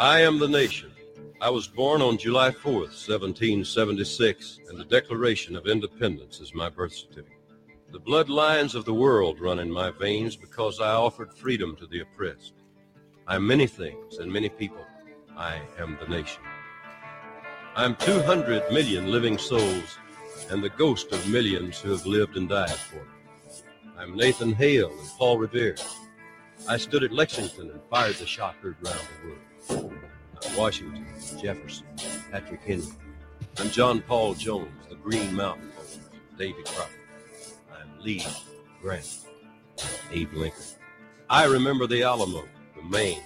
I am the nation. I was born on July 4th, 1776, and the Declaration of Independence is my birth certificate. The bloodlines of the world run in my veins because I offered freedom to the oppressed. I am many things and many people. I am the nation. I am 200 million living souls and the ghost of millions who have lived and died for me. I'm Nathan Hale and Paul Revere. I stood at Lexington and fired the shot heard round the world. Washington, Jefferson, Patrick Henry. I'm John Paul Jones, the Green Mountain Boy, Davy Crockett. I'm Lee Grant, Abe Lincoln. I remember the Alamo, the Maine,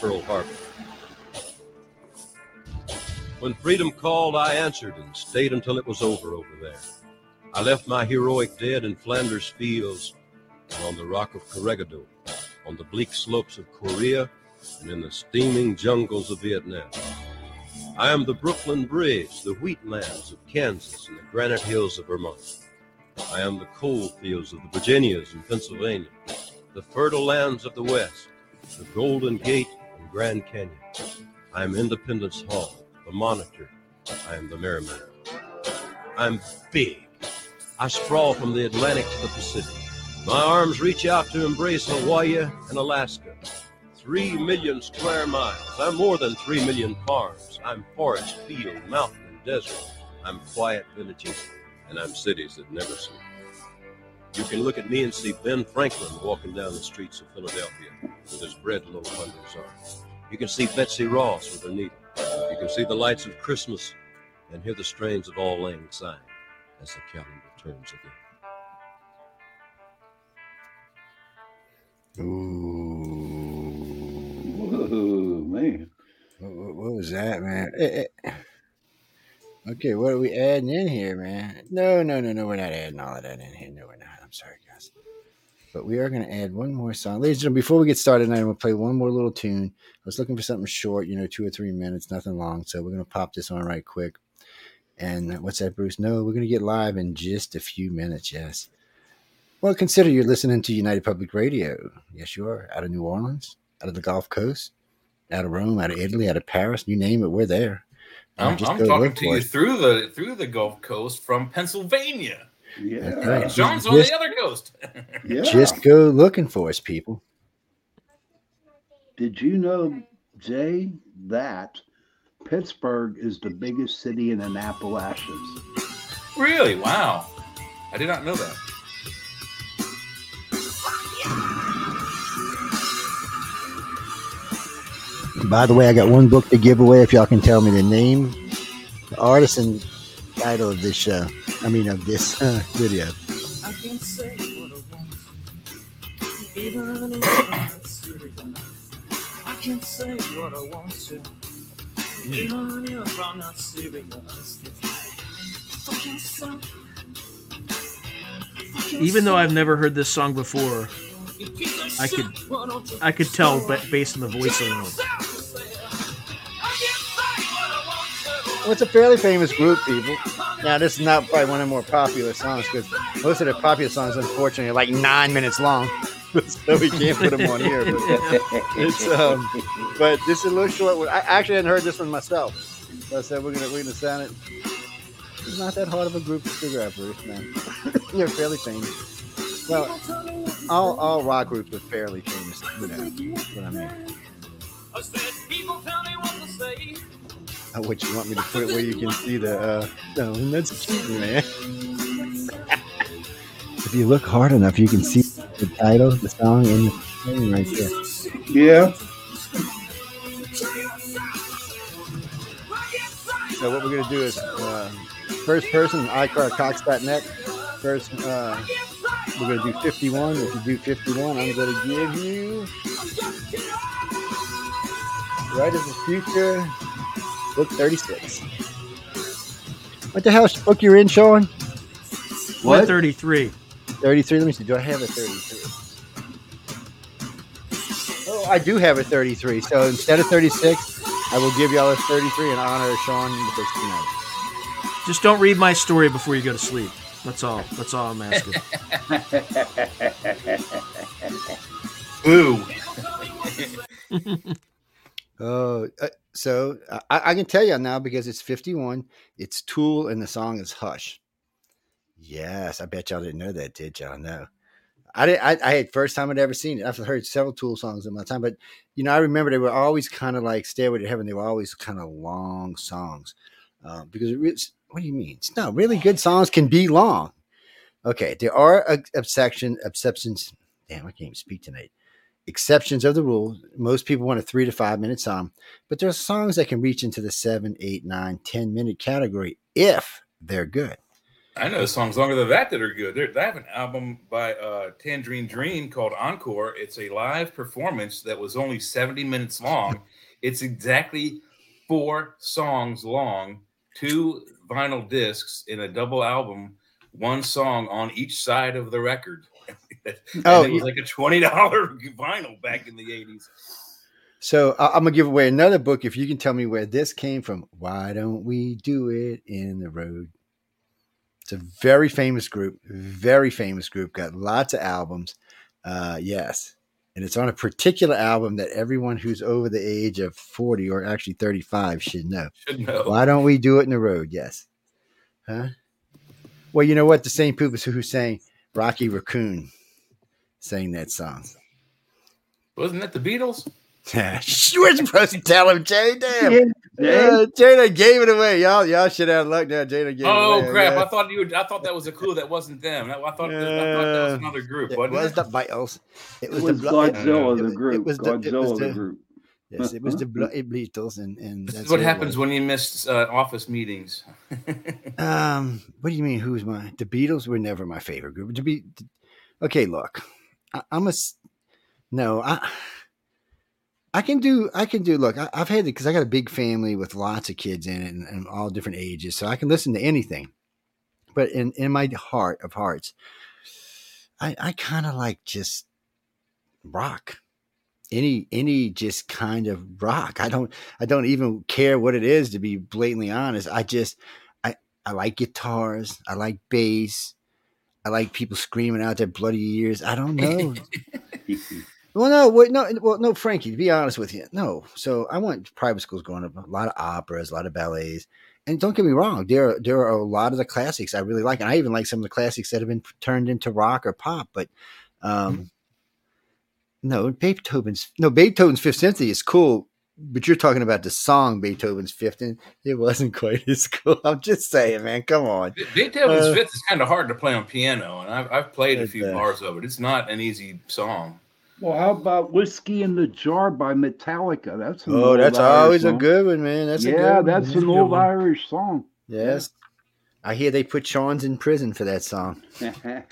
Pearl Harbor. When freedom called, I answered and stayed until it was over over there. I left my heroic dead in Flanders fields and on the rock of Corregidor, on the bleak slopes of Korea, in the steaming jungles of Vietnam. I am the Brooklyn Bridge, the wheatlands of Kansas, and the granite hills of Vermont. I am the coal fields of the Virginias and Pennsylvania, the fertile lands of the West, the Golden Gate and Grand Canyon. I am Independence Hall, the Monitor. I am the Merrimack. I'm big. I sprawl from the Atlantic to the Pacific. My arms reach out to embrace Hawaii and Alaska. Three million square miles. I'm more than three million farms. I'm forest, field, mountain, and desert. I'm quiet villages, and I'm cities that never sleep. You can look at me and see Ben Franklin walking down the streets of Philadelphia with his bread loaf under his arm. You can see Betsy Ross with her needle. You can see the lights of Christmas and hear the strains of Auld Lang Syne as the calendar turns again. Ooh. Ooh, man. What, what- what was that, man? Eh, eh. Okay, what are we adding in here, man? No, no, no, no. We're not adding all of that in here. No, we're not. I'm sorry, guys. But we are going to add one more song. Ladies and gentlemen, before we get started tonight, I'm going to play one more little tune. I was looking for something short, you know, two or three minutes, nothing long. So we're going to pop this on right quick. And what's that, Bruce? No, we're going to get live in just a few minutes, yes. Well, consider you're listening to United Public Radio. Yes, you are. Out of New Orleans, out of the Gulf Coast, out of Rome, out of Italy, out of Paris, you name it, we're there. I'm, Just I'm talking to for you it. through the through the Gulf Coast from Pennsylvania. Yeah. Right. John's on the other coast. Yeah. Just go looking for us, people. Did you know, Jay, that Pittsburgh is the biggest city in the Appalachians? really? Wow. I did not know that. By the way, I got one book to give away if y'all can tell me the name, the artist, and title of this show. I mean, of this uh, video. I can say what I want to, even though. I've never heard this song before, I could- why don't you I could tell but based on the voice alone. Well, it's a fairly famous group, people. Now, this is not probably one of the more popular songs because most of the popular songs, unfortunately, are like nine minutes long. so we can't put them on here. But it's um, but this is a little short one. I actually hadn't heard this one myself. So I said we're gonna we're gonna sound it. It's not that hard of a group to figure out, Bruce. Man, they're fairly famous. Well, all all rock groups are fairly famous. You know what I mean. I said, people tell me what to say. Uh, What you want me to put it where you can see the? Uh, no, that's cute, man. if you look hard enough, you can see the title, the song, and the thing right there. Yeah. So what we're gonna do is uh, first person iCarCox.net. First, uh, we're gonna do 51. If you do 51, I'm gonna give you Writers of the Future book 36. What the hell book you're in, Sean? What? 33. 33. Let me see. Do I have a 33? Oh, I do have a 33. So instead of 36, I will give y'all a 33 in honor of Sean because tonight. Just don't read my story before you go to sleep. That's all. That's all I'm asking. Boo. Oh, uh, so I, I can tell you now because it's 51. It's Tool and the song is Hush. Yes, I bet y'all didn't know that, did y'all? No. I did. I, I had first time I'd ever seen it. I've heard several Tool songs in my time, but you know, I remember they were always kind of like Stairway to Heaven. They were always kind of long songs uh, because it was. What do you mean? No, really good songs can be long. Okay, there are exception exceptions. Damn, I can't even speak tonight. Exceptions of the rule. Most people want a three to five minute song, but there are songs that can reach into the seven, eight, nine, ten minute category if they're good. I know songs longer than that that are good. They're, they have an album by uh, Tangerine Dream called Encore. It's a live performance that was only 70 minutes long. it's exactly four songs long, two vinyl discs in a double album, one song on each side of the record. oh, it was like a $20 vinyl back in the 80s. So I'm gonna give away another book if you can tell me where this came from. Why don't we do it in the road? It's a very famous group, very famous group. Got lots of albums. Uh, yes, and it's on a particular album that everyone who's over the age of 40 or actually 35 should know. Should know. Why don't we do it in the road? Yes. Huh? Well, you know what? The same people who sang Rocky Raccoon sang that song. Wasn't that the Beatles? Yeah, you were supposed to tell him, Jay. Damn. Yeah, Jada gave it away. Y'all, y'all should have luck now. Jada gave oh, it away. Oh crap! I thought you. Were, I thought that was a clue. That wasn't them. I thought. I thought, that was another group. It wasn't was it? the Beatles. It was, it was the Godzilla, it, the group. It was the, Godzilla, it was the, the group. Yes, it was the Bloody Beatles, and and this is what happens when you miss uh, office meetings. um, what do you mean? Who's my? The Beatles were never my favorite group. To be, okay, look, I, I'm a no. I I can do. I can do. Look, I, have had because I got a big family with lots of kids in it and, and, all different ages, so I can listen to anything. But in in my heart of hearts, I I kind of like just rock. Any any just kind of rock. I don't I don't even care what it is to be blatantly honest. I just I I like guitars. I like bass. I like people screaming out their bloody ears. I don't know. Well, no, wait, no, well, no, Frankie. To be honest with you, no. So I went private schools growing up. A lot of operas, a lot of ballets, and don't get me wrong. There, there are a lot of the classics I really like, and I even like some of the classics that have been turned into rock or pop. But um, mm-hmm. no, Beethoven's no Beethoven's Fifth Symphony is cool, but you're talking about the song Beethoven's Fifth, and it wasn't quite as cool. I'm just saying, man. Come on. Beethoven's uh, Fifth is kind of hard to play on piano, and I've, I've played a few uh, bars of it. It's not an easy song. Well, how about "Whiskey in the Jar" by Metallica? That's oh, that's always song. a good one, man. That's yeah, that's an old one. Irish song. Yes, yeah. I hear they put Sean's in prison for that song. and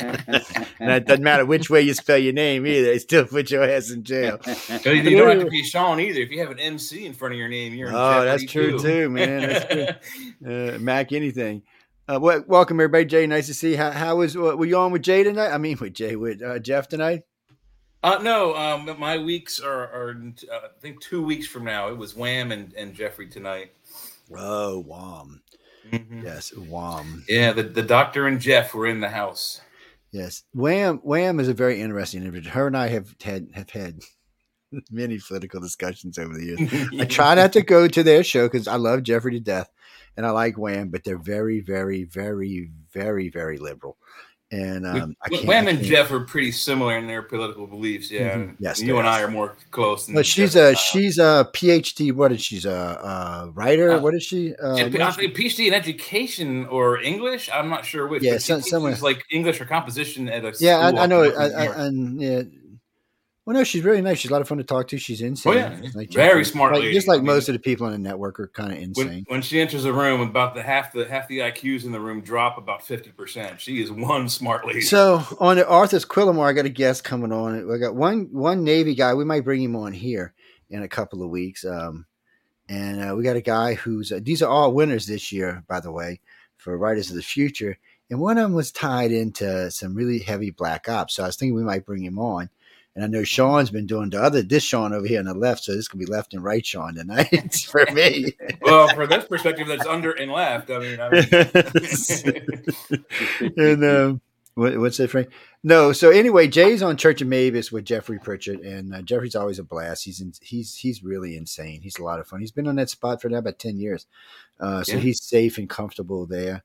it doesn't matter which way you spell your name either; they still put your ass in jail. you don't have to be Sean either. If you have an MC in front of your name, you're in oh, that's true too, too man. That's uh, Mac anything. Uh, well, welcome everybody, Jay. Nice to see. You. How, how was? Uh, were you on with Jay tonight? I mean, with Jay, with uh, Jeff tonight. Uh, no, um, my weeks are, are uh, I think two weeks from now. It was Wham and, and Jeffrey tonight. Oh, Wham. Mm-hmm. Yes, Wham. Yeah, the, the doctor and Jeff were in the house. Yes, Wham. Wham is a very interesting individual. Her and I have had have had many political discussions over the years. I try not to go to their show because I love Jeffrey to death, and I like Wham, but they're very, very, very, very, very liberal. And um, Wham and Jeff are pretty similar in their political beliefs. Yeah. Mm-hmm. Yes. You and I are more close. But she's Jeff a she's a PhD. What is she's a, a writer? Uh, what is she? Uh, think PhD in education or English. I'm not sure which. Yeah, some, somewhere like English or composition at a. Yeah, I, I, know. I, I, and yeah, well, no, she's really nice. She's a lot of fun to talk to. She's insane. Oh, yeah. Like, Very smart like, lady. Just like I mean, most of the people in the network are kind of insane. When, when, she enters a room, about the half the half the IQs in the room drop about fifty percent. She is one smart lady. So on the Arthur's Quillamore, I got a guest coming on. I got one one Navy guy. We might bring him on here in a couple of weeks. Um, and uh, we got a guy who's uh, these are all winners this year, by the way, for Writers of the Future. And one of them was tied into some really heavy black ops. So I was thinking we might bring him on and I know Sean's been doing the other this Sean over here on the left, so this could be left and right Sean tonight for me. well, for this perspective, that's under and left. I mean, I mean. and um, What, what's that, Frank? No. So anyway, Jay's on Church of Mabus with Jeffrey Pritchett, and uh, Jeffrey's always a blast. He's in, he's he's really insane. He's a lot of fun. He's been on that spot for now about ten years, uh, so Yeah. he's safe and comfortable there.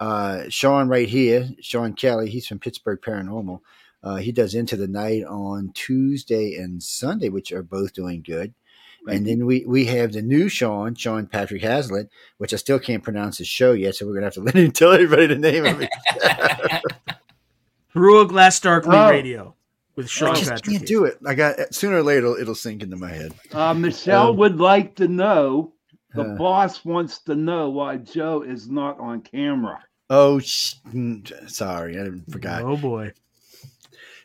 Uh, Sean right here, Sean Kelly. He's from Pittsburgh Paranormal. Uh, he does Into the Night on Tuesday and Sunday, which are both doing good. And then we we have the new Sean, Sean Patrick Hazlett, which I still can't pronounce his show yet, so we're gonna have to let him tell everybody the name of it. Through a Glass Darkly Oh. Radio with Sean I just Patrick. can't do it. I got sooner or later it'll, it'll sink into my head. Uh, Michelle Um, would like to know. The Uh. boss wants to know why Joe is not on camera. Oh, sh- mm, sorry, I forgot. Oh boy.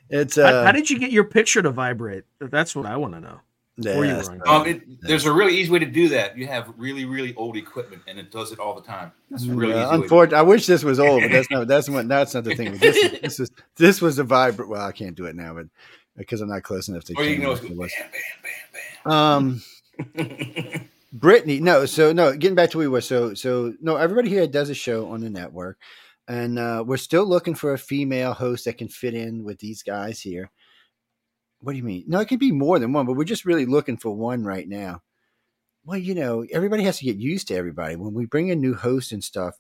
It's How, uh, how did you get your picture to vibrate? That's what I want to know. Before you yeah, Um, it, there's a really easy way to do that. You have really, really old equipment, and it does it all the time. That's a really Yeah, easy. way unfortunately, I wish this was old, but that's not that's what that's not the thing. This is, this is this was a vibrant. Well, I can't do it now, but because I'm not close enough to. Or you can camera always like go I was. bam, bam, bam, Um. Brittany, no, so no, getting back to where we were. So, so no, everybody here does a show on the network, and uh, we're still looking for a female host that can fit in with these guys here. What do you mean? No, it could be more than one, but we're just really looking for one right now. Well, you know, everybody has to get used to everybody when we bring in new hosts and stuff.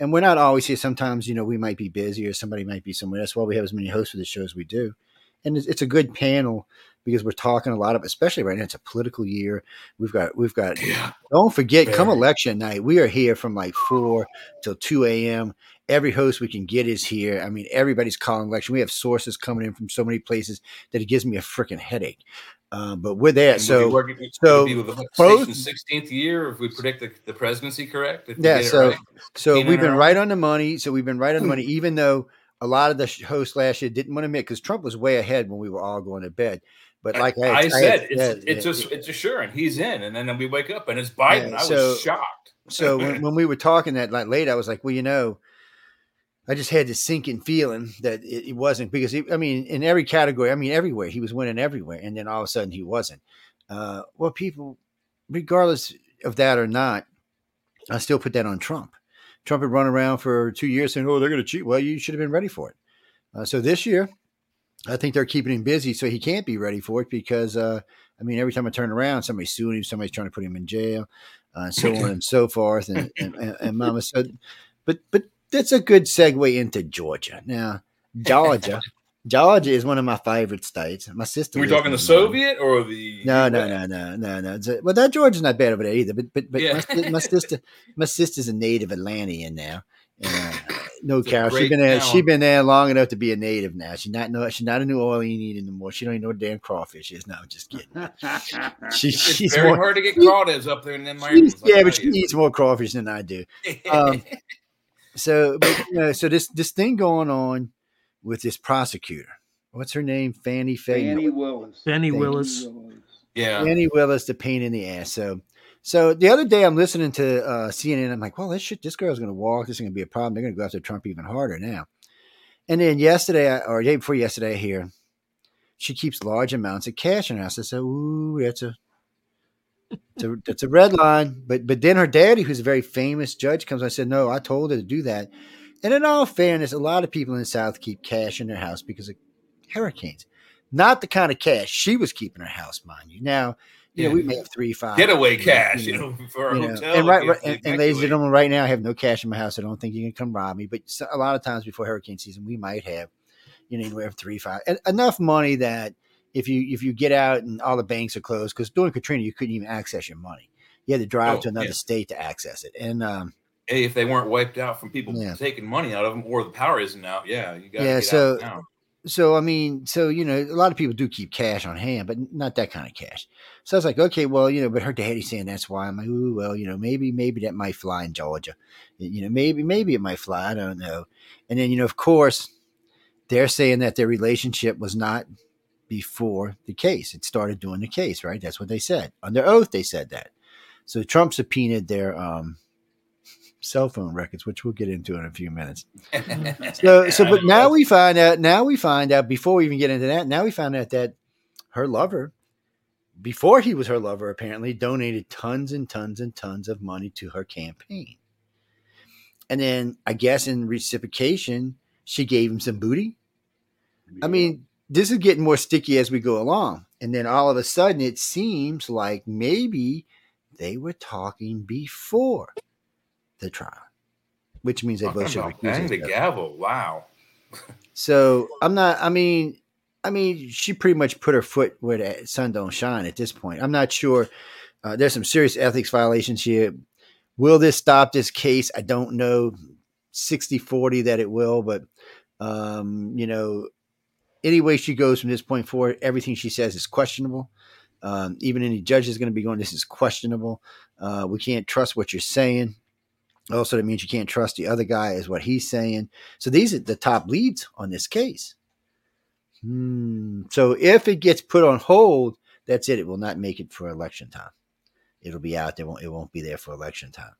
And we're not always here. Sometimes, you know, we might be busy or somebody might be somewhere. That's why we have as many hosts for the show as we do. And it's, it's a good panel because we're talking a lot of, especially right now. It's a political year. We've got, we've got Yeah. don't forget, come election night, we are here from like four till two a.m. Every host we can get is here. I mean, everybody's calling election. We have sources coming in from so many places that it gives me a freaking headache. Uh, but we're there. And we'll So be working, so so with the both- 16th year if we predict the, the presidency correct. If Yeah, so- right. so Tina we've been Earl. right on the money. So we've been right on the money, even though a lot of the sh- hosts last year didn't want to admit because Trump was way ahead when we were all going to bed. But like I, had- I, had said, it's said, it's yeah, just it's assuring he's in, and then we wake up and it's Biden. Yeah, I was shocked. so when, when we were talking that like late, I was like, well, you know, I just had this sinking feeling that it, it wasn't because he, I mean, in every category, I mean, everywhere he was winning everywhere, and then all of a sudden he wasn't. Uh, well, people, regardless of that or not, I still put that on Trump. Trump had run around for two years saying, "Oh, they're going to cheat." Well, you should have been ready for it. Uh, so this year, I think they're keeping him busy, so he can't be ready for it because, uh, I mean, every time I turn around, somebody's suing him, somebody's trying to put him in jail, uh, so on and so forth. And, and, and, and Mama said, but but that's a good segue into Georgia. Now, Georgia, Georgia is one of my favorite states. My sister. We lives talking the in- Soviet or the No, no, no, no, no, no. A- well, that Georgia's not bad over there either. But but but Yeah. my, my sister, my sister's a native Atlantean now. And, uh, no, It's Carol. She's been there. She's been there long enough to be a native now. She's not no. She's not a New Orleans anymore. She don't even know what damn crawfish is. No, I'm just kidding. She, It's she's very more. hard to get crawdads up there in them yeah, but she eats more crawfish than I do. um, So, but you know, so this this thing going on with this prosecutor. What's her name? Fannie Faye. Fani Willis. Benny Thank Willis. yeah, Fani Willis, the pain in the ass. So, so the other day I'm listening to uh, CNN. I'm like, well, this shit, this girl's going to walk. This is going to be a problem. They're going to go after Trump even harder now. And then yesterday, I- or day before yesterday, I hear she keeps large amounts of cash in her house. I said, ooh, that's a, that's a, that's a red line. But but then her daddy, who's a very famous judge, comes. I said, no, I told her to do that. And in all fairness, a lot of people in the South keep cash in their house because of hurricanes. Not the kind of cash she was keeping her house, mind you. Now, you know, Yeah. we may have three, five getaway you know, cash, you know, know, for a you know, hotel. and right, right and, and ladies and gentlemen, right now I have no cash in my house. I don't think you can come rob me. But a lot of times before hurricane season, we might have, you know, anywhere from three, five, en- enough money that if you if you get out and all the banks are closed, because during Katrina you couldn't even access your money. You had to drive Oh, to another yeah. state to access it. And um, Hey, if they weren't wiped out from people Yeah. taking money out of them, or the power isn't out, yeah, you got Yeah, get so- so I mean, so you know, a lot of people do keep cash on hand, but not that kind of cash. So I was like, okay, well, you know, but her daddy's saying that's why. I'm like, ooh, well, you know, maybe, maybe that might fly in Georgia. You know, maybe, maybe it might fly. I don't know. And then, you know, of course, they're saying that their relationship was not before the case. It started doing the case, right? That's what they said under oath. They said that. So Trump subpoenaed their um, cell phone records, which we'll get into in a few minutes. So, so, but now we find out. Now we find out before we even get into that. Now we found out that her lover, before he was her lover, apparently donated tons and tons and tons of money to her campaign. And then I guess in reciprocation, she gave him some booty. I mean, this is getting more sticky as we go along. And then all of a sudden, it seems like maybe they were talking before the trial, which means they both should recuse the gavel. Wow. So I'm not. I mean, I mean, she pretty much put her foot where the sun don't shine at this point. I'm not sure. Uh, there's some serious ethics violations here. Will this stop this case? I don't know. 60 40 that it will, but, um, you know, any way she goes from this point forward, everything she says is questionable. Um, even any judge is going to be going, this is questionable. Uh, we can't trust what you're saying. Also, that means you can't trust the other guy, is what he's saying. So these are the top leads on this case. Hmm. So if it gets put on hold, that's it. It will not make it for election time. It'll be out there. Won't, it won't be there for election time.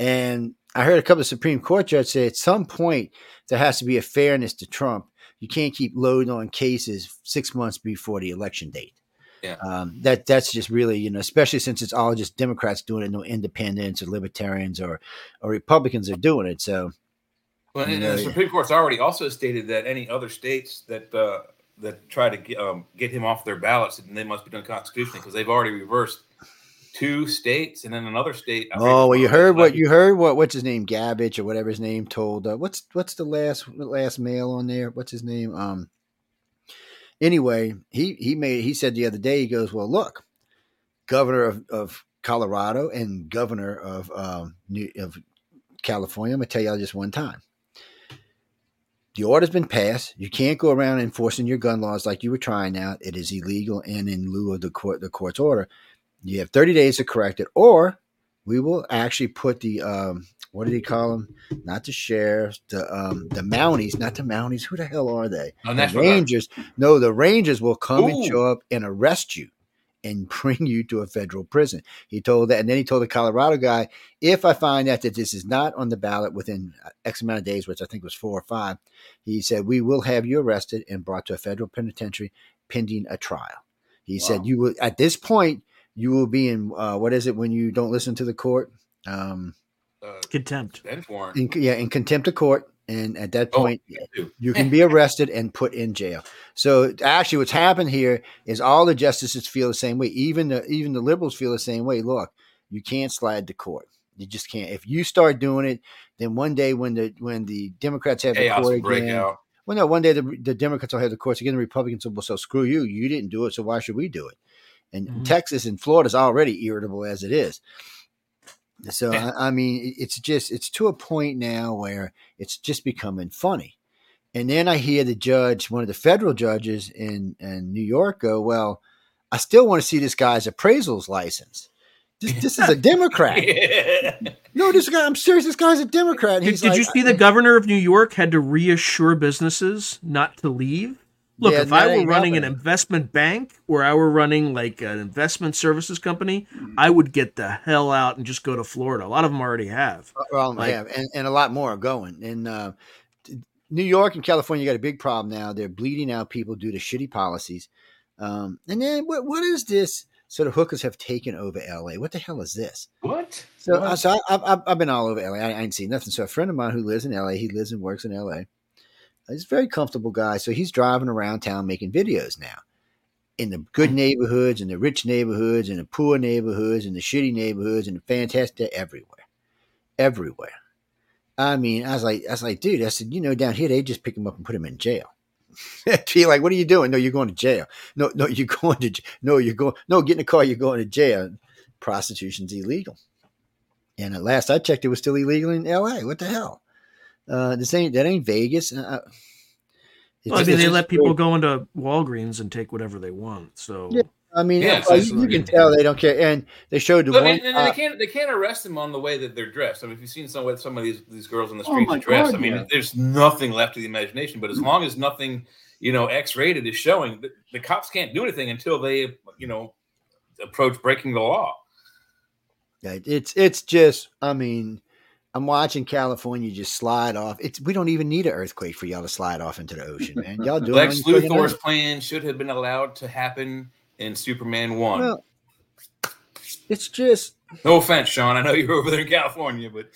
And I heard a couple of Supreme Court judges say at some point there has to be a fairness to Trump. You can't keep loading on cases six months before the election date. Yeah. Um, that that's just really you know, especially since it's all just Democrats doing it, no independents or libertarians or or Republicans are doing it. So Well, and Yeah, the. Supreme Court's already also stated that any other states that uh, that try to get, um, get him off their ballots, then they must be done constitutionally because they've already reversed two states and then another state. I Oh, well, you one it is, heard what you heard what what's his name Gabbage or whatever his name told. Uh, what's what's the last last mail on there? What's his name? Um. Anyway, he he made he said the other day he goes, well, look, governor of, of Colorado and governor of um New, of California. I'm gonna tell y'all just one time. The order's been passed. You can't go around enforcing your gun laws like you were trying now. It is illegal and in lieu of the court the court's order. You have 30 days to correct it, or we will actually put the um what did he call them? Not the sheriffs, the um the Mounties, not the Mounties. Who the hell are they? Oh, The National Guard. Rangers. No, the Rangers will come and show up and arrest you and bring you to a federal prison. He told that, and then he told the Colorado guy, if I find out that this is not on the ballot within X amount of days, which I think was four or five, he said we will have you arrested and brought to a federal penitentiary pending a trial. He Wow. said you will at this point you will be in uh, what is it when you don't listen to the court? Um, Uh, Contempt. in, yeah, in contempt of court, and at that Oh, point too. you can be arrested and put in jail. So actually, what's happened here is all the justices feel the same way. Even the even the liberals feel the same way. Look, you can't slide the court. You just can't. If you start doing it, then one day when the when the Democrats have the court will again, out. well, no, one day the, the Democrats will have the courts again. The Republicans will well, so screw you. You didn't do it, so why should we do it? And Mhm. Texas and Florida is already irritable as it is. So Yeah. I, I mean, it's just it's to a point now where it's just becoming funny. And then I hear the judge, one of the federal judges in, in New York, go, "Well, I still want to see this guy's appraisals license. This, this is a Democrat. No, this guy. I'm serious. This guy's a Democrat." Did, did like, you see the governor of New York had to reassure businesses not to leave? Look, Yeah, if I were ain't running an investment bank or I were running like an investment services company, I would get the hell out and just go to Florida. A lot of them already have. Well, Like- yeah, and, and a lot more are going. And uh, New York and California got a big problem now. They're bleeding out people due to shitty policies. Um, and then what, what is this? So the hookers have taken over LA. What the hell is this? What? So, What? uh, so I, I've, I've been all over LA. I, I ain't seen nothing. So a friend of mine who lives in LA, he lives and works in LA. He's a very comfortable guy. So he's driving around town making videos now in the good mm-hmm. neighborhoods and the rich neighborhoods and the poor neighborhoods and the shitty neighborhoods and the fantastic everywhere, everywhere. I mean, I was like, I was like, dude, I said, you know, down here they just pick him up and put him in jail. He like, what are you doing? No, you're going to jail. No, no, you're going to. No, you're going. No, get in the car. You're going to jail. Prostitution's illegal. And at last I checked, it was still illegal in L.A. What the hell? Uh, this ain't that ain't Vegas. Uh, it's Well, I mean, they let people weird. go into Walgreens and take whatever they want. So Yeah. I mean, Yeah, well, you, you can tell they don't care. And they showed the Look, one. and, and uh, they can't they can't arrest them on the way that they're dressed. I mean, if you've seen some way some of these these girls on the Oh streets my dressed, God, I mean, yeah. there's nothing left to the imagination. But as long as nothing, you know, X rated is showing, the, the cops can't do anything until they, you know, approach breaking the law. Yeah, it's it's just. I mean, I'm watching California just slide off. It's we don't even need an earthquake for y'all to slide off into the ocean, man. Y'all doing Lex it on Luthor's plan should have been allowed to happen in Superman One. Well, it's just no offense, Sean. I know you're over there in California, but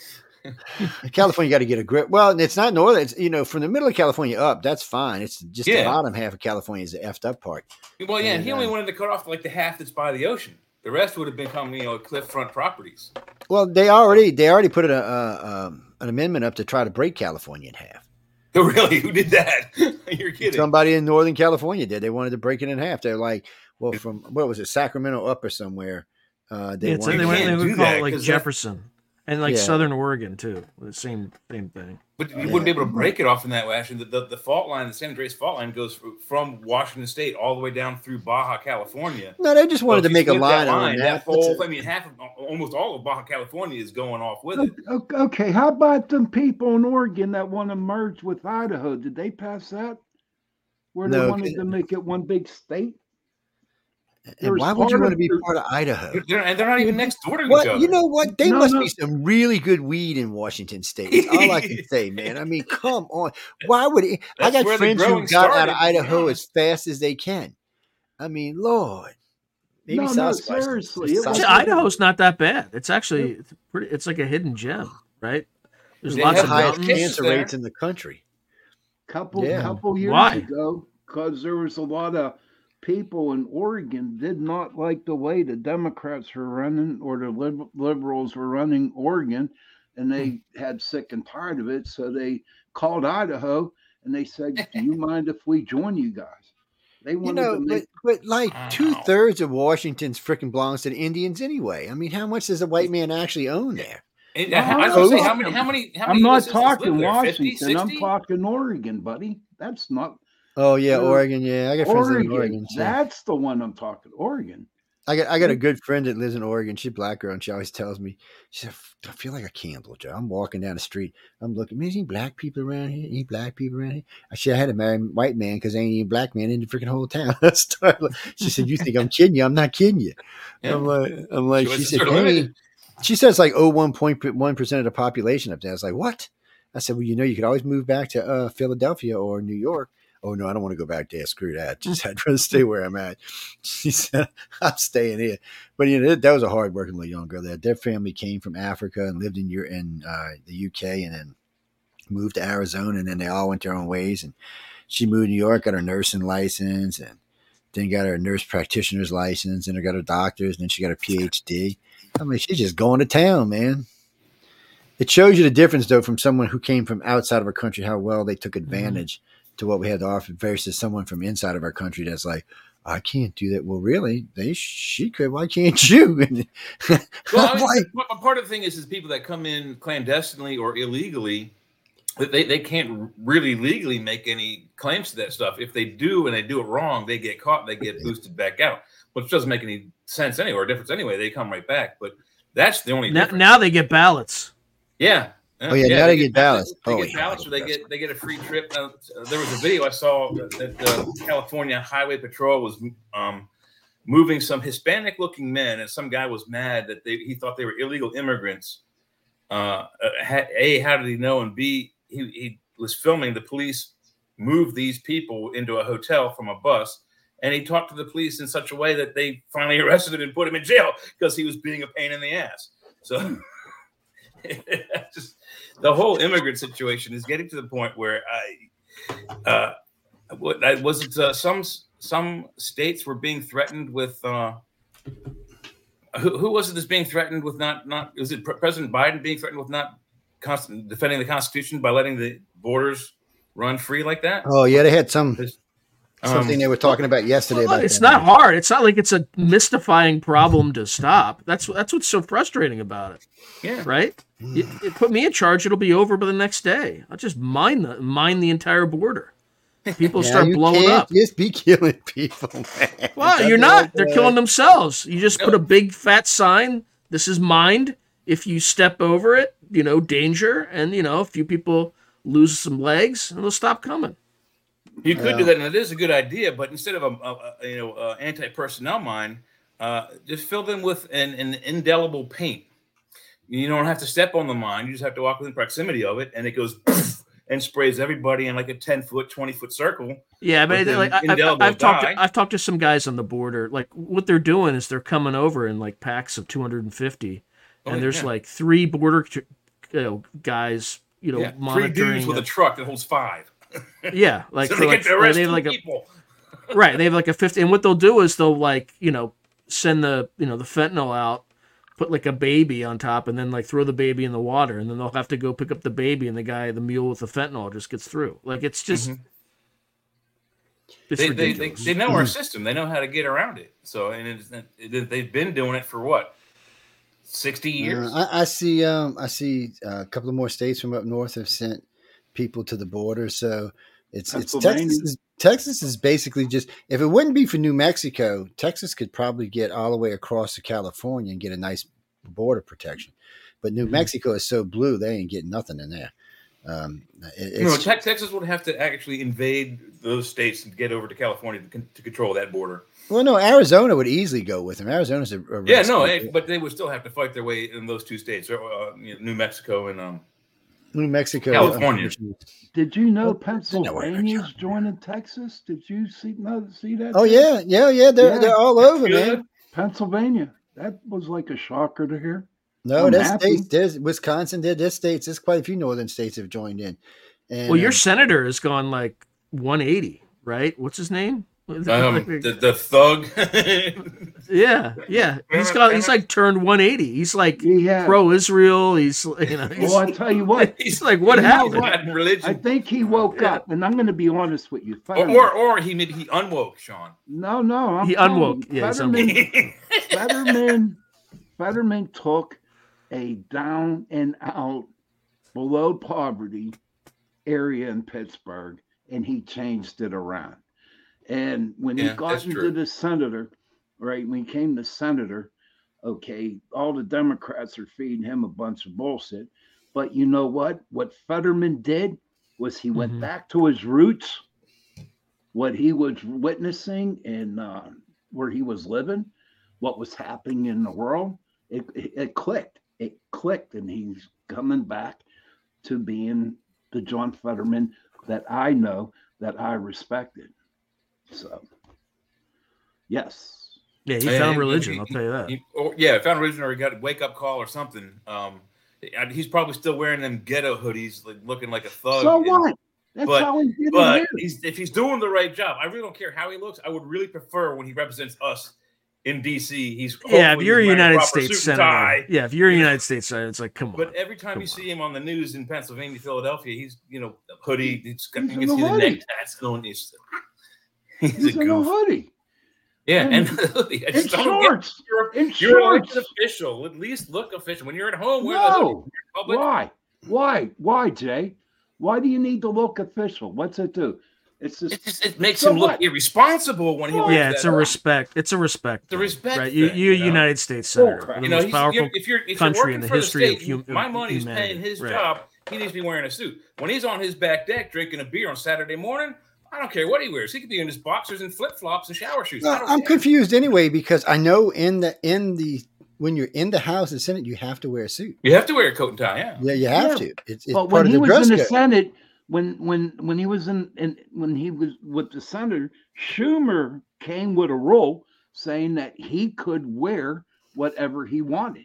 California got to get a grip. Well, it's not northern. It's you know from the middle of California up. That's fine. It's just the bottom half of California is the effed up part. Well, yeah, And, he only uh, wanted to cut off like the half that's by the ocean. The rest would have become, you know, cliffront properties. Well, they already they already put a, a, um, an amendment up to try to break California in half. really? Who did that? You're kidding. Somebody in Northern California did. They wanted to break it in half. They're like, well, from what was it, Sacramento up or somewhere. Uh, they Yeah, it's, wanted they, You went, they would call that, it like 'cause that- Jefferson and like Yeah. Southern Oregon too. The same same thing. But you wouldn't be able to break it off in that way. Actually, the, the, the fault line, the San Andreas fault line, goes from Washington State all the way down through Baja California. no, they just wanted So to make a line that on that. that whole, it. I mean, half of almost all of Baja California is going off with it. Okay, how about them people in Oregon that want to merge with Idaho? Did they pass that? Where they No, wanted to make it one big state? And why would you want to be part of Idaho? They're, and they're not even next door to each other. you know? What they No, must no. be some really good weed in Washington State. That's all I can say, man. I mean, come on. Why would it? I got friends who growing got out of started, to be Idaho as fast as they can. I mean, Lord. Maybe No, no, Sasquatch- seriously, it was- Actually, Idaho's not that bad. It's actually it's pretty. It's like a hidden gem, right? There's They lots have of highest cancer there. rates in the country. couple Yeah. couple years Why? ago because there was a lot of people in Oregon did not like the way the Democrats were running or the lib- liberals were running Oregon, and they hmm. had sick and tired of it. So they called Idaho and they said, "Do you mind if we join you guys?" They You wanted know, to but, make but like Wow. two thirds of Washington's freaking belongs to the Indians anyway. I mean, how much does a white man actually own there? And, No, I was I'm say, how many, how many, how I'm not U.S. citizens live talking there? 50, Washington. I'm talking Oregon, buddy. That's not Oh yeah, Oregon. Yeah, I got friends Oregon. in Oregon. too. That's the one I'm talking. Oregon. I got I got a good friend that lives in Oregon. She's a black girl, and she always tells me, she said, "I feel like a candle, Joe. I'm walking down the street. I'm looking. Man, any black people around here? Any black people around here? I said I had to marry a white man because ain't any black man in the freaking whole town. She said, "You think I'm kidding you? I'm not kidding you." Yeah. I'm like, I'm like, she Choices said, "Hey." She says like oh one point one percent of the population up there. I was like, what? I said, well, you know, you could always move back to uh, Philadelphia or New York. Oh no, I don't want to go back there. Screw that. Just I'd rather stay where I'm at. She said, I'm staying here. But you know, that, that was a hard working little young girl. There, their family came from Africa and lived in your in uh, the UK, and then moved to Arizona, and then they all went their own ways. And she moved to New York, got her nursing license, and then got her nurse practitioner's license, and her got her doctor's, and then she got her PhD. I mean, she's just going to town, man. It shows you the difference, though, from someone who came from outside of our country, how well they took advantage to what we had to offer, versus someone from inside of our country that's like, I can't do that. Well, really, they she could. Why can't you? Well, I mean, like, part of the thing is, is people that come in clandestinely or illegally, that they, they can't really legally make any claims to that stuff. If they do and they do it wrong, they get caught, they get boosted back out, which doesn't make any sense anyway or difference anyway. They come right back. But that's the only Now, now they get ballots. Yeah. Oh, yeah, now they get ballots. They Oh, get yeah, ballots, they or they get get they get a free trip. Uh, there was a video I saw that, that the California Highway Patrol was um, moving some Hispanic-looking men, and some guy was mad that they he thought they were illegal immigrants. Uh, uh, a, how did he know? And B, he, he was filming the police move these people into a hotel from a bus, and he talked to the police in such a way that they finally arrested him and put him in jail because he was being a pain in the ass. So. just the whole immigrant situation is getting to the point where I, uh, what I was it uh, some some states were being threatened with. Uh, who, who was it that's being threatened with not not? Was it President Biden being threatened with not constant, defending the Constitution by letting the borders run free like that? oh yeah, they had some Um, something they were talking about yesterday. Well, about it's that. not hard. It's not like it's a mystifying problem to stop. That's that's what's so frustrating about it, yeah. right? You, you put me in charge, it'll be over by the next day. I'll just mine the mine the entire border. People Yeah, start you blowing can't up. Just be killing people, man. Well, That's you're all not. They're bad. killing themselves. You just put a big fat sign. This is mined. If you step over it, you know, danger. And you know, a few people lose some legs, and they'll stop coming. You could Yeah. do that, and it is a good idea. But instead of a, a, a, you know uh, anti-personnel mine, uh, just fill them with an, an indelible paint. You don't have to step on the mine; you just have to walk within proximity of it, and it goes and sprays everybody in like a ten foot, twenty foot circle. Yeah, but it- like I've, I've talked, to, I've talked to some guys on the border. Like what they're doing is they're coming over in like packs of 250, Oh, and there's yeah. like three border you know guys you know Yeah, three monitoring. dudes with a truck that holds five. yeah, like so they like they have like a people. right they have like a 50 and what they'll do is they'll like you know send the you know the fentanyl out put like a baby on top and then like throw the baby in the water and then they'll have to go pick up the baby and the guy the mule with the fentanyl just gets through like it's just Mhm. it's They, they, they, they know our system. They know how to get around it. So, and it's, it, they've been doing it for what, sixty years? Uh, I, I see. Um, I see uh, a couple of more states from up north have sent people to the border. So it's it's Texas. Is, Texas is basically just if it wouldn't be for New Mexico, Texas could probably get all the way across to California and get a nice border protection. But New Mhm. Mexico is so blue, they ain't getting nothing in there. Um, it, no, Texas would have to actually invade those states and get over to California to, con- to control that border. well, no, Arizona would easily go with them. Arizona's a, a Yeah, no, eh, but they would still have to fight their way in those two states, uh, New Mexico and um. New Mexico, California. Did you know Well, they know where they're Pennsylvania's joining Texas? Did you see no, see that? Oh yeah, yeah, yeah. They're Yeah. they're all over, Good. man. Pennsylvania. That was like a shocker to hear. No, I'm there's states. There's Wisconsin. There, there's states. There's quite a few northern states have joined in. And, well your um, senator has gone like 180 right what's his name Um, the, the thug. yeah yeah he's got he's like turned 180 he's like He had. pro-israel he's you know he's, well, I tell you what, he's like what happened what? Latin I think he woke Yeah. up, and I'm going to be honest with you. Or, Fetterman- or or he made he unwoke Sean. no, no, I'm He telling unwoke. Yeah, he's Fetterman, Fetterman, Fetterman took a down and out, below poverty area in Pittsburgh, and he changed it around. And when he got into true. the senator, right when he came to senator, okay, all the Democrats are feeding him a bunch of bullshit. But you know what? What Fetterman did was he went Mhm. back to his roots, what he was witnessing and uh, where he was living, what was happening in the world. It, it, it clicked. It clicked, and he's coming back to being the John Fetterman that I know that I respected. So, yes. yeah he And found he- religion he- i'll tell you that He, or, yeah, found religion or he got a wake up call or something. Um, and he's probably still wearing them ghetto hoodies, like looking like a thug. so and- what? That's but- how he But he's, if he's doing the right job, I really don't care how he looks. I would really prefer when he represents us in DC. He's yeah if you're a united states senator yeah if you're a united states senator it's like come on But every time you on. see him on the news in Pennsylvania, Philadelphia, he's you know hoodie. He's got, He's you can see a the hoodie. neck tats going. He's, he's, He's a in a hoodie, Yeah, and- and the hoodie. I in don't get shorts, you're, in you're an shorts. elected official. At least look official. When you're at home, wear the hoodie. No, When you're in public, why? Why? Why, Jay? Why do you need to look official? What's it do? It's just It, just, it makes So him look what? irresponsible when he. Yeah, yeah it's that a up. respect it's a respect It's a thing, respect right you thing, you're a you know? united states senator crap. the You know, most he's, powerful you're, if you're if country in the for the history of human. my money's humanity. paying his Right. job. He needs to be wearing a suit. When he's on his back deck drinking a beer on Saturday morning, I don't care what he wears. He could be in his boxers and flip flops and shower shoes. No, I'm care. confused anyway because I know in the in the when you're in the House and Senate, you have to wear a suit. You have to wear a coat and tie. Yeah. Yeah, you have Yeah. to. It's, it's but part when of he the was dress in the code. Senate, when when when he was in, in when he was with the senator, Schumer came with a rule saying that he could wear whatever he wanted.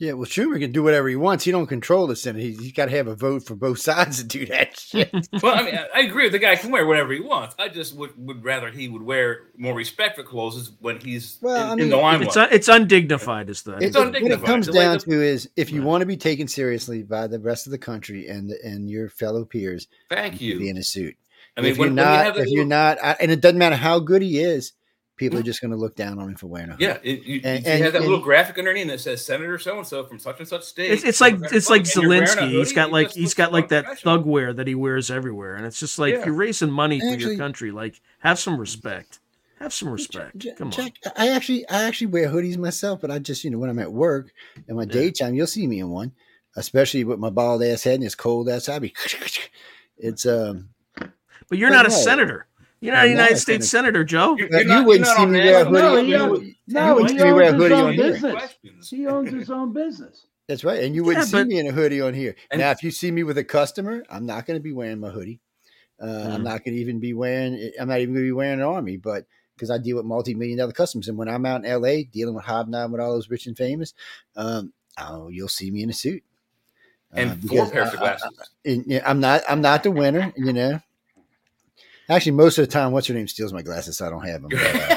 Yeah, well, Schumer can do whatever he wants. He don't control the Senate. He, he's got to have a vote for both sides to do that shit. Well, I mean, I, I agree with the guy can wear whatever he wants. I just would, would rather he would wear more respectful clothes when he's Well, in, I in the limelight. it's un, it's undignified is the It- It's it- what it comes down to is if you Right. want to be taken seriously by the rest of the country and and your fellow peers, Thank you should be in a suit. I mean, if when, you're when you not, have the if you're not, I- and it doesn't matter how good he is, people are just going to look down on him for wearing a hood. Yeah, it, you, And- you and- have that and- little graphic underneath that says Senator so and so from such and such state. It's, it's like it's like Republic, and you're Zelensky. He's hoodie, got he like just he's looks got like that thug wear that he wears everywhere, and it's just like Yeah. you're raising money for Actually- your country. Like have some respect. Have some respect. Jack, Come on. Jack, I actually, I actually wear hoodies myself, but I just, you know, when I'm at work in my Yeah. daytime, you'll see me in one, especially with my bald ass head and it's cold outside. I be, it's um, But you're But not a no. senator. You're not a United a States senator, Joe. You're, you you're not, wouldn't see me that- wear a hoodie. he you no, you wouldn't see me wear a hoodie on here. business. Questions. He owns his own business. That's right, and you wouldn't Yeah, see me in a hoodie on here. And- now, if you see me with a customer, I'm not going to be wearing my hoodie. Uh, I'm Mhm. not going to even be wearing. I'm not even going to be wearing an army, but because I deal with multi-million dollar customers, and when I'm out in LA dealing with hobnob with all those rich and famous, um, oh, you'll see me in a suit. And Uh, four pairs of I- I- glasses. I'm not I'm not the winner, you know. Actually, most of the time, what's her name steals my glasses, so I don't have them. But, uh,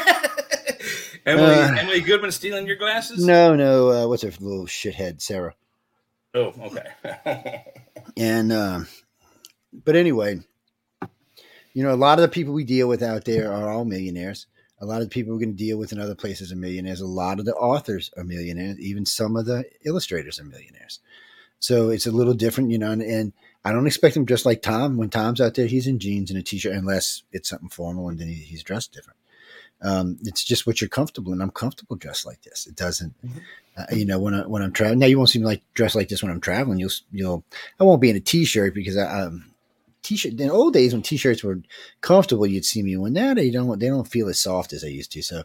Emily, Uh, Emily Goodman stealing your glasses? no, no, uh, what's her little shithead, Sarah? Oh, okay. And um, but anyway, you know, a lot of the people we deal with out there are all millionaires. A lot of the people we're going to deal with in other places are millionaires. A lot of the authors are millionaires. Even some of the illustrators are millionaires. So it's a little different, you know. And, and I don't expect him just like Tom. When Tom's out there, he's in jeans and a t-shirt, unless it's something formal, and then he, he's dressed different. Um, it's just what you're comfortable, and I'm comfortable dressed like this. It doesn't, uh, you know, when I when I'm traveling. Now you won't see me like dressed like this when I'm traveling. You'll you'll I won't be in a t-shirt because I um t-shirt in old days when t-shirts were comfortable you'd see me when that they don't they don't feel as soft as they used to so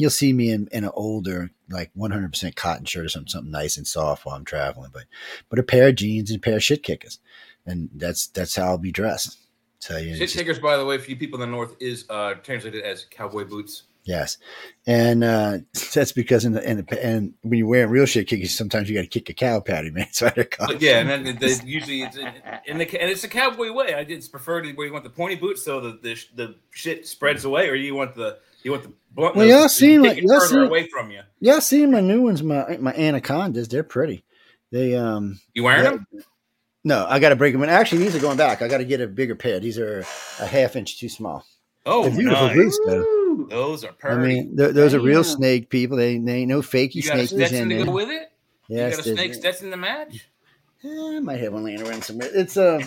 you'll see me in, in an older like 100% cotton shirt or something something nice and soft while I'm traveling but but a pair of jeans and a pair of shit kickers and that's that's how I'll be dressed so you know, Shit kickers, by the way, for you people in the north, is uh, translated as cowboy boots. Yes, and uh, that's because in the, in the and when you're wearing real shit kickers, sometimes you got to kick a cow patty, man. So I But yeah, and then they, usually it's in, in the and it's a cowboy way. I it's preferred where you want the pointy boots so the, the the shit spreads away, or you want the you want the blunt. Well, y'all seem like- y'all seem- away from you. yeah, see my new ones, my my anacondas, they're pretty. They um You wearing Yeah. them? no, I got to break them. And actually, these are going back. I got to get a bigger pair. These are a half inch too small. Oh, They're beautiful nice. boots, though. Woo! Those are perfect. I pretty. mean, th- those are real snake people. They they ain't no fakey you got a snakes Stetson in to go there. with it. Yes, you got a they- snake Stetson to match. Eh, I might have one laying around somewhere. It's uh,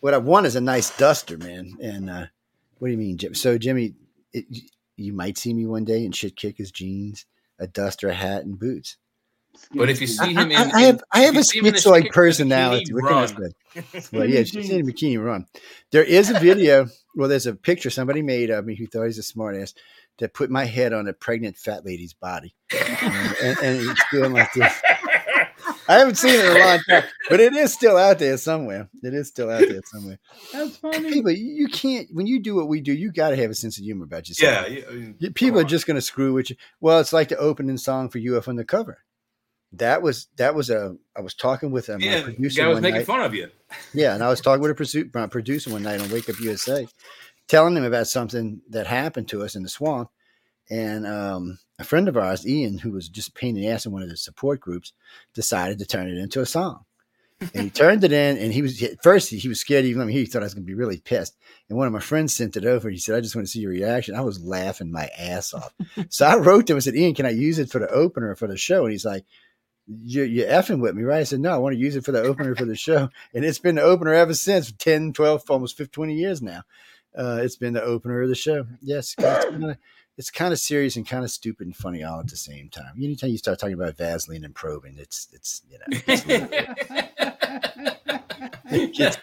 what I want is a nice duster, man. And uh, what do you mean, Jim? So Jimmy, it, you might see me one day in shit kick his jeans, a duster, a hat, and boots. But if you see I, him in, I, I have I have a see him in schizoid personality. bikini, What can I run. say? Well, yeah, she's in a bikini run. There is a video. Well, there's a picture somebody made of me who thought he's a smartass that put my head on a pregnant fat lady's body, and, and, and it's feeling like this. I haven't seen it in a long time, but it is still out there somewhere. It is still out there somewhere. That's funny. People, you you can't when you do what we do, you got to have a sense of humor about yourself. yeah, you- I mean, People are on. just going to screw with you. Well, it's like the opening song for UF on the cover. That was that was a. I was talking with um, a yeah. Producer guy was one making night. fun of you. Yeah, and I was talking with a my producer one night on Wake Up USA, telling him about something that happened to us in the swamp. And um, a friend of ours, Ian, who was just a pain in the ass in one of the support groups, decided to turn it into a song. And he turned it in, and he was at first he was scared even let me hear. He thought I was going to be really pissed. And one of my friends sent it over. He said, "I just want to see your reaction." I was laughing my ass off. so I wrote to him and said, "Ian, can I use it for the opener for the show?" And he's like, you're, you're effing with me, right? I said, no, I want to use it for the opener for the show. And it's been the opener ever since 10, 12, almost 15, 20 years now. Uh, it's been the opener of the show. Yes, it's kind of it's kind of serious and kind of stupid and funny all at the same time. Anytime you start talking about Vaseline and probing, it's it's you know it's, it gets,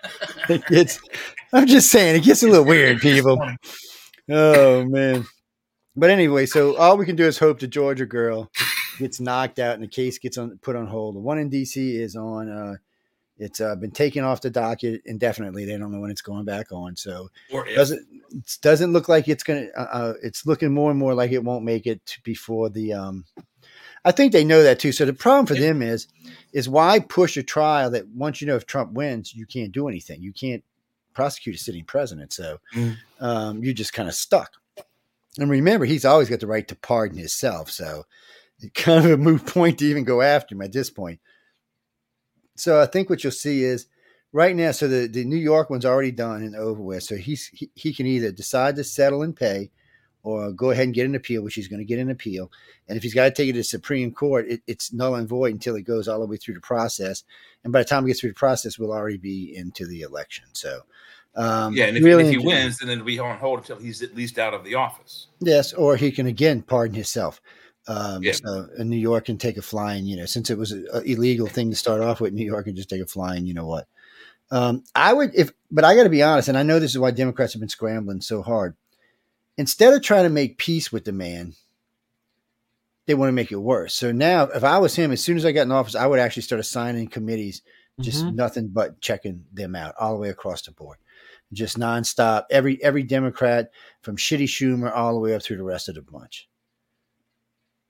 it gets I'm just saying it gets a little weird, people. Oh man. But anyway, so all we can do is hope the Georgia girl gets knocked out and the case gets on put on hold. The one in DC is on uh it's uh, been taken off the docket indefinitely. They don't know when it's going back on. So Or if. doesn't it doesn't look like it's gonna. Uh, uh, it's looking more and more like it won't make it before the. Um, I think they know that too. So the problem for them is, is why push a trial that once you know if Trump wins, you can't do anything. You can't prosecute a sitting president. So Mm. um, you're just kind of stuck. And remember, he's always got the right to pardon himself. So kind of a moot point to even go after him at this point. So I think what you'll see is right now. So the, the New York one's already done and over with. So he's he, he can either decide to settle and pay, or go ahead and get an appeal, which he's going to get an appeal. And if he's got to take it to the Supreme Court, it, it's null and void until it goes all the way through the process. And by the time it gets through the process, we'll already be into the election. So. Um, yeah, and if, really if he wins, then it'll be on hold until he's at least out of the office. Yes, or he can again pardon himself. Um, Yeah. So in New York and take a flying, you know, since it was an illegal thing to start off with, New York and just take a flying, you know what. Um, I would, if, but I got to be honest, and I know this is why Democrats have been scrambling so hard. Instead of trying to make peace with the man, they want to make it worse. So now, if I was him, as soon as I got in office, I would actually start assigning committees, just Mhm. nothing but checking them out all the way across the board, just nonstop. Every every Democrat from Shitty Schumer all the way up through the rest of the bunch.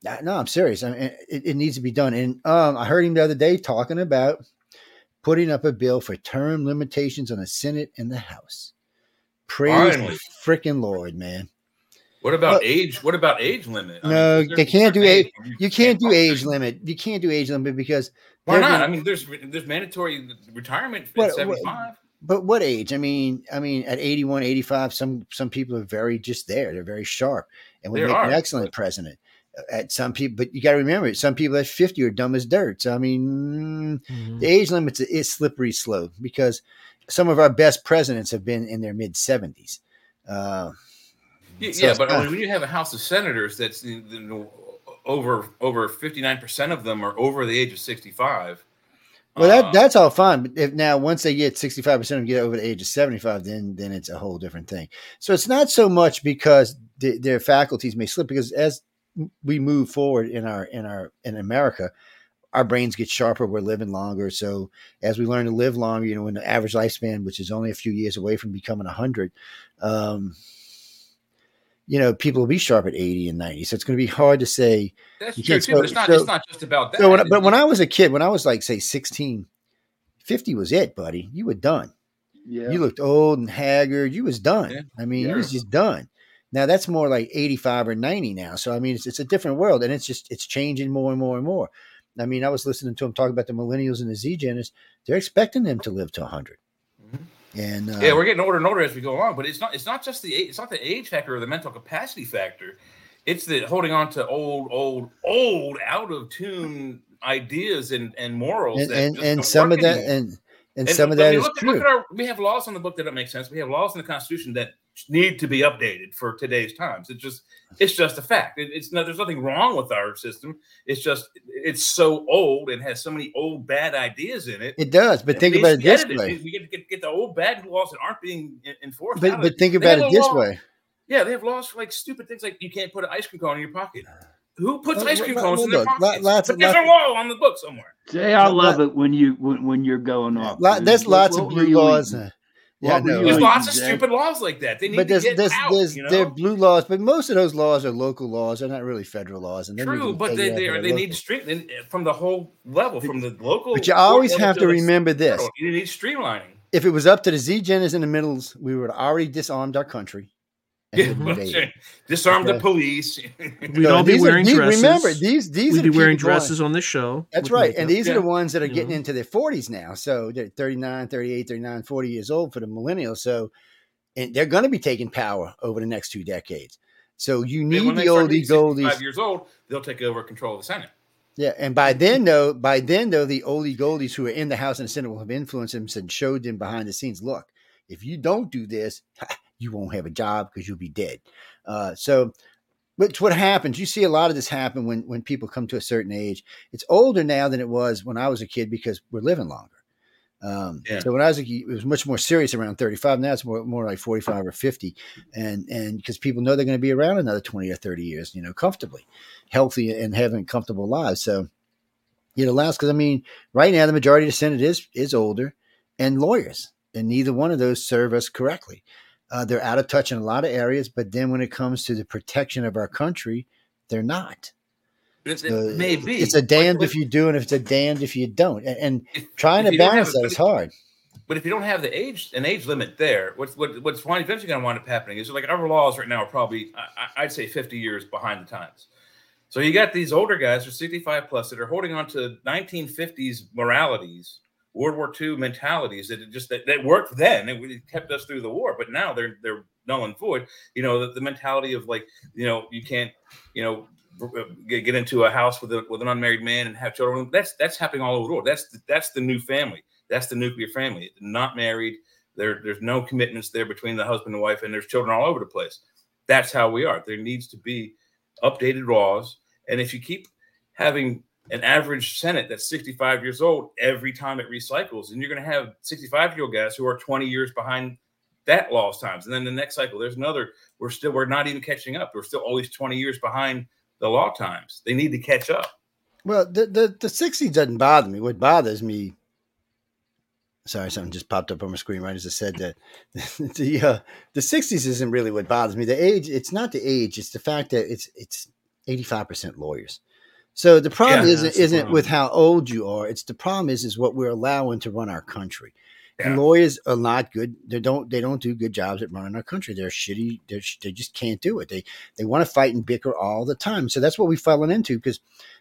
No, I'm serious. I mean, it, it needs to be done. And um, I heard him the other day talking about putting up a bill for term limitations on the Senate and the House. Praise Finally. the freaking Lord, man. What about age? What about age limit? I No, there they can't do certain age- You can't do age limit. You can't do age limit because Why not? I mean, there's there's mandatory retirement What- at what- 75. But what age? I mean, I mean, at 81, 85, some some people are very just there. They're very sharp and would They make an excellent president. At some people, but you got to remember, some people at 50 are dumb as dirt. So I mean, mm, Mhm. the age limit's is slippery slope because some of our best presidents have been in their mid 70s. Uh, Y- So yeah, it's but not- when you have a House of Senators that's you know, over over 59 percent of them are over the age of 65. well, that uh, that's all fine. But if now once they get 65 percent of them get over the age of 75, then then it's a whole different thing. So it's not so much because the, their faculties may slip because as we move forward in our in our in America, our brains get sharper. We're living longer. So as we learn to live longer, you know, in the average lifespan, which is only a few years away from becoming 100, um, you know, people will be sharp at 80 and 90. So it's going to be hard to say. that's you true can't too. But it's not. so- it's not just about that. So when, but when I was a kid, when I was like, say, 16, 50 was it, buddy. You were done. Yeah. You looked old and haggard. You was done. Yeah. I mean, you was just done. Now that's more like 85 or 90 now. So I mean, it's, it's a different world and it's just it's changing more and more and more. I mean, I was listening to him talk about the millennials and the Z Geners. They're expecting them to live to 100. Mhm. And uh, yeah, we're getting older and older as we go along. But it's not. It's not just the age. It's not the age factor or the mental capacity factor. It's the holding on to old, old, old, out of tune ideas and and morals. and that and, and some of that and and, And some of I that mean, is look, true. Look at our, we have laws in the book that don't make sense. We have laws in the Constitution that need to be updated for today's times. It's just, it's just a fact. It, it's no, there's nothing wrong with our system. It's just, it's so old and has so many old bad ideas in it. It does, but It think about it this edited. way. We get get, get the old bad laws that aren't being enforced. But but think about it this law- way. Yeah, they have laws for like stupid things like you can't put an ice cream cone in your pocket. Who puts Well, ice cream well, cones well, in their look, lot- pockets? lots but of- there's lots a law on the book somewhere. Jay, I love lot- it when you when, when you're going off. Lot, there's What- lots what of were blue you laws. eating? Yeah, I What were know. you There's lots of stupid laws like that. They need but to get there's, out. there's you know? there are blue laws, but most of those laws are local laws. They're not really federal laws. And they're True, but they they, are, they need stream they- eh, from the whole level, from the local. But you always have to remember this: federal. You need streamlining. if it was up to the Z Geners in the middles, we would have already disarmed our country. disarm the police. We'd So all be these are- wearing these- dresses. Remember, these these We'd are the be wearing people going- dresses on this show. That's with right. And makeup. these are the ones that are You getting know? into their 40s now. So they're 39, 38, 39, 40 years old for the millennials. So and they're going to be taking power over the next two decades. So you need the start oldie getting 65 goldies. years old, they'll take over control of the Senate. Yeah. And by then, though, by then, though, the oldie goldies who are in the House and the Senate will have influenced them and showed them behind the scenes look, if you don't do this, you won't have a job because you'll be dead. Uh, so, which what happens? You see a lot of this happen when when people come to a certain age. It's older now than it was when I was a kid because we're living longer. Um, Yeah. So when I was a kid, it was much more serious around 35. Now it's more, more like 45 or 50. And and because people know they're going to be around another 20 or 30 years, you know, comfortably, healthy and having comfortable lives. So it allows, because I mean, right now the majority of the Senate is is older and lawyers, and neither one of those serve us correctly. Uh, they're out of touch in a lot of areas, but then when it comes to the protection of our country, they're not. It, So may be. It's a damned if you do, and it's a damned if you don't. And, and if- trying if to balance that is hard. But if you don't have the age an age limit there, what's what, what's eventually going to wind up happening is like our laws right now are probably I, I'd say 50 years behind the times. So you got these older guys who are 65 plus that are holding on to 1950s moralities, World War II mentalities that it just that, that worked then. It, kept us through the war, but now they're they're null and void. You know the, the mentality of like you know you can't you know uh, get, get into a house with a, with an unmarried man and have children. That's that's happening all over the world. That's the, that's the new family. That's the nuclear family. Not married. There, there's no commitments there between the husband and wife, and there's children all over the place. That's how we are. There needs to be updated laws, and if you keep having an average Senate that's 65 years old every time it recycles, and you're going to have 65 year old guys who are 20 years behind that law's times, and then the next cycle, there's another. We're still, we're not even catching up. We're still always 20 years behind the law times. They need to catch up. Well, the, the, the 60s doesn't bother me. What bothers me, sorry, something just popped up on my screen right as I said that. the uh, the 60s isn't really what bothers me. The age, it's not the age, it's the fact that it's it's eighty-five percent lawyers. So the problem Yeah, isn't isn't problem. with how old you are. It's the problem is is what we're allowing to run our country. And lawyers are not good. They don't they don't do good jobs at running our country. They're shitty. They're, sh- they just can't do it. They they want to fight and bicker all the time. So that's what we've fallen into. Because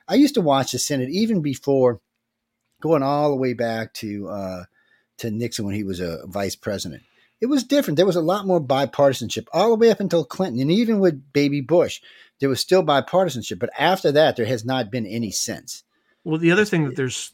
I used to watch the Senate even before going all the way back to uh, to Nixon when he was a vice president. It was different. There was a lot more bipartisanship all the way up until Clinton, and even with Baby Bush, there was still bipartisanship. But after that, there has not been any since. Well, the other thing that there's,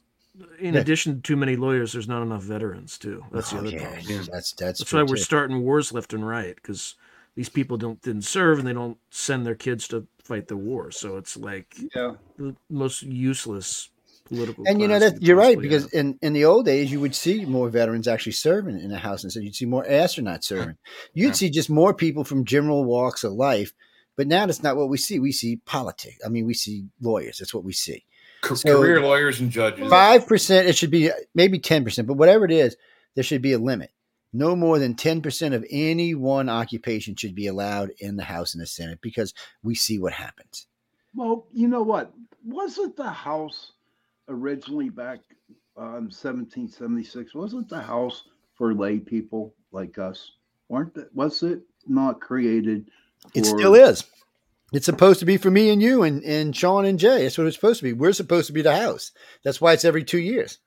in Yeah. addition to too many lawyers, there's not enough veterans too. That's the Oh, other yeah, problem. Yeah. That's that's That's true, why we're too. starting wars left and right because these people don't didn't serve and they don't send their kids to fight the war. So it's like Yeah. the most useless political. And you know that you're right because have. in, in the old days you would see more veterans actually serving in the house and so you'd see more astronauts serving. You'd Yeah. see just more people from general walks of life. But now that's not what we see. We see politics. I mean, we see lawyers. That's what we see. Ca- So- career lawyers and judges. Five percent. It should be maybe ten percent, but whatever it is, there should be a limit. No more than ten percent of any one occupation should be allowed in the House and the Senate because we see what happens. Well, you know what? Wasn't the house originally back um, 1776? Wasn't the house for lay people like us? Weren't that? Was it not created? It still is. It's supposed to be for me and you and, and Sean and Jay. That's what it's supposed to be. We're supposed to be the House. That's why it's every two years.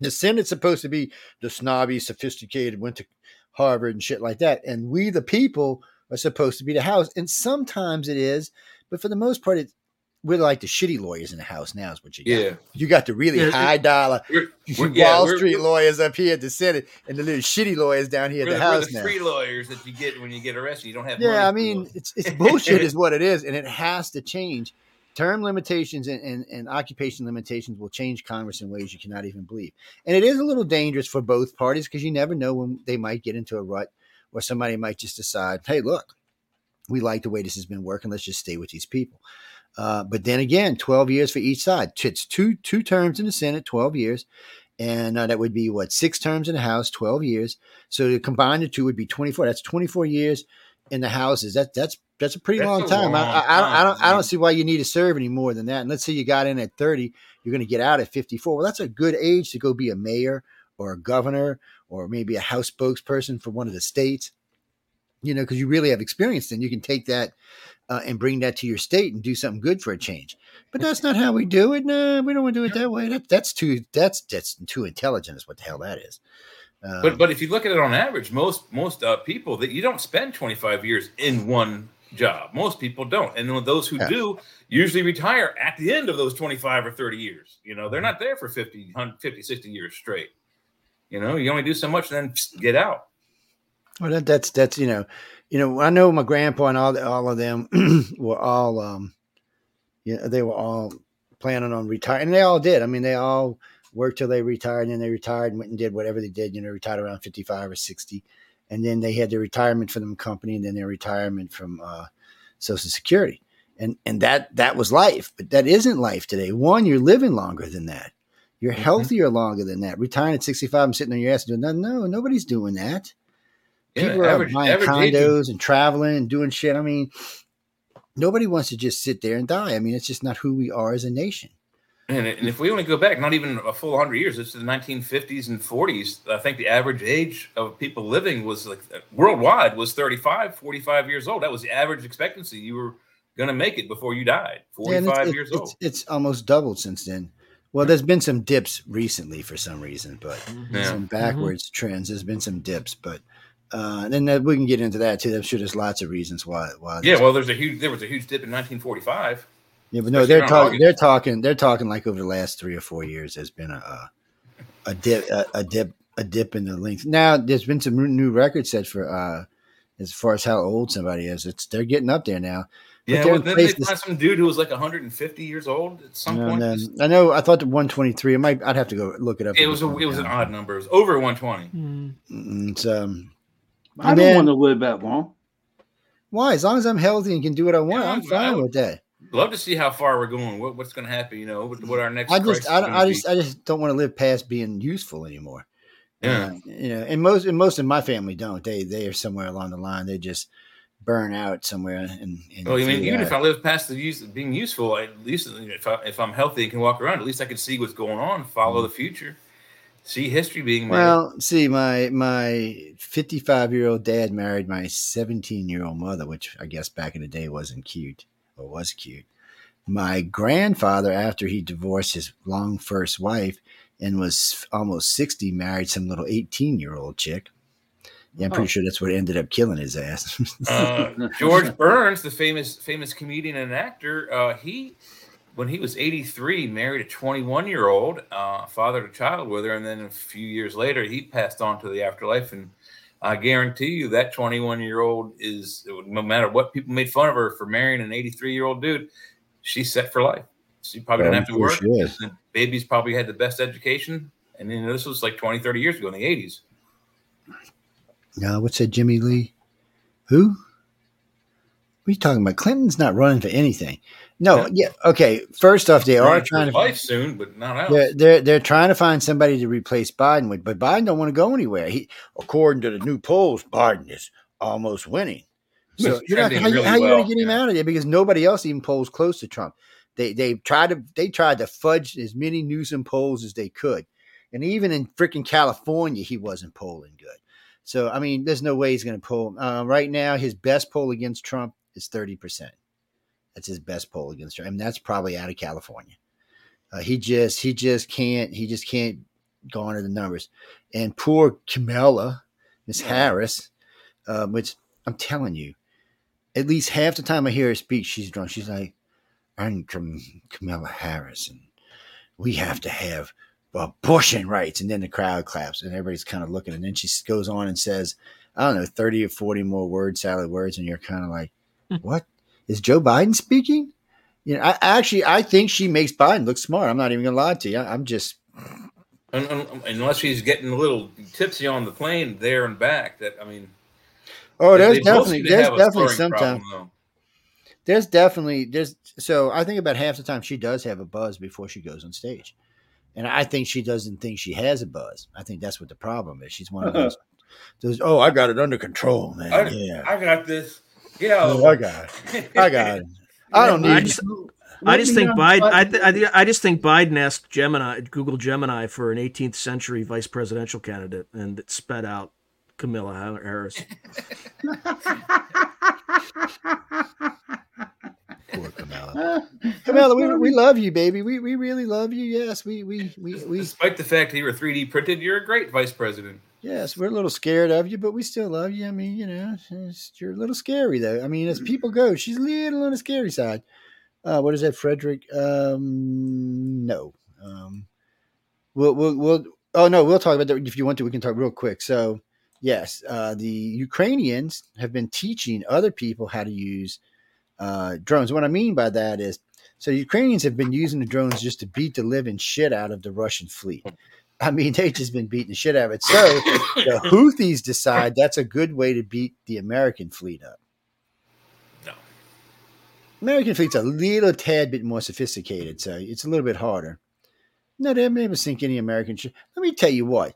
The Senate's supposed to be the snobby, sophisticated, went to Harvard and shit like that. And we, the people, are supposed to be the House. And sometimes it is, but for the most part, it, we're like the shitty lawyers in the House now, is what you got. Yeah. You got the really Yeah, high dollar We're, Wall we're- yeah, we're- Street we're- lawyers up here at the Senate and the little shitty lawyers down here at We're the the, we're House the now. free lawyers that you get when you get arrested. You don't have Yeah, I money for mean, it's it's bullshit, is what it is, and it has to change. Term limitations and, and, and occupation limitations will change Congress in ways you cannot even believe. And it is a little dangerous for both parties because you never know when they might get into a rut or somebody might just decide, hey, look, we like the way this has been working. Let's just stay with these people. Uh, but then again, 12 years for each side. It's two two terms in the Senate, 12 years. And uh, that would be what, six terms in the House, 12 years. So to combine the two would be 24. That's 24 years in the houses. That that's that's a pretty That's long a time. I, long I, I don't I don't I don't see why you need to serve any more than that. And let's say you got in at 30, you're going to get out at 54. Well, that's a good age to go be a mayor or a governor or maybe a house spokesperson for one of the states. You know, because you really have experience, then you can take that uh, and bring that to your state and do something good for a change. But that's not how we do it. No, we don't want to do it that way. That, that's too that's that's too intelligent. Is what the hell that is. Um, But but if you look at it on average, most most uh, people that you don't spend 25 years in one job. Most people don't, and those who Yeah. do usually retire at the end of those 25 or 30 years. You know, they're Mm-hmm. not there for 50, 50 60 years straight. You know, you only do so much, then get out. Well, that, that's that's you know, you know. I know my grandpa and all all of them were all, um, yeah, they were all planning on retiring, and they all did. I mean, they all worked till they retired, and then they retired and went and did whatever they did. You know, retired around fifty five or sixty, and then they had their retirement from the company, and then their retirement from uh, Social Security, and and that that was life. But that isn't life today. One, you're living longer than that. You're Mhm. healthier longer than that. Retiring at 65 and sitting on your ass and doing nothing. No, nobody's doing that. Yeah, People are average- buying average age condos and traveling and doing shit. I mean, nobody wants to just sit there and die. I mean, it's just not who we are as a nation. And, and if we only go back, not even a full 100 years, it's the 1950s and 40s. I think the average age of people living was like worldwide was 35, 45 years old. That was the average expectancy. You were going to make it before you died, Yeah, 45 it's, years it's, old. It's, it's almost doubled since then. Well, there's been some dips recently for some reason, but mm-hmm. Yeah. some mm-hmm. backwards trends. There's been some dips, but uh, then we can get into that too. I'm sure there's lots of reasons why. why Yeah, well, there's a huge there was a huge dip in 1945. Yeah, but no, they're talking. They're talking. They're talking like over the last three or four years. There's been a a, a dip, a, a dip, a dip in the length. Now there's been some new records set for uh, as far as how old somebody is. It's they're getting up there now. But Yeah, well, in then they find some dude who was like 150 years old at some And point. then- I know. I thought the 123. It might. I'd have to go look it up. it was a, it was an odd number. It was over 120. Mm. Mm, It's, um, I And don't then- want to live that long. why? As long as I'm healthy and can do what I want, Yeah, I'm I fine would- with that. Love to see how far we're going. What, what's going to happen? You know, what, what our next. I just, crisis I, don't, gonna I be. just, I just don't want to live past being useful anymore. Yeah. Uh, you know, and most, and most of my family don't. They, they are somewhere along the line. They just burn out somewhere. And, and Well, I mean, even out- if I live past the use being useful, at least if, I, if I'm healthy and can walk around, at least I can see what's going on, follow the future, see history being made. Well, see, my my 55 year old dad married my 17 year old mother, which I guess back in the day wasn't cute or was cute. My grandfather, after he divorced his long first wife and was almost 60, married some little 18 year old chick. Yeah, I'm pretty Oh. sure that's what ended up killing his ass. uh, George Burns, the famous famous comedian and actor, uh, he when he was 83 married a 21 year old, uh, fathered a child with her, and then a few years later he passed on to the afterlife. And I guarantee you that 21 year old is no matter what people made fun of her for marrying an 83 year old dude, she's set for life. She probably didn't have to work. she is. The babies probably had the best education. And you know, this was like 20, 30 years ago in the 80s. no, what's that, Jimmy Lee? Who? What are you talking about? Clinton's not running for anything. No, yeah, okay. First off, they are trying to life soon, but not else. They're, they're they're trying to find somebody to replace Biden with, but Biden don't want to go anywhere. He, according to the new polls, Biden is almost winning. So He's you're not, trending how, you- really how you going to get him yeah. out of there? Because nobody else even polls close to Trump. They they tried to they tried to fudge as many Newsom polls as they could, and even in freaking California, he wasn't polling good. So I mean, there's no way he's going to poll. Uh, right now, his best poll against Trump is thirty percent. That's his best poll against Trump, and that's probably out of California. Uh, he just he just can't he just can't garner the numbers. And poor Kamala, Miss Harris, um, which I'm telling you, at least half the time I hear her speak, she's drunk. She's like, "I'm Kam- Kamala Harris, and we have to have abortion rights." And then the crowd claps, and everybody's kind of looking. And then she goes on and says, "I don't know, thirty or forty more word salad words," and you're kind of like, "What is Joe Biden speaking?" You know, I actually I think she makes Biden look smart. I'm not even gonna lie to you. I, I'm just Un- un- unless he's getting a little tipsy on the plane there and back. That I mean, oh, there's definitely there's definitely scoring sometimes problem, there's definitely there's so I think about half the time she does have a buzz before she goes on stage, and I think she doesn't think she has a buzz. I think that's what the problem is. She's one of uh-huh. those. those oh, I got it under control, man. I- yeah. I got this. Yeah, Oh, I got it. I got it. I don't I need. just, I just think Biden. I, th- I, thi- I just think Biden asked Gemini, Google Gemini, for an 18th century vice presidential candidate, and it sped out Kamala Harris. Poor Kamala. Kamala, we, we love you, baby. We we really love you. Yes, we we we we Despite the fact that you were 3D printed, you're a great vice president. Yes, we're a little scared of you, but we still love you. I mean, you know, you're a little scary though. I mean, as people go, she's a little on the scary side. Uh, what is that, Frederick? Um, no. Um, we'll we'll we'll. Oh no, we'll talk about that if you want to. We can talk real quick. So, yes, uh, the Ukrainians have been teaching other people how to use uh, drones. What I mean by that is, so Ukrainians have been using the drones just to beat the living shit out of the Russian fleet. I mean, they've just been beating the shit out of it. So the Houthis decide that's a good way to beat the American fleet up. No. American fleet's a little tad bit more sophisticated, so it's a little bit harder. No, they've never sink any American ship. Let me tell you what,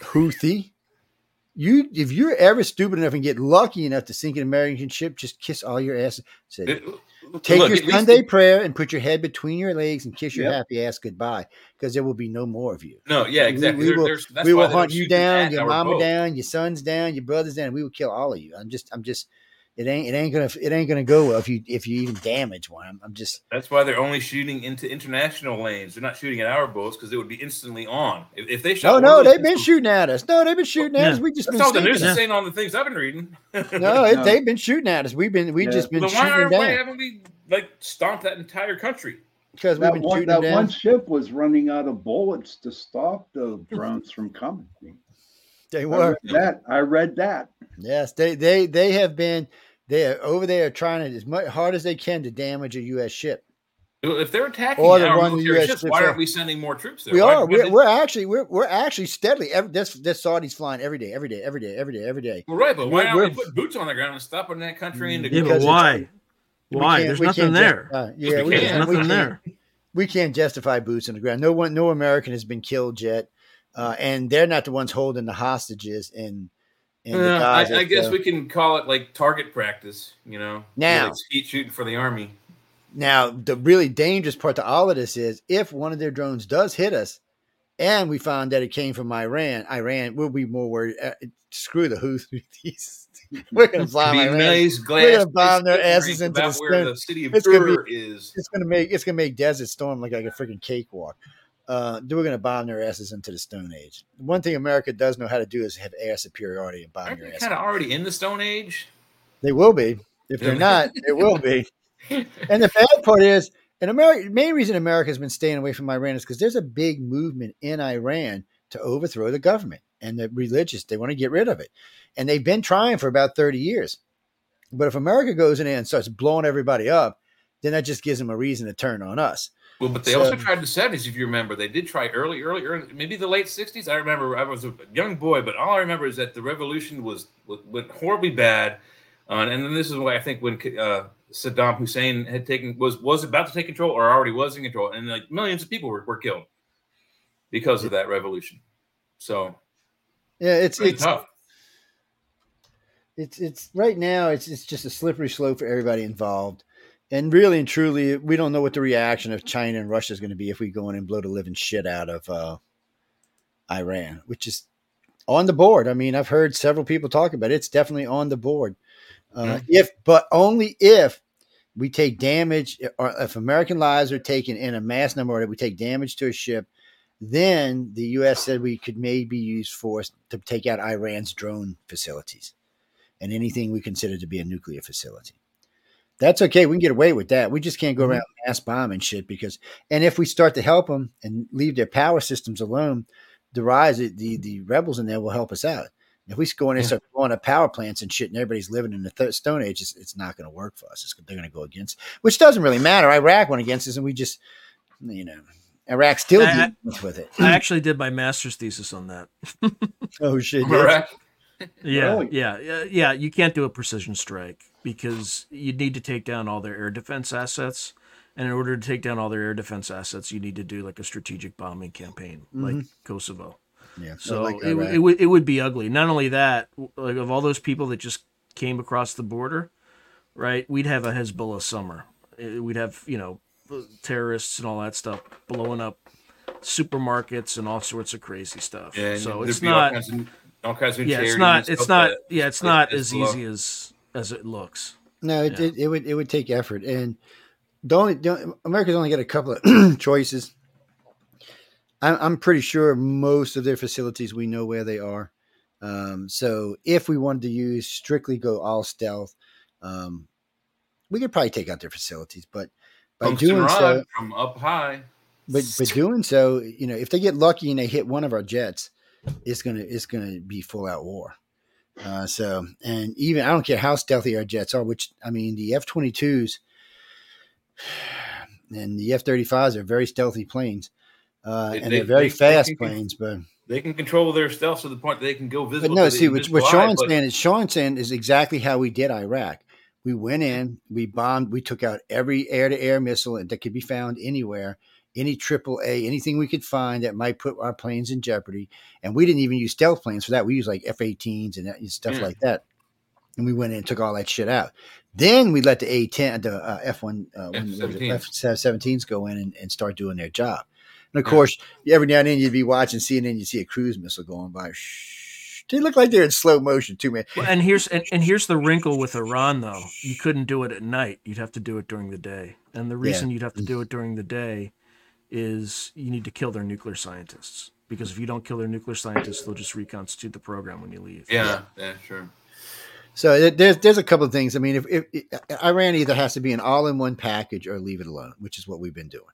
Houthi, you if you're ever stupid enough and get lucky enough to sink an American ship, just kiss all your ass. Say, Take look, your least Sunday prayer and put your head between your legs and kiss your Yep. happy ass goodbye because there will be no more of you. no, yeah, We- exactly. We, There- will, we will hunt you down, your mama down, your sons down, your brothers down. We will kill all of you. I'm just, I'm just, it ain't, it ain't gonna, it ain't gonna go well if you, if you even damage one. I'm, I'm just, That's why they're only shooting into international lanes. They're not shooting at our boats because it would be instantly on. If, if they shot, no, one no, they've been missiles- shooting at us. No, they've been shooting at Yeah. us. We just That's been all the news stinking. is saying on the things I've been reading. No, it, No. they've been shooting at us. We've been, we Yeah. just been then why, shooting are, why haven't we like stomped that entire country? because we've That been one, shooting that them one ship was running out of bullets to stop the drones from coming. They I were. read that. I read that. Yes, they they they have been they are over there trying to as much hard as they can to damage a U.S. ship. If they're attacking Or the our one military US ships, ships why are- aren't we sending more troops there? We Why- are. why We're, did- we're actually we're we're actually steadily. Every, this this Saudi's flying every day, every day, every day, every day, every day. Well, right, but why we're- aren't we we're- putting boots on the ground and stopping that country into Yeah, but Because it's- why? Why? There's nothing there. uh, yeah, we we, can't. There's we nothing can't- there. we can't justify boots on the ground. No one, no American has been killed yet, uh, and they're not the ones holding the hostages And the Uh, I, I guess uh, we can call it like target practice, you know, Now- like skeet shooting for the army. Now, the really dangerous part to all of this is if one of their drones does hit us, and we found that it came from Iran, Iran, we'll be more worried. Uh, screw the Houthis. We're going to bomb Be Iran. nice glass. We're gonna bomb their asses into the where the city of It's gonna be- is. It's going to make it's to make Desert Storm look like a freaking cakewalk. Uh, we're going to bomb their asses into the Stone Age. One thing America does know how to do is have air superiority and bomb Aren't your ass. kind of already in the Stone Age? They will be. If they're not, they will be. And the bad part is, and America, main reason America has been staying away from Iran is because there's a big movement in Iran to overthrow the government and the religious. They want to get rid of it, and they've been trying for about thirty years. But if America goes in and starts blowing everybody up, then that just gives them a reason to turn on us. Well, but they So- also tried in the seventies, if you remember. They did try early, early, early, maybe the late sixties. I remember I was a young boy, but all I remember is that the revolution was went horribly bad, uh, and then this is why I think when uh, Saddam Hussein had taken was was about to take control or already was in control, and like millions of people were, were killed because of that revolution. So Yeah, it's it's tough. it's it's right now it's it's just a slippery slope for everybody involved and really and truly we don't know what the reaction of china and russia is going to be if we go in and blow the living shit out of uh, iran which is on the board. I mean i've heard several people talk about it. It's definitely on the board. Uh, if but only if we take damage or if american lives are taken in a mass number or if we take damage to a ship then the us said we could maybe use force to take out iran's drone facilities and anything we consider to be a nuclear facility. That's okay. We can get away with that. We just can't go Mhm. around mass bombing shit because, and if we start to help them and leave their power systems alone, the rise, the the rebels in there will help us out. If we go in and Yeah. start blowing up power plants and shit, and everybody's living in the th- Stone Age, it's, it's not going to work for us. It's, they're going to go against, which doesn't really matter. Iraq went against us, and we just, you know, Iraq still I- deals with it. I actually did my master's thesis on that. Oh shit! yes. Correct. Yeah, yeah, yeah, yeah. You can't do a precision strike because you need to take down all their air defense assets, and in order to take down all their air defense assets, you need to do like a strategic bombing campaign, like Kosovo. Yeah. So like it, Iraq. it would it would be ugly. Not only that, like of all those people that just came across the border, right? We'd have a Hezbollah summer. Uh, We'd have you know terrorists and all that stuff blowing up supermarkets and all sorts of crazy stuff. Yeah, and so it's be all not. kinds of, all kinds of Yeah, it's not. It's not. Yeah, it's not as below. easy as as it looks. No, it, Yeah. it, it would it would take effort, and the only the, America's only got a couple of choices. I'm, I'm pretty sure most of their facilities we know where they are. Um, so if we wanted to use strictly go all stealth, um, we could probably take out their facilities. But by Tungsten doing so, from up high. but but doing so, you know, if they get lucky and they hit one of our jets, it's gonna it's gonna be full out war. Uh, so and even I don't care how stealthy our jets are, which I mean the F twenty twos and the F thirty fives are very stealthy planes, uh, They- and they- they're very they- they fast can- planes. But They can control their stealth to the point that they can go visit. but no, see what, what eye, Sean's saying is Sean's saying is exactly how we did Iraq. We went in, we bombed, we took out every air to air missile that could be found anywhere, any triple A, anything we could find that might put our planes in jeopardy. And we didn't even use stealth planes for that. We used like F 18s and and stuff Yeah. like that. And we went in and took all that shit out. Then we let the A 10, the uh, F 1, uh, F-17s. F 17s go in and, and start doing their job. And of Yeah. course, every now and then you'd be watching CNN, you'd see a cruise missile going by. They look like they're in slow motion too, man. Well, and here's and, and here's the wrinkle with Iran though. You couldn't do it at night. You'd have to do it during the day. And the reason you'd have to do it during the day is you need to kill their nuclear scientists. Because if you don't kill their nuclear scientists, they'll just reconstitute the program when you leave. Yeah, yeah, sure. So there's there's a couple of things. I mean, if, if, if Iran either has to be an all-in-one package or leave it alone, which is what we've been doing.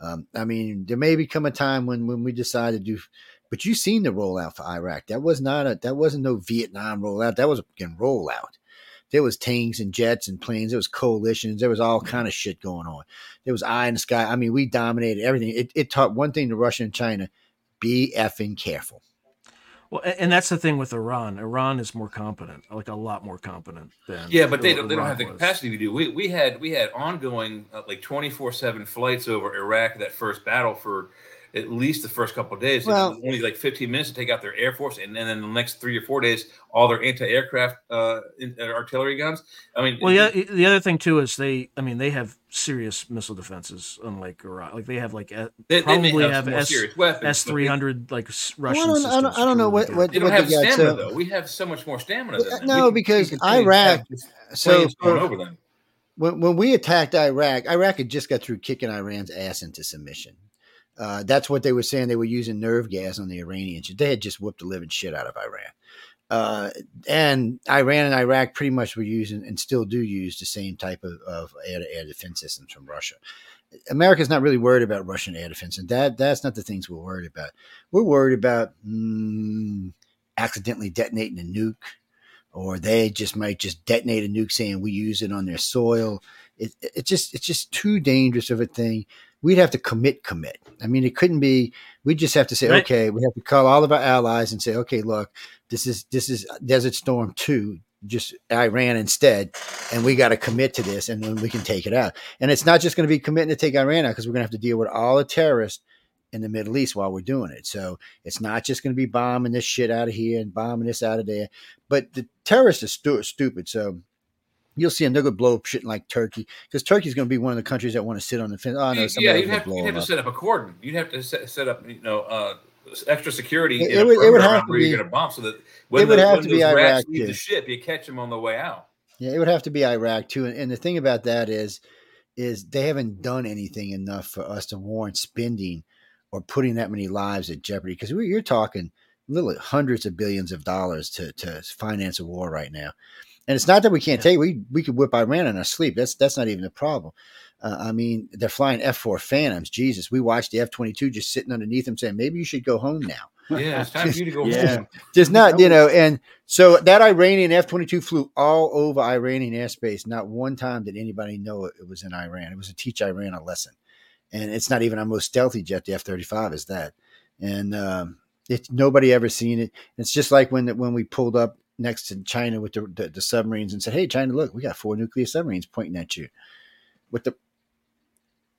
Um, I mean, there may become a time when when we decide to do, but you've seen the rollout for Iraq. That was not a that wasn't no Vietnam rollout. That was a fucking rollout. There was tanks and jets and planes. There was coalitions. There was all kind of shit going on. There was eye in the sky. I mean, we dominated everything. It, it taught one thing to Russia and China: be effing careful. Well, and that's the thing with Iran. Iran is more competent, like a lot more competent than Yeah, but they don't, they don't have the was. capacity to do. We we had we had ongoing uh, like twenty four seven flights over Iraq. That first battle for at least the first couple of days. Well- it's only like 15 minutes to take out their air force, and, then the next three or four days, all their anti-aircraft uh, in, uh, artillery guns. I mean, Well, yeah. The other thing too is they. I mean, they have serious missile defenses, unlike Iraq. Like they have like a- they, they may probably have, have S- serious weapons. S but three hundred like Russian. Well, I don't- I don't- systems I don't know what- what- They, they don't have they got, stamina so- though. We have so much more stamina than. No, We because we Iraq- So planes going for- over them. when, when we attacked Iraq, Iraq had just got through kicking Iran's ass into submission. Uh, that's what they were saying. They were using nerve gas on the Iranians. They had just whooped the living shit out of Iran. Uh, and Iran and Iraq pretty much were using and still do use the same type of, of air to air defense systems from Russia. America's not really worried about Russian air defense, and that that's not the things we're worried about. We're worried about mm, accidentally detonating a nuke, or they just might just detonate a nuke saying we use it on their soil. It, it just it's just too dangerous of a thing. We'd have to commit, commit. I mean, it couldn't be. We just have to say, Right. okay, we have to call all of our allies and say, okay, look, this is this is Desert Storm two, just Iran instead, and we got to commit to this, and then we can take it out. And it's not just going to be committing to take Iran out because we're going to have to deal with all the terrorists in the Middle East while we're doing it. So it's not just going to be bombing this shit out of here and bombing this out of there. But the terrorists are stu- stupid. So you'll see them. To blow up shit like Turkey because Turkey's going to be one of the countries that want to sit on the fence. Oh, no, yeah, you'd have, you'd have to set up a cordon. You'd have to set, set up, you know, uh, extra security. It- it would- it would have to where be- you're going to bomb, so that when, it would the, have to be Iraq, leave the ship, you catch them on the way out. Yeah, it would have to be Iraq too. And, and the thing about that is, is they haven't done anything enough for us to warrant spending or putting that many lives at jeopardy. Because you're talking literally hundreds of billions of dollars to to finance a war right now. And it's not that we can't Yeah. take. We we could whip Iran in our sleep. That's that's not even the problem. Uh, I mean, they're flying F four Phantoms. Jesus, we watched the F twenty two just sitting underneath them, saying maybe you should go home now. Yeah, it's time for you to go Yeah. home. Just not, you know, and so that Iranian F 22 flew all over Iranian airspace. Not one time did anybody know it, it was in Iran. It was to teach Iran a lesson. And it's not even our most stealthy jet, the F 35 is that. And um, it's nobody ever seen it. It's just like when when we pulled up next to China with the, the, the submarines and said, Hey, China, look, we got four nuclear submarines pointing at you. With the,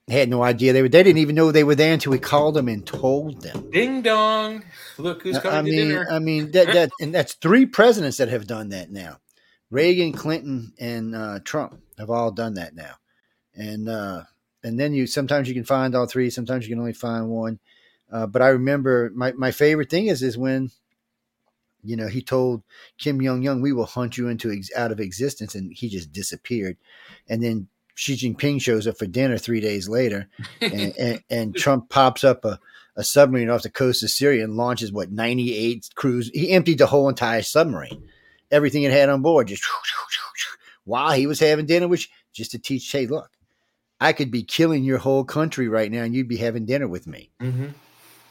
they had no idea they were, they didn't even know they were there until we called them and told them. Ding dong! Look who's coming I to mean, dinner. I mean that that and that's three presidents that have done that now. Reagan, Clinton, and uh, Trump have all done that now, and uh, and then you sometimes you can find all three, sometimes you can only find one. Uh, but I remember my, my favorite thing is is when, you know, he told Kim Jong Un, "We will hunt you into ex- out of existence," and he just disappeared. And then Xi Jinping shows up for dinner three days later, and, and, and Trump pops up a, a submarine off the coast of Syria and launches what 98 cruise. He emptied the whole entire submarine, everything it had on board, just while he was having dinner which just to teach. Hey, look, I could be killing your whole country right now, and you'd be having dinner with me. Mhm.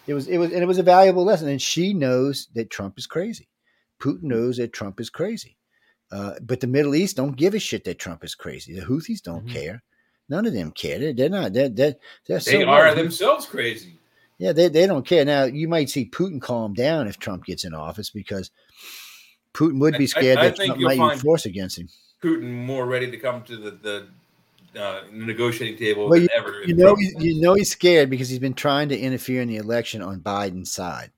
It was it was and it was a valuable lesson. And Xi knows that Trump is crazy. Putin knows that Trump is crazy. Uh, but the Middle East don't give a shit that Trump is crazy. The Houthis don't Mhm. care. None of them care. They're, they're not. They're, they're, they're They so are themselves crazy. Yeah, they, they don't care. Now, you might see Putin calm down if Trump gets in office because Putin would I- be I- scared I that Trump might use force against him. Putin more ready to come to the, the uh, negotiating table Well, than ever. You know, he's, you know he's scared because he's been trying to interfere in the election on Biden's side.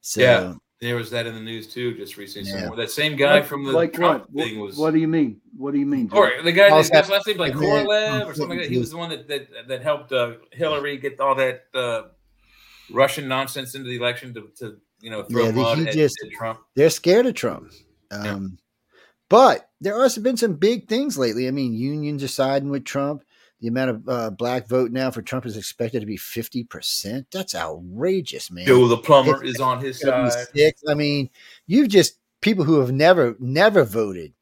So, Yeah. There was that in the news too, just recently. Yeah. That same guy Like- from the like Trump what? thing was. What do you mean? What do you mean? Jim? or the guy, Also- his last name like and Korolev or something like that. He was the one that that, that helped uh, Hillary get all that uh, Russian nonsense into the election to, to you know throw Yeah, the- mud he at, just- at Trump. they're scared of Trump. Um, But there have been some big things lately. I mean, unions are siding with Trump. The amount of uh, black vote now for Trump is expected to be 50%. That's outrageous, man. Joe the plumber It's- is on his side. I mean, you've just people who have never, never voted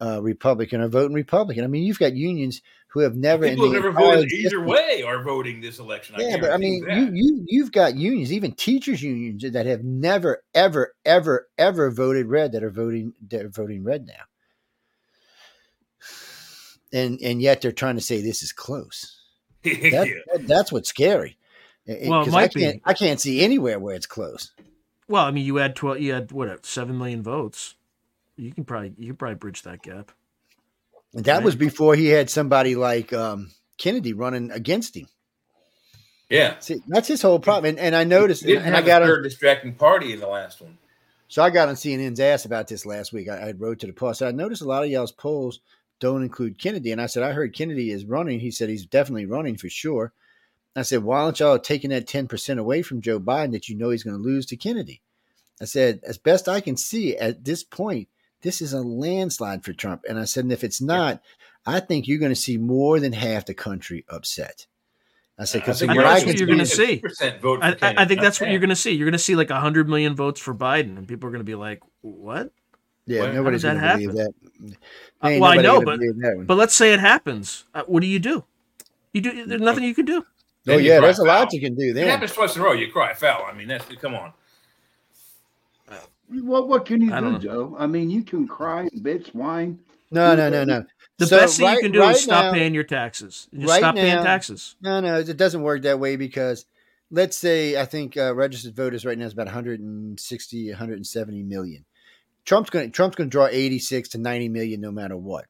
uh, Republican are voting Republican. I mean, you've got unions who have never, People in the never voted either existence- way are voting this election. I yeah, but I mean, that. you you you've got unions, even teachers unions that have never, ever, ever, ever voted red that are voting that are voting red now, and and yet they're trying to say this is close. That, Yeah. that- that's what's scary. It- Well, it 'cause might I can't be. I can't see anywhere where it's close. Well, I mean, you had twelve. You had what? Seven million votes. You can probably you can probably bridge that gap. And that Right. was before he had somebody like um, Kennedy running against him. Yeah. See, that's his whole problem. And, and I noticed, and, and I got a on, third distracting party in the last one. so I got on CNN's ass about this last week. I, I wrote to the post. I noticed a lot of y'all's polls don't include Kennedy, and I said I heard Kennedy is running. He said he's definitely running for sure. I said, why aren't y'all taking that ten percent away from Joe Biden that you know he's going to lose to Kennedy? I said, as best I can see at this point, this is a landslide for Trump. And I said, and if it's not, I think you're going to see more than half the country upset. I said, because what you're I that's can you're gonna see. vote I, I, I think not that's what you're going to see. You're going to see like 100 million votes for Biden, and people are going to be like, what? yeah, Well, nobody's going that to believe that. Uh, well, I know, but- believe that one. But let's say it happens. Uh, what do you do? You do. There's nothing you can do. oh Then you yeah, cry there's a lot you can do If it then. happens twice in a row, you cry foul. I mean, that's come on. What what can you I do, know. Joe? I mean, you can cry and bitch, whine. No, no, no, no. The So best thing right- you can do right is stop now- paying your taxes. Just right stop paying taxes. No, no, it doesn't work that way because let's say I think uh, registered voters right now is about 160, 170 million. Trump's going to Trump's going to draw 86 to 90 million no matter what.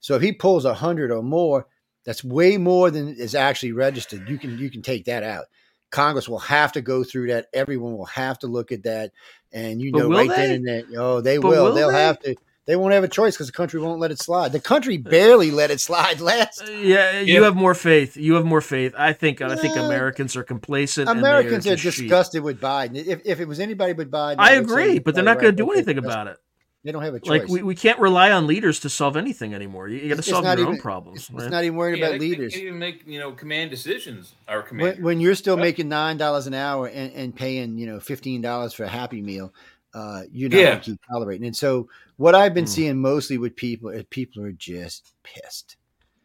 So if he pulls 100 or more, that's way more than is actually registered. You can you can take that out. Congress will have to go through that. Everyone will have to look at that, and you But know right they? then and there. Oh, they will. will They'll they? have to. They won't have a choice because the country won't let it slide. The country barely let it slide last Uh, Yeah, you Yeah. have more faith. You have more faith. I think. I think Uh, Americans are complacent. and they Americans are just sheep. disgusted with Biden. If, if it was anybody but Biden, I would agree, but they're probably not going to do anything about it. They don't have a choice. Like we, we can't rely on leaders to solve anything anymore. You, got to It's- it's solve your not own problems. it's, man. it's not even worried Yeah, about they, leaders. They can't even make you know command decisions. Our command. When, when you're still Right. making nine dollars an hour and, and paying, you know, fifteen dollars for a Happy Meal, uh, you're not Yeah. going to keep tolerating. And so, what I've been Hmm. seeing mostly with people is people are just pissed.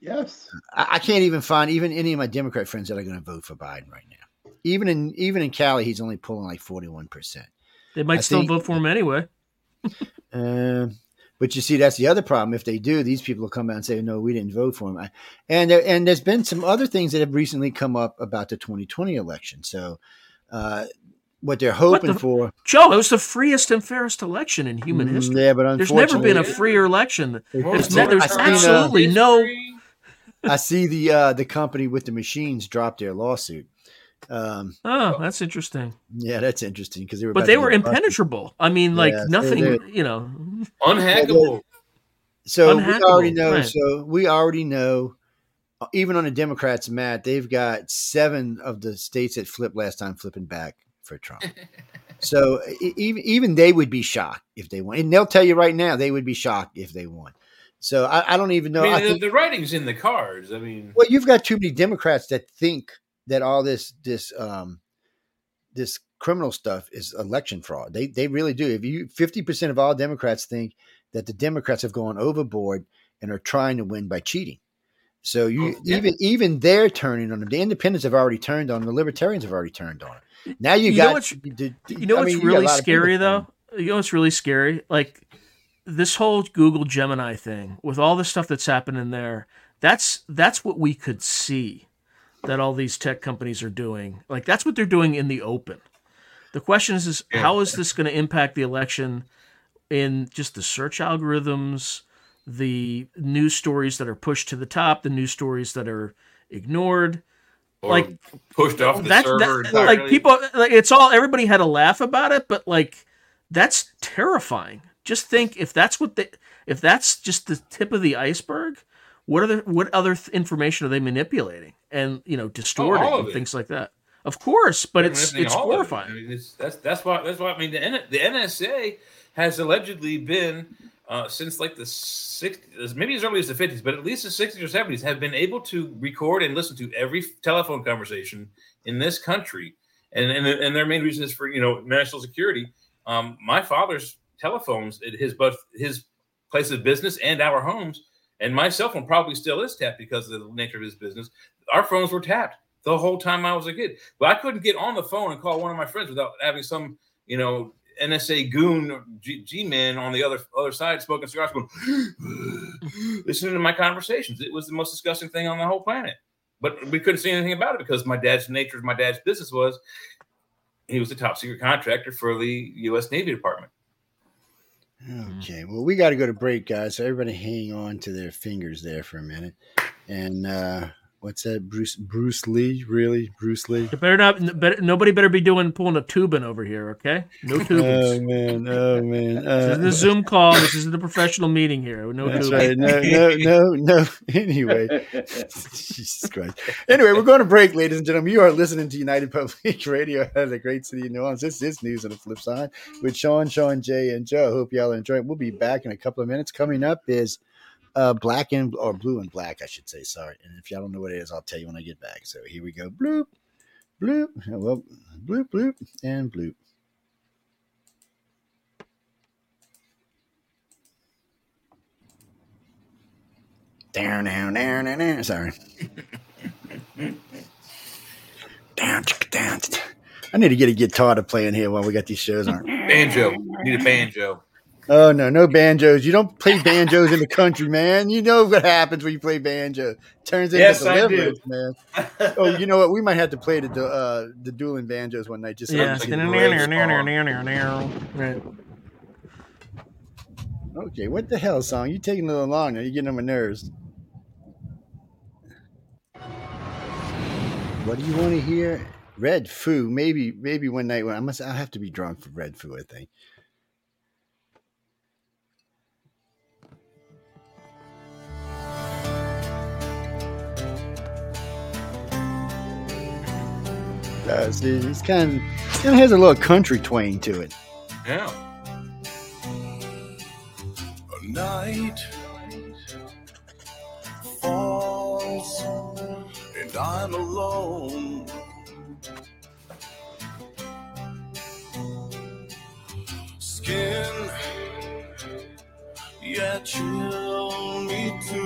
Yes. I, I can't even find even any of my Democrat friends that are going to vote for Biden right now. Even in even in Cali, he's only pulling like forty one percent. they might I still think- vote for him anyway. Um, but you see, that's the other problem. If they do, these people will come out and say, "No, we didn't vote for him." I, and there, and there's been some other things that have recently come up about the 2020 election. So, uh, what they're hoping the- for, Joe, it was the freest and fairest election in human Mm, history. yeah, but There's never been a freer election. There's, ne- there's I seen, absolutely no. I see the uh, the company with the machines drop their lawsuit. Um, Oh, that's interesting. yeah, that's interesting because they were, But they were get busted. impenetrable. I mean, like Yeah, nothing. they're- You know, Unhackable. So we already know. right. So we already know. uh, Even on the Democrats' mat, they've got seven of the states that flipped last time flipping back for Trump. so even even they would be shocked if they won, and they'll tell you right now they would be shocked if they won. So I, I don't even know. I mean, I the, think, the writing's in the cards. I mean, well, you've got too many Democrats that think that all this this um this criminal stuff is election fraud. They they really do. If you fifty percent of all Democrats think that the Democrats have gone overboard and are trying to win by cheating. So you Oh, yeah. even even they're turning on them. The independents have already turned on them. The libertarians have already turned on them. Now you, You know got what's- the- the- you know I what's mean, really lot of people scary though. You know what's really scary? Like this whole Google Gemini thing with all the stuff that's happening there. That's that's what we could see that all these tech companies are doing. Like that's what they're doing in the open. The question is, is how is this going to impact the election in just the search algorithms, the news stories that are pushed to the top, the news stories that are ignored? or like, pushed off the That's server. that, like people like it's all everybody had a laugh about it, but like that's terrifying. Just think if that's what they if that's just the tip of the iceberg, what other what other th- information are they manipulating and you know distorting all of and things like that? Of course, but it's it's of it. horrifying. I mean, it's, that's that's why that's why I mean the N, the NSA has allegedly been uh, since like the 60s, maybe as early as the 50s, but at least the 60s or 70s have been able to record and listen to every telephone conversation in this country, and and, and their main reason is for you know national security. Um, my father's telephones at his both his place of business and our homes, and my cell phone probably still is tapped because of the nature of his business. Our phones were tapped the whole time I was a kid. But I couldn't get on the phone and call one of my friends without having some, you know, NSA goon G man on the other other side smoking cigars, going, listening to my conversations. It was the most disgusting thing on the whole planet. But we couldn't say anything about it because my dad's nature of my dad's business was he was a top secret contractor for the U.S. Navy Department. Okay, well, we got to go to break, guys. So everybody hang on to their fingers there for a minute. And uh, what's that? Bruce Bruce Lee? Really, Bruce Lee? You better not. Better, nobody better be doing pulling a Toobin over here. Okay, no Oh Toobin. man, oh man. this isn't Uh, a Zoom call. This isn't a professional meeting here. No that's Toobin. right. No, no, no, no. Anyway, Jesus Christ. Anyway, we're going to break, ladies and gentlemen. You are listening to United Public Radio out of the great city of New Orleans. This is News on the Flip Side with Sean, Sean, Jay, and Joe. Hope y'all enjoy it. We'll be back in a couple of minutes. Coming up is uh, black and or blue and black, I should say. Sorry. And if y'all don't know what it is, I'll tell you when I get back. So here we go. Bloop, bloop, well, bloop, bloop, and bloop. Down, down, down, down, down. Sorry. down, down. I need to get a guitar to play in here while we got these shows on. Banjo. Need a banjo. Oh no, no banjos. You don't play banjos in the country, man. You know what happens when you play banjo. Turns into Yes, I deliverance, man. Oh, you know what? We might have to play the du- uh, the dueling banjos one night. Just so Yeah. we can get Right. Okay, what the hell, song? You taking a little long now. You're getting on my nerves. What do you want to hear? Red Foo. Maybe, maybe one night when I must. I'll have to be drunk for Red Foo. I think. See, it's kind of, kind of has a little country twang to it. Yeah. A night falls and I'm alone. Skin, yeah, chill me to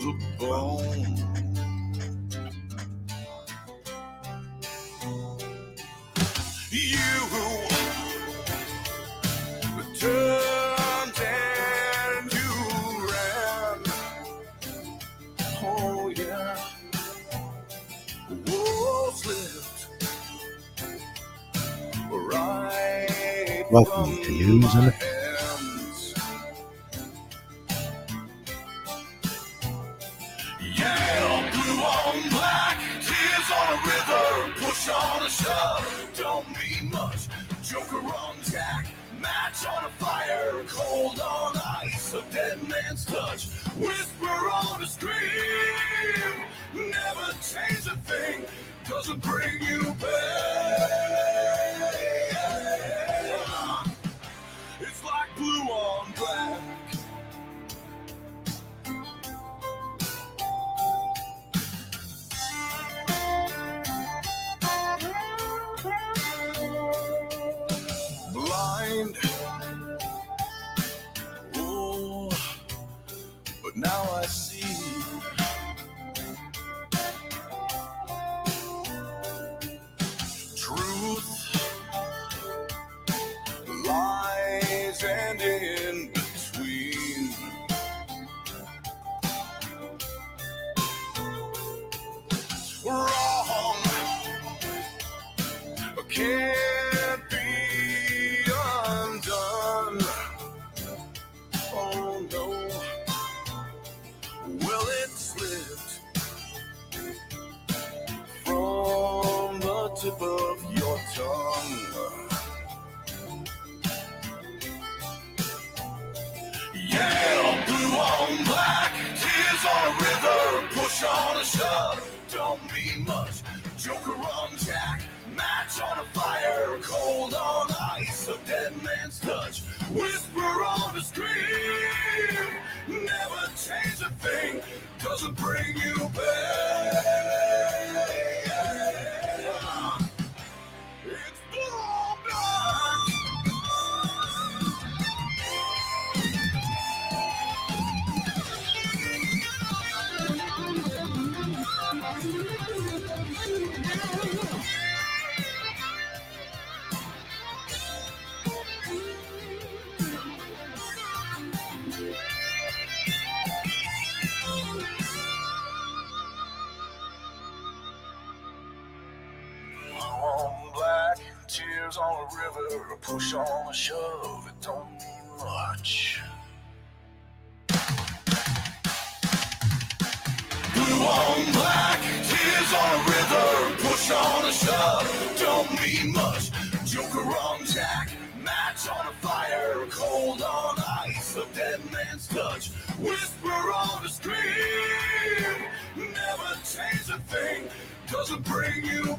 the bone. Never change a thing, doesn't bring you back. You bring you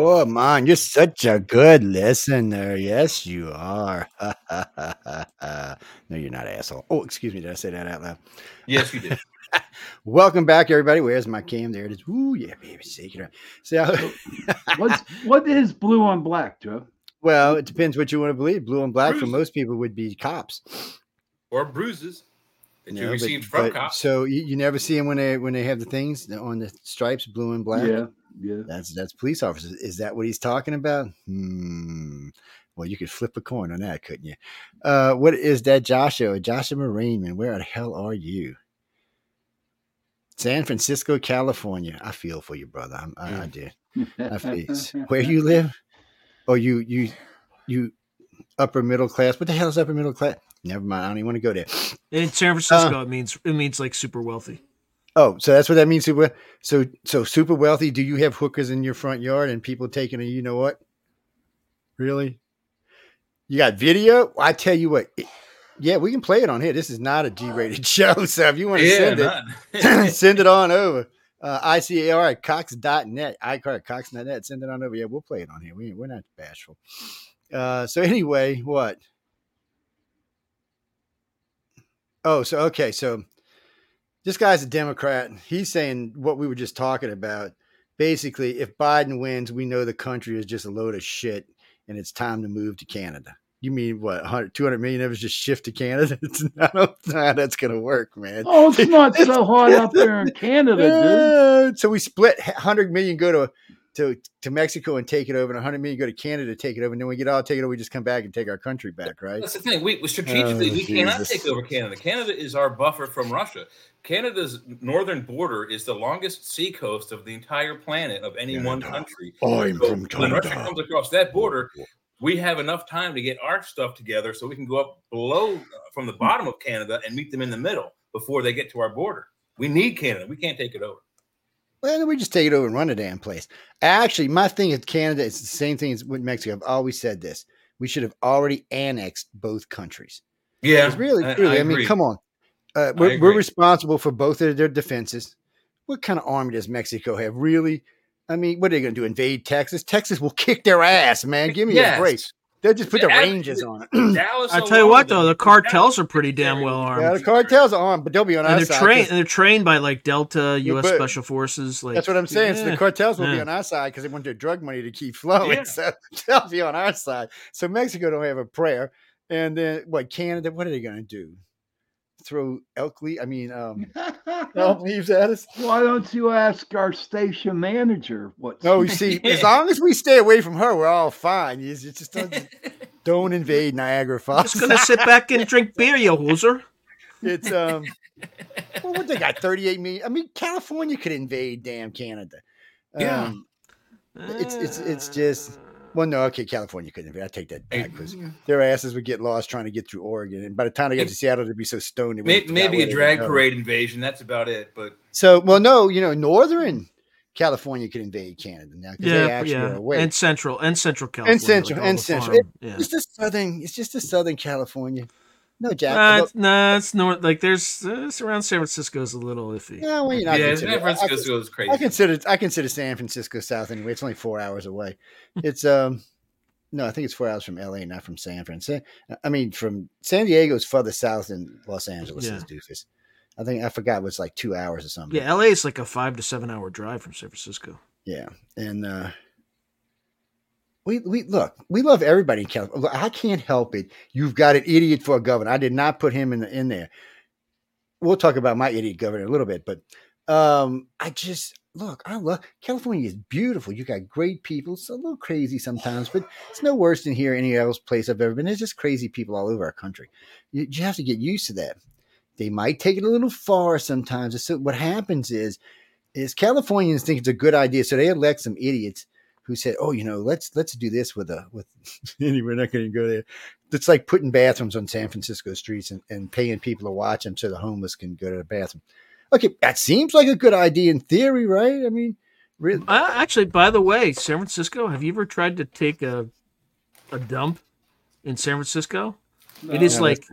Oh man, you're such a good listener. Yes, you are. no, you're not, asshole. Oh, excuse me. Did I say that out loud? Yes, you did. Welcome back, everybody. Where's my cam? There it is. Ooh, yeah, baby. Shake it up. So, What's what is blue on black, Joe? well, it depends what you want to believe. Blue and black for most people would be cops. Or bruises that you know, but- received from but- cops. So you, you never see them when they when they have the things on the stripes, blue and black. Yeah, yeah. That's that's police officers. Is that what he's talking about? Hmm. Well, you could flip a coin on that, couldn't you? Uh, what is that, Joshua? Joshua Rainman, where the hell are you? San Francisco, California. I feel for you, brother. I'm, I, I do. I feel, where you live? Oh, you you you upper middle class. What the hell is upper middle class? Never mind. I don't even want to go there. In San Francisco, it means it means like super wealthy. Oh, so that's what that means. Super. So so super wealthy. Do you have hookers in your front yard and people taking a you know what? Really? You got video? I tell you what. it- yeah, we can play it on here. This is not a G-rated show, so if you want to yeah, send it, send it on over. Uh, ICAR at cox.net, iCar at cox.net. Send it on over. Yeah, we'll play it on here. We, we're not bashful. Uh, so anyway, what? Oh, so okay, so this guy's a Democrat. He's saying what we were just talking about. Basically, if Biden wins, we know the country is just a load of shit and it's time to move to Canada. You mean what? 100, 200 million of us just shift to Canada? It's not, I don't know how that's going to work, man. Oh, it's not so hot up there in Canada, dude. Uh, so we split 100 million go to to to Mexico and take it over, and 100 million go to Canada take it over, and then we get all take it over. We just come back and take our country back, right? That's the thing. We we- strategically Oh, we cannot take over Canada. Canada is our buffer from Russia. Canada's northern border is the longest sea coast of the entire planet of any one country. I'm So from when Russia comes across that border, we have enough time to get our stuff together so we can go up below uh, from the bottom of Canada and meet them in the middle before they get to our border. We need Canada. We can't take it over. Well, we just take it over and run a damn place. Actually, my thing is Canada. It's the same thing as with Mexico. I've always said this. We should have already annexed both countries. Yeah, It's really, I- I I, mean, come on. Uh, we're, we're responsible for both of their defenses. What kind of army does Mexico have? Really? I mean, what are they going to do? Invade Texas? Texas will kick their ass, man. Give me Yes. a break. They'll just put the Yeah, Rangers on it. Dallas. I tell you what, though, the cartels are pretty damn well armed. yeah, the cartels are armed, but they'll be on and our they're side. trained 'cause and they're trained by like Delta U.S. but- Special Forces. Like That's what I'm saying. So the cartels will be on our side because they want their drug money to keep flowing. Yeah. So they'll be on our side. So Mexico don't have a prayer. And then what? Canada? What are they going to do? Throw elk leaf? I mean, um, elk leaves at us? Why don't you ask our station manager what? No, you see, as long as we stay away from her, we're all fine. You just, just don't, don't invade Niagara Falls. Just gonna sit back and drink beer, you hoser. It's um, well, what they got? Thirty-eight million. I mean, California could invade damn Canada. Yeah. Um, it's it's it's just well, no, okay, California couldn't invade. I take that back because their asses would get lost trying to get through Oregon, and by the time they got to Seattle, they'd be so stoned. they May- Maybe a drag parade invasion. That's about it. But So, well, no, you know, northern California could invade Canada now because they Yeah, actually are yeah, away. and central and central California, central, like and central. farm- Yeah. It's just southern. It's just a southern California. No, Jack. Nah, look- it's, nah, it's north. Like there's uh, it's around San Francisco is a little iffy. no, well, you're not yeah, San I- Francisco is crazy. I consider I consider San Francisco south anyway. It's only four hours away. It's um no, I think it's four hours from LA, not from San Francisco. I mean, from San Diego is further south than Los Angeles Yeah. is, doofus. I think I forgot it was like two hours or something. Yeah, LA is like a five to seven hour drive from San Francisco. Yeah, and uh, we we look, we love everybody in California. I can't help it. You've got an idiot for a governor. I did not put him in the, in there. We'll talk about my idiot governor in a little bit, but Um, I just look, I love California is beautiful. You got great people. It's a little crazy sometimes, but it's no worse than here any else place I've ever been. There's just crazy people all over our country. You, you have to get used to that. They might take it a little far sometimes. So what happens is, is Californians think it's a good idea, so they elect some idiots who said, "Oh, you know, let's let's do this with a with." anyway, we're not going to go there. It's like putting bathrooms on San Francisco streets and, and paying people to watch them so the homeless can go to the bathroom. Okay, that seems like a good idea in theory, right? I mean, really. Uh, actually, by the way, San Francisco. Have you ever tried to take a a dump in San Francisco? it is No. like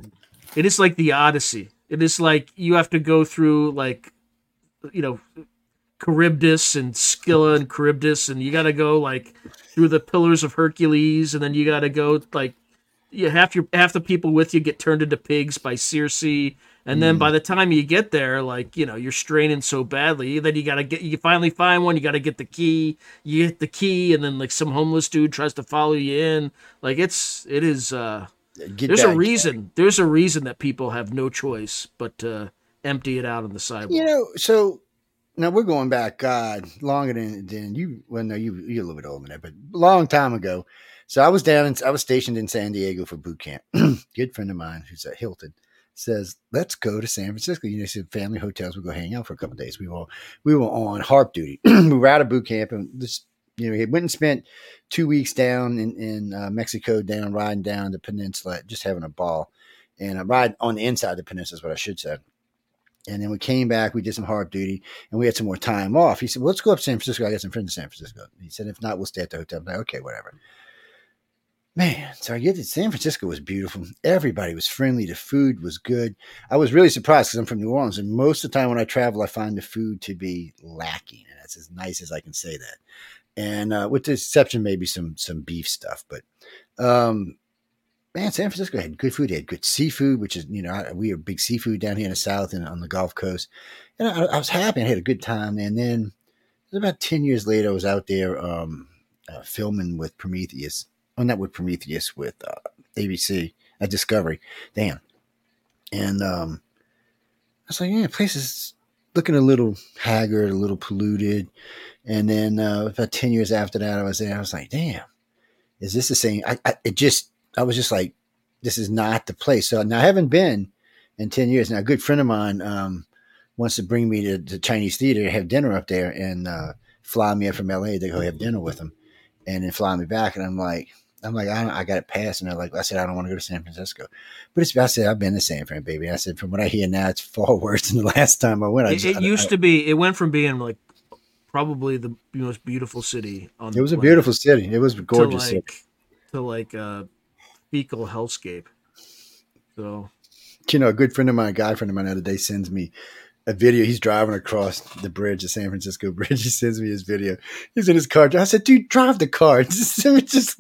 it is like the Odyssey. It is like you have to go through like you know Charybdis and Scylla and Charybdis, and you got to go like through the Pillars of Hercules, and then you got to go like you half your half the people with you get turned into pigs by Circe, and then by the time you get there, like you know you're straining so badly, then you got to get you finally find one, you got to get the key, you get the key, and then like some homeless dude tries to follow you in, like it's it is. uh Get there's a back. reason. There's a reason that people have no choice but to empty it out on the sidewalk. You know, so now we're going back, God, longer than than you. Well, no, you you're a little bit older than that, but a long time ago. So I was down in I was stationed in San Diego for boot camp. Good friend of mine who's at Hilton says, "Let's go to San Francisco." You know, said family hotels. We'll go hang out for a couple days. We were we were on harp duty. we were out of boot camp, and this you know he went and spent two weeks down in in uh, Mexico, down riding down the peninsula, just having a ball, and I ride on the inside of the peninsula is what I should say. And then we came back, we did some hard duty, and we had some more time off. He said, well, let's go up to San Francisco. I got some friends in San Francisco. He said, if not, we'll stay at the hotel. I'm like, okay, whatever. Man, so I get that San Francisco was beautiful. Everybody was friendly. The food was good. I was really surprised because I'm from New Orleans, and most of the time when I travel, I find the food to be lacking, and that's as nice as I can say that. And uh, with the exception, maybe some some beef stuff, but um, man, San Francisco had good food. They had good seafood, which is you know we are big seafood down here in the South and on the Gulf Coast. And I, I was happy. I had a good time. And then about ten years later, I was out there um, uh, filming with Prometheus. Oh, not with Prometheus, with uh, ABC at Discovery. Damn. And um, I was like, yeah, place is looking a little haggard, a little polluted. And then uh, about ten years after that, I was there. I was like, damn, is this the same? I, I it just I was just like, this is not the place. So now I haven't been in 10 years. Now, a good friend of mine um, wants to bring me to the Chinese theater, to have dinner up there, and uh, fly me up from LA to go have dinner with him and then fly me back. And I'm like, I'm like, I, don't, I got it passed. And they're like, I said, I don't want to go to San Francisco. But it's, I said, I've been to San Fran, baby. I said, from what I hear now, it's far worse than the last time I went. I It, just- it I- used I- to be. It went from being like probably the most beautiful city on. It was a planet beautiful city. It was to gorgeous city. like to like a fecal hellscape. So you know, a good friend of mine, a guy friend of mine, the other day sends me a video. He's driving across the bridge, the San Francisco Bridge. He sends me his video. He's in his car. I said, "Dude, drive the car." Just, just.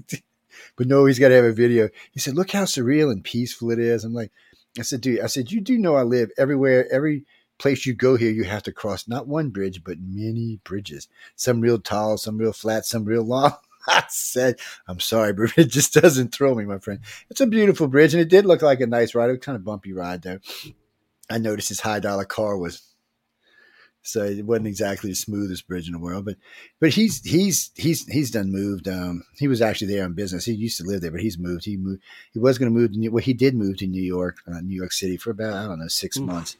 But no, he's got to have a video. He said, "Look how surreal and peaceful it is." I'm like, I said, "Dude, I said you do know I live everywhere. Every place you go here, you have to cross not one bridge, but many bridges. Some real tall, some real flat, some real long." I said, I'm sorry, but it just doesn't thrill me, my friend. It's a beautiful bridge, and it did look like a nice ride. It was kind of bumpy ride though. I noticed his high dollar car was so it wasn't exactly the smoothest bridge in the world, but but he's he's he's he's done moved. Um, he was actually there on business. He used to live there, but he's moved. He moved. He was going to move to New. Well, he did move to New York, uh, New York City for about I don't know six Oof. months.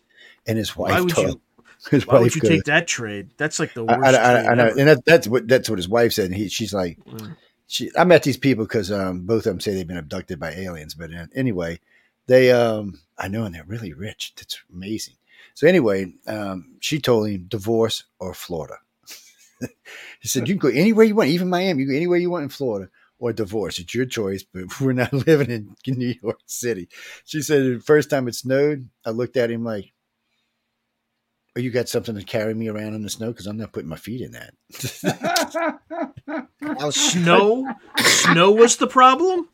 And his wife why would told you? his Why would you goes- take that trade? That's like the worst. I, I, trade I know, and that, that's what that's what his wife said. And he, she's like, Mm. she, I met these people because um, both of them say they've been abducted by aliens. But uh, anyway, they, um, I know, and they're really rich. That's amazing. So anyway, um, she told him divorce or Florida. he said you can go anywhere you want, even Miami. You go anywhere you want in Florida or divorce. It's your choice, but we're not living in New York City. She said the first time it snowed, I looked at him like, "Oh, you got something to carry me around in the snow? Because I'm not putting my feet in that." Snow, snow was the problem.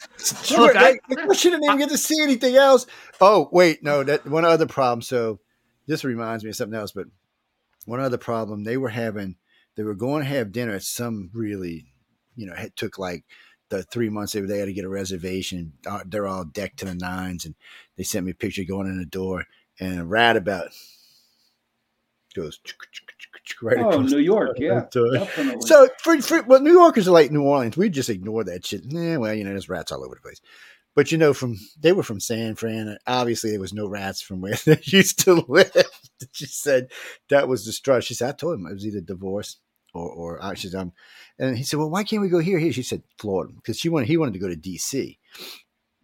Look, Look, I- I, we shouldn't even get to see anything else. Oh, wait, no, that one other problem. So this reminds me of something else, but one other problem they were having, they were going to have dinner at some really, you know, it took like the three months they, were- they had to get a reservation. Uh, They're all decked to the nines, and they sent me a picture going in the door, and right about goes right Oh, across New York, yeah, definitely. So for, for well, New Yorkers are like New Orleans. We just ignore that shit. Nah, well, you know, there's rats all over the place. But you know, from they were from San Fran. Obviously, there was no rats from where they used to live. she said that was the straw. She said, I told him it was either divorce or or uh, she's um. And he said, Well, why can't we go here? Here, she said, Florida, because she wanted he wanted to go to D.C.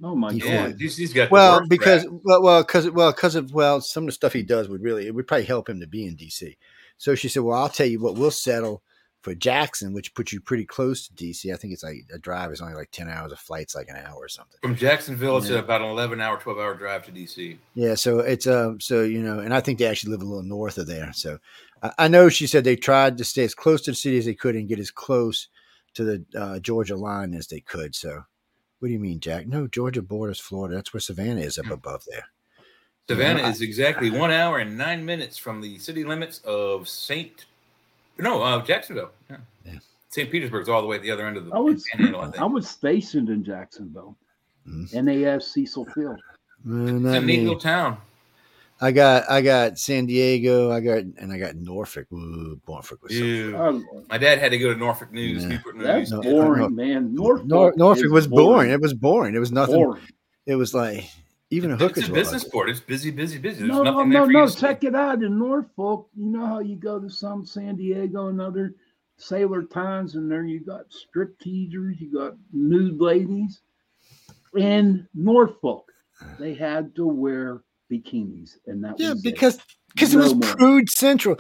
oh my Yeah. Yeah, god. DC's got Well, because rap. well, well, because well, because of well, some of the stuff he does would really it would probably help him to be in D.C. So she said, "Well, I'll tell you what, we'll settle for Jackson, which puts you pretty close to D.C. I think it's like a drive is only like ten hours. A flight's like an hour or something. from Jacksonville, it's Yeah. about an 11 hour, 12 hour drive to DC. Yeah, so it's um, so you know, and I think they actually live a little north of there. So I, I know she said they tried to stay as close to the city as they could and get as close to the uh, Georgia line as they could. So, what do you mean, Jack? No, Georgia borders Florida. That's where Savannah is up above there. Savannah Yeah, I- is exactly one hour and nine minutes from the city limits of St. No, uh, Jacksonville. Yeah. Yeah. St. Petersburg's all the way at the other end of the I was panhandle, I. I was stationed in Jacksonville, Mhm. NAS Cecil Field. It's not a neat little town. I got I got San Diego. I got and I got Norfolk. Ooh, Norfolk was so My dad had to go to Norfolk News. Yeah. Newport that's no, boring, no. man. Norfolk, Nor- Norfolk was boring. It was boring. It was nothing. boring. It was like even a It's hooker's a business like- port. It's busy, busy, busy. There's No, no, nothing no, there for you no. to see. Check it out in Norfolk. You know how you go to some San Diego and other sailor towns, and there you got strip teasers, you got nude ladies. In Norfolk, they had to wear bikinis, and that Yeah, was because because it No was more. prude central.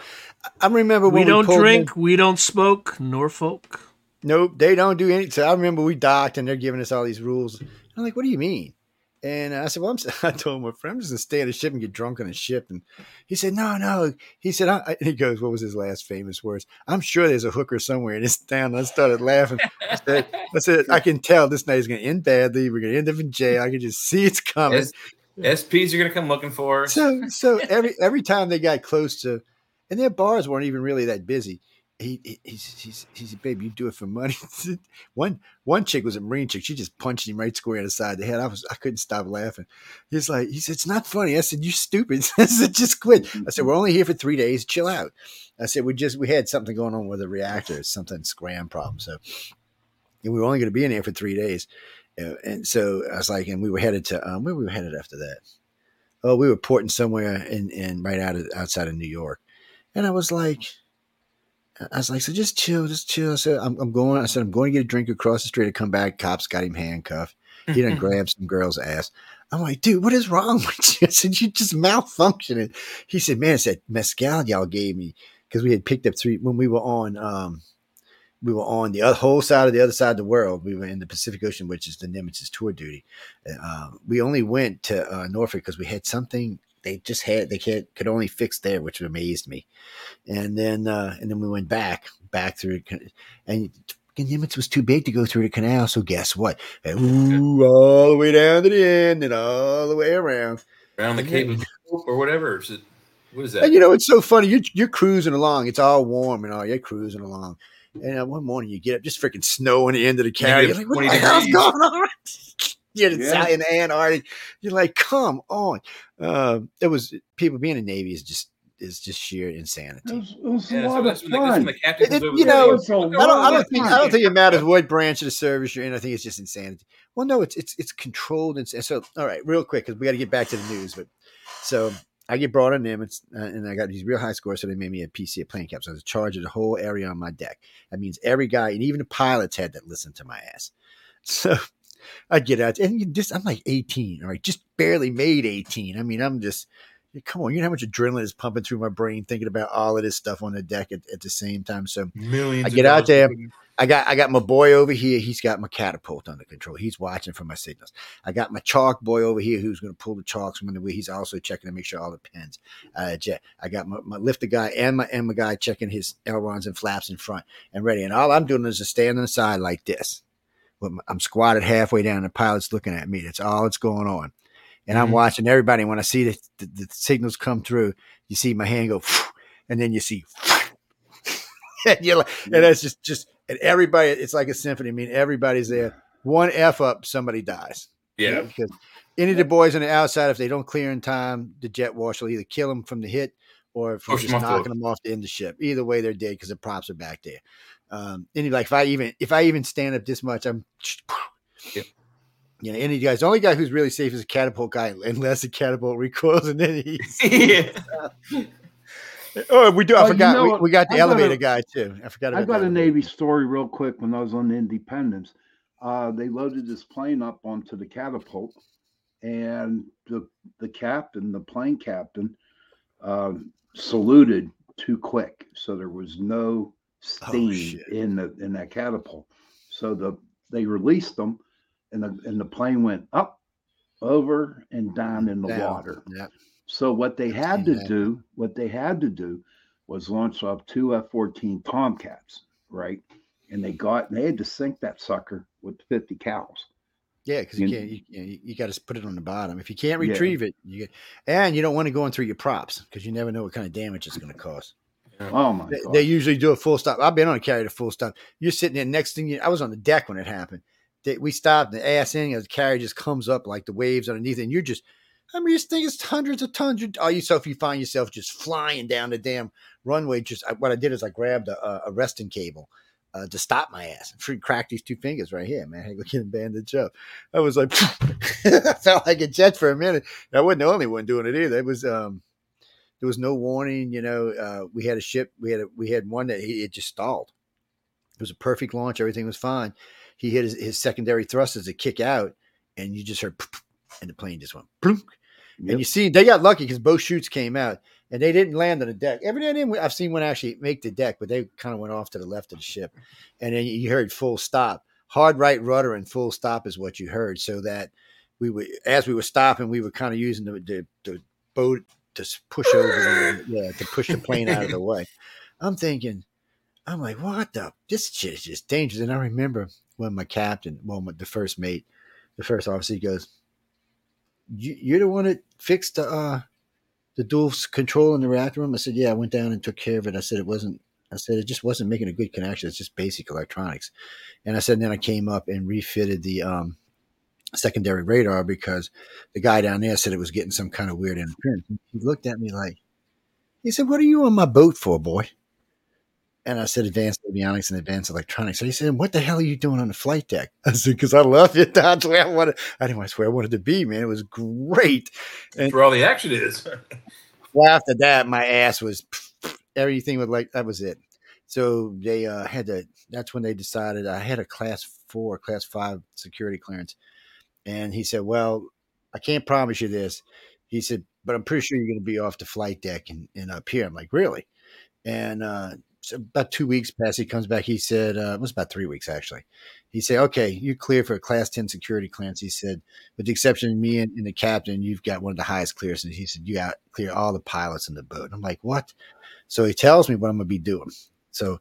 I remember when We don't pulled in- drink. We don't smoke. Norfolk. Nope, they don't do any. So I remember we docked and they're giving us all these rules. I'm like, what do you mean? And I said, well, I'm, I told my friend, I'm just gonna stay on the ship and get drunk on the ship. And he said, no, no. He said, I, I- he goes, what was his last famous words? I'm sure there's a hooker somewhere in this town. And I started laughing. I said, I said, I can tell this night is gonna end badly. We're gonna end up in jail. I can just see it's coming. S- SPs are going to come looking for us. So so every every time they got close to, and their bars weren't even really that busy. He, he he's, he's he said, "Babe, you do it for money." one one chick was a marine chick. She just punched him right square in the side of the head. I was I couldn't stop laughing. He's like, he said, "It's not funny." I said, "You stupid." I said, "Just quit." I said, "We're only here for three days. Chill out." I said, "We just we had something going on with the reactor, something scram problem." So, and we were only going to be in here for three days. And so I was like, and we were headed to um, where we were headed after that. Oh, we were porting somewhere in, in right out of outside of New York, and I was like, I was like, so just chill, just chill. I said, I'm, I'm going. I said, I'm going to get a drink across the street. I come back, cops got him handcuffed. He done grabbed some girl's ass. I'm like, dude, what is wrong with you? I said, you just malfunctioning. He said, man, it's that mescal y'all gave me because we had picked up three when we were on. um we were on the other, whole side of the other side of the world. We were in the Pacific Ocean, which is the Nimitz tour duty. Uh, we only went to uh, Norfolk because we had something they just had they could, could only fix there, which amazed me. And then uh, and then we went back back through and Nimitz was too big to go through the canal. So guess what? Ooh, all the way down to the end and all the way around. Around the Cape of or whatever. What is that? And you know, it's so funny. You're, you're cruising along. It's all warm and all. You're cruising along. And uh, one morning you get up, just freaking snow on the end of the carrier. You're like, what the hell's degrees. going on? You're in Yeah. in the Antarctic. You're like, come on. Uh, it was people being in the Navy is just is just sheer It insanity. was, it was Yeah, a lot of when the, that's when fun. the It- comes it- over you know, It's a I lot don't, I don't think I don't think it matters what branch of the service you're in. I think it's just insanity. Well, no, it's it's it's controlled and so. All right, real quick because we got to get back to the news. But so I get brought in them, and, uh, and I got these real high scores, so they made me a PC at plane cap. So I was in charge of the whole area on my deck. That means every guy, and even the pilots had that listen to my ass. So I get out, and just I'm like 18, all right, just barely made 18. I mean, I'm just. Come on, you know how much adrenaline is pumping through my brain thinking about all of this stuff on the deck at, at the same time. So Millions. I get out there. I got I got my boy over here. He's got my catapult under control. He's watching for my signals. I got my chalk boy over here who's going to pull the chocks from the way. He's also checking to make sure all the pins. Uh, jet. I got my, my lifter guy and my and my guy checking his ailerons and flaps in front and ready. And all I'm doing is just stand on the side like this. I'm squatted halfway down. The pilot's looking at me. That's all that's going on. And I'm Mhm. watching everybody. When I see the, the, the signals come through, you see my hand go, and then you see, and you're like, and that's just just and everybody. It's like a symphony. I mean, everybody's there. One f up, somebody dies. Yeah. because any of the boys on the outside, if they don't clear in time, the jet wash will either kill them from the hit or Push off knocking them off the end of the ship. Either way, they're dead because the props are back there. Um, and like if I even if I even stand up this much, I'm. Yep. You know, any guys, the only guy who's really safe is a catapult guy, unless the catapult recoils, and then he's. yeah. Oh, we do. I Well, you forgot. know we, we got the I got elevator a- guy too. I forgot about I got the a. Navy story real quick when I was on the Independence. Uh, they loaded this plane up onto the catapult, and the the captain, the plane captain, um, saluted too quick, so there was no steam shit. in the in that catapult. So the they released them, and the and the plane went up, over, and down in the Down. water. Yep. So what they had to that. do, what they had to do, was launch off two F-14 Tomcats, right? And they got, and they had to sink that sucker with 50 cals. Yeah, because you You- can't. You, you, you got to put it on the bottom. If you can't Yeah. retrieve it, you get, and you don't want to go in through your props because you never know what kind of damage it's going to cause. Oh my They, god! they usually do a full stop. I've been on a carrier to full stop. You're sitting there. Next thing you, I was on the deck when it happened. They, we stopped. The ass in. The carrier just comes up like the waves underneath, it, and you're just. I mean, this thing is hundreds of tons. You- All yourself, you find yourself just flying down the damn runway. Just what I did is I grabbed a, a- resting cable uh, to stop my ass. Free crack these two fingers right here, man. I had to get a bandage up. I was like, I felt like a jet for a minute. I wasn't the only one doing it either. It was um, there was no warning. You know, uh, we had a ship. We had a, we had one that it just stalled. It was a perfect launch. Everything was fine. He hit his, his secondary as a kick out, and you just heard, and the plane just went plunk. Yep. And you see, they got lucky because both chutes came out, and they didn't land on the deck. Every now and then, I've seen one actually make the deck, but they kind of went off to the left of the ship, and then you heard full stop. Hard right rudder and full stop is what you heard, so that we were as we were stopping, we were kind of using the, the, the boat to push over, the, yeah, to push the plane out of the way. I'm thinking, I'm like, what the? This shit is just dangerous. And I remember when my captain, well, my, the first mate, the first officer, he goes, you, "You're the one that fixed the uh, the dual control in the reactor room." I said, "Yeah, I went down and took care of it." I said, "It wasn't." I said, "It just wasn't making a good connection. It's just basic electronics." And I said, then I came up and refitted the um, secondary radar because the guy down there said it was getting some kind of weird interference. He looked at me like, he said, "What are you on my boat for, boy?" And I said, "Advanced avionics and advanced electronics." So he said, "What the hell are you doing on the flight deck?" I said, "Because I love it. That's where I wanted. I didn't want to swear I wanted to be, man. It was great." And where all the action is. Well, after that, my ass was everything was like that was it. So they uh, had to. That's when they decided I had a class four, class five security clearance, and he said, "Well, I can't promise you this." He said, "But I'm pretty sure you're going to be off the flight deck and, and up here." I'm like, "Really?" And uh, about two weeks passed. He comes back. He said, uh, "It was about three weeks actually." He said, "Okay, you're clear for a class ten security clearance." He said, "With the exception of me and, and the captain, you've got one of the highest clearances." He said, "You got clear all the pilots in the boat." I'm like, "What?" So he tells me what I'm going to be doing. So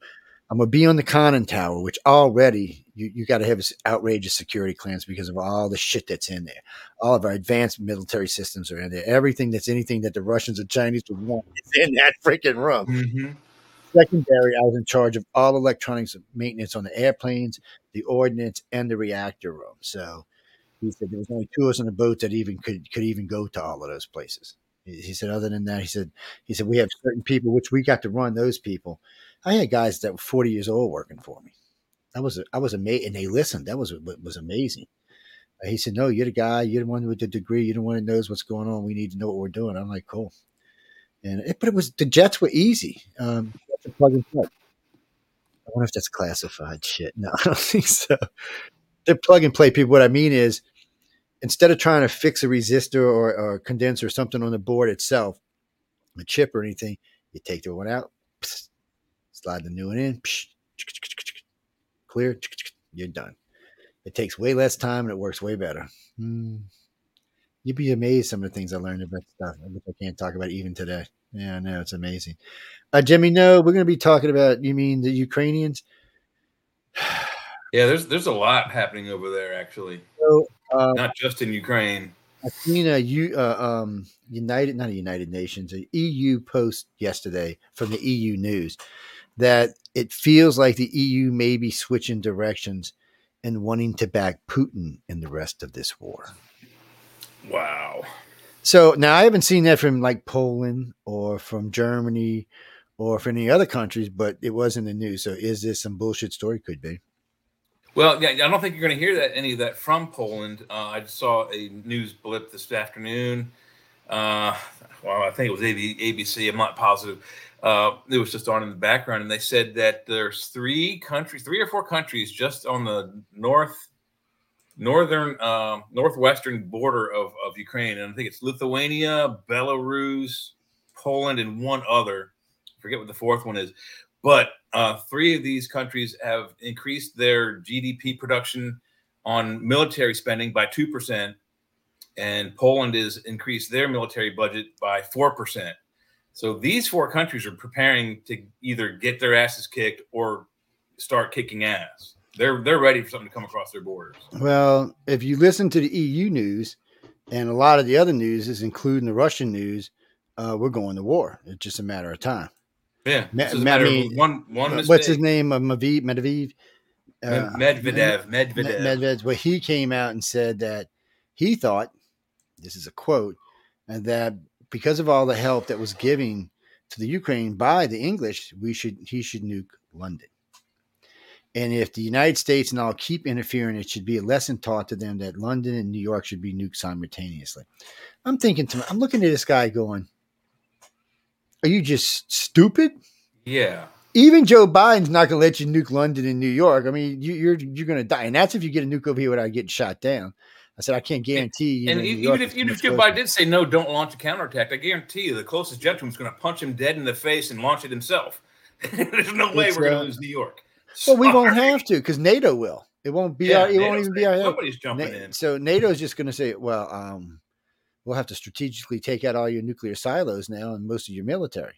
I'm going to be on the conning tower, which already you, you got to have this outrageous security clearance because of all the shit that's in there. All of our advanced military systems are in there. Everything that's anything that the Russians or Chinese would want is in that freaking room Mm-hmm. Secondary, I was in charge of all electronics maintenance on the airplanes, the ordnance, and the reactor room. So he said there was only two of us on the boat that even could could even go to all of those places. He said, other than that, he said, he said we have certain people which we got to run those people. I had guys that were forty years old working for me. I was I was amazed, and they listened. That was was amazing. He said, "No, you're the guy. You're the one with the degree. You're the one that knows what's going on. We need to know what we're doing." I'm like, "Cool." And it, but it was the jets were easy. Um, to plug and play. I wonder if that's classified shit. No, I don't think so. They're plug and play people. What I mean is, instead of trying to fix a resistor or, or condenser or something on the board itself, a chip or anything, you take the one out, slide the new one in, psh, clear, you're done. It takes way less time and it works way better. Hmm. You'd be amazed some of the things I learned about stuff I can't talk about even today. Yeah, I know it's amazing. Uh, Jimmy, no, we're going to be talking about. You mean the Ukrainians? Yeah, there's there's a lot happening over there actually, So, uh, not just in Ukraine. I seen a U, uh, um, United, not a United Nations, a EU post yesterday from the EU News that it feels like the EU may be switching directions and wanting to back Putin in the rest of this war. Wow. So now I haven't seen that from like Poland or from Germany or from any other countries, but it was in the news. So is this some bullshit story? Could be. Well, yeah, I don't think you're going to hear that any of that from Poland. Uh, I just saw a news blip this afternoon. Uh, well, I think it was ABC. I'm not positive. Uh, it was just on in the background, and they said that there's three countries, three or four countries, just on the north, northern, uh, northwestern border of of Ukraine, and I think it's Lithuania, Belarus, Poland, and one other. I forget what the fourth one is, but uh, three of these countries have increased their GDP production on military spending by 2%, and Poland has increased their military budget by 4%. So these four countries are preparing to either get their asses kicked or start kicking ass. They're they're ready for something to come across their borders. Well, if you listen to the EU news and a lot of the other news is including the Russian news, uh, we're going to war. It's just a matter of time. Yeah, Ma- ma- I matter mean, of one one mistake. What's his name? Uh, Maviv, Medvedev. Uh, Medvedev. Med- Medvedev. Medvedev. Well, he came out and said that he thought, this is a quote, and that because of all the help that was giving to the Ukraine by the English, we should he should nuke London. And if the United States and all keep interfering, it should be a lesson taught to them that London and New York should be nuked simultaneously. I'm thinking to I'm looking at this guy going, Are you just stupid? Yeah. even Joe Biden's not going to let you nuke London and New York. I mean, you, you're you're going to die, and that's if you get a nuke over here without getting shot down. I said I can't guarantee. You and York even if even if Joe. Biden did say no, don't launch a counterattack, I guarantee you the closest gentleman's going to punch him dead in the face and launch it himself. There's no way It's, we're going uh, to lose New York. Well, we won't have to because NATO will. It won't be. Yeah, our, it won't even be our. Nobody's jumping Na- in. So NATO is just going to say, well, um, we'll have to strategically take out all your nuclear silos now and most of your military,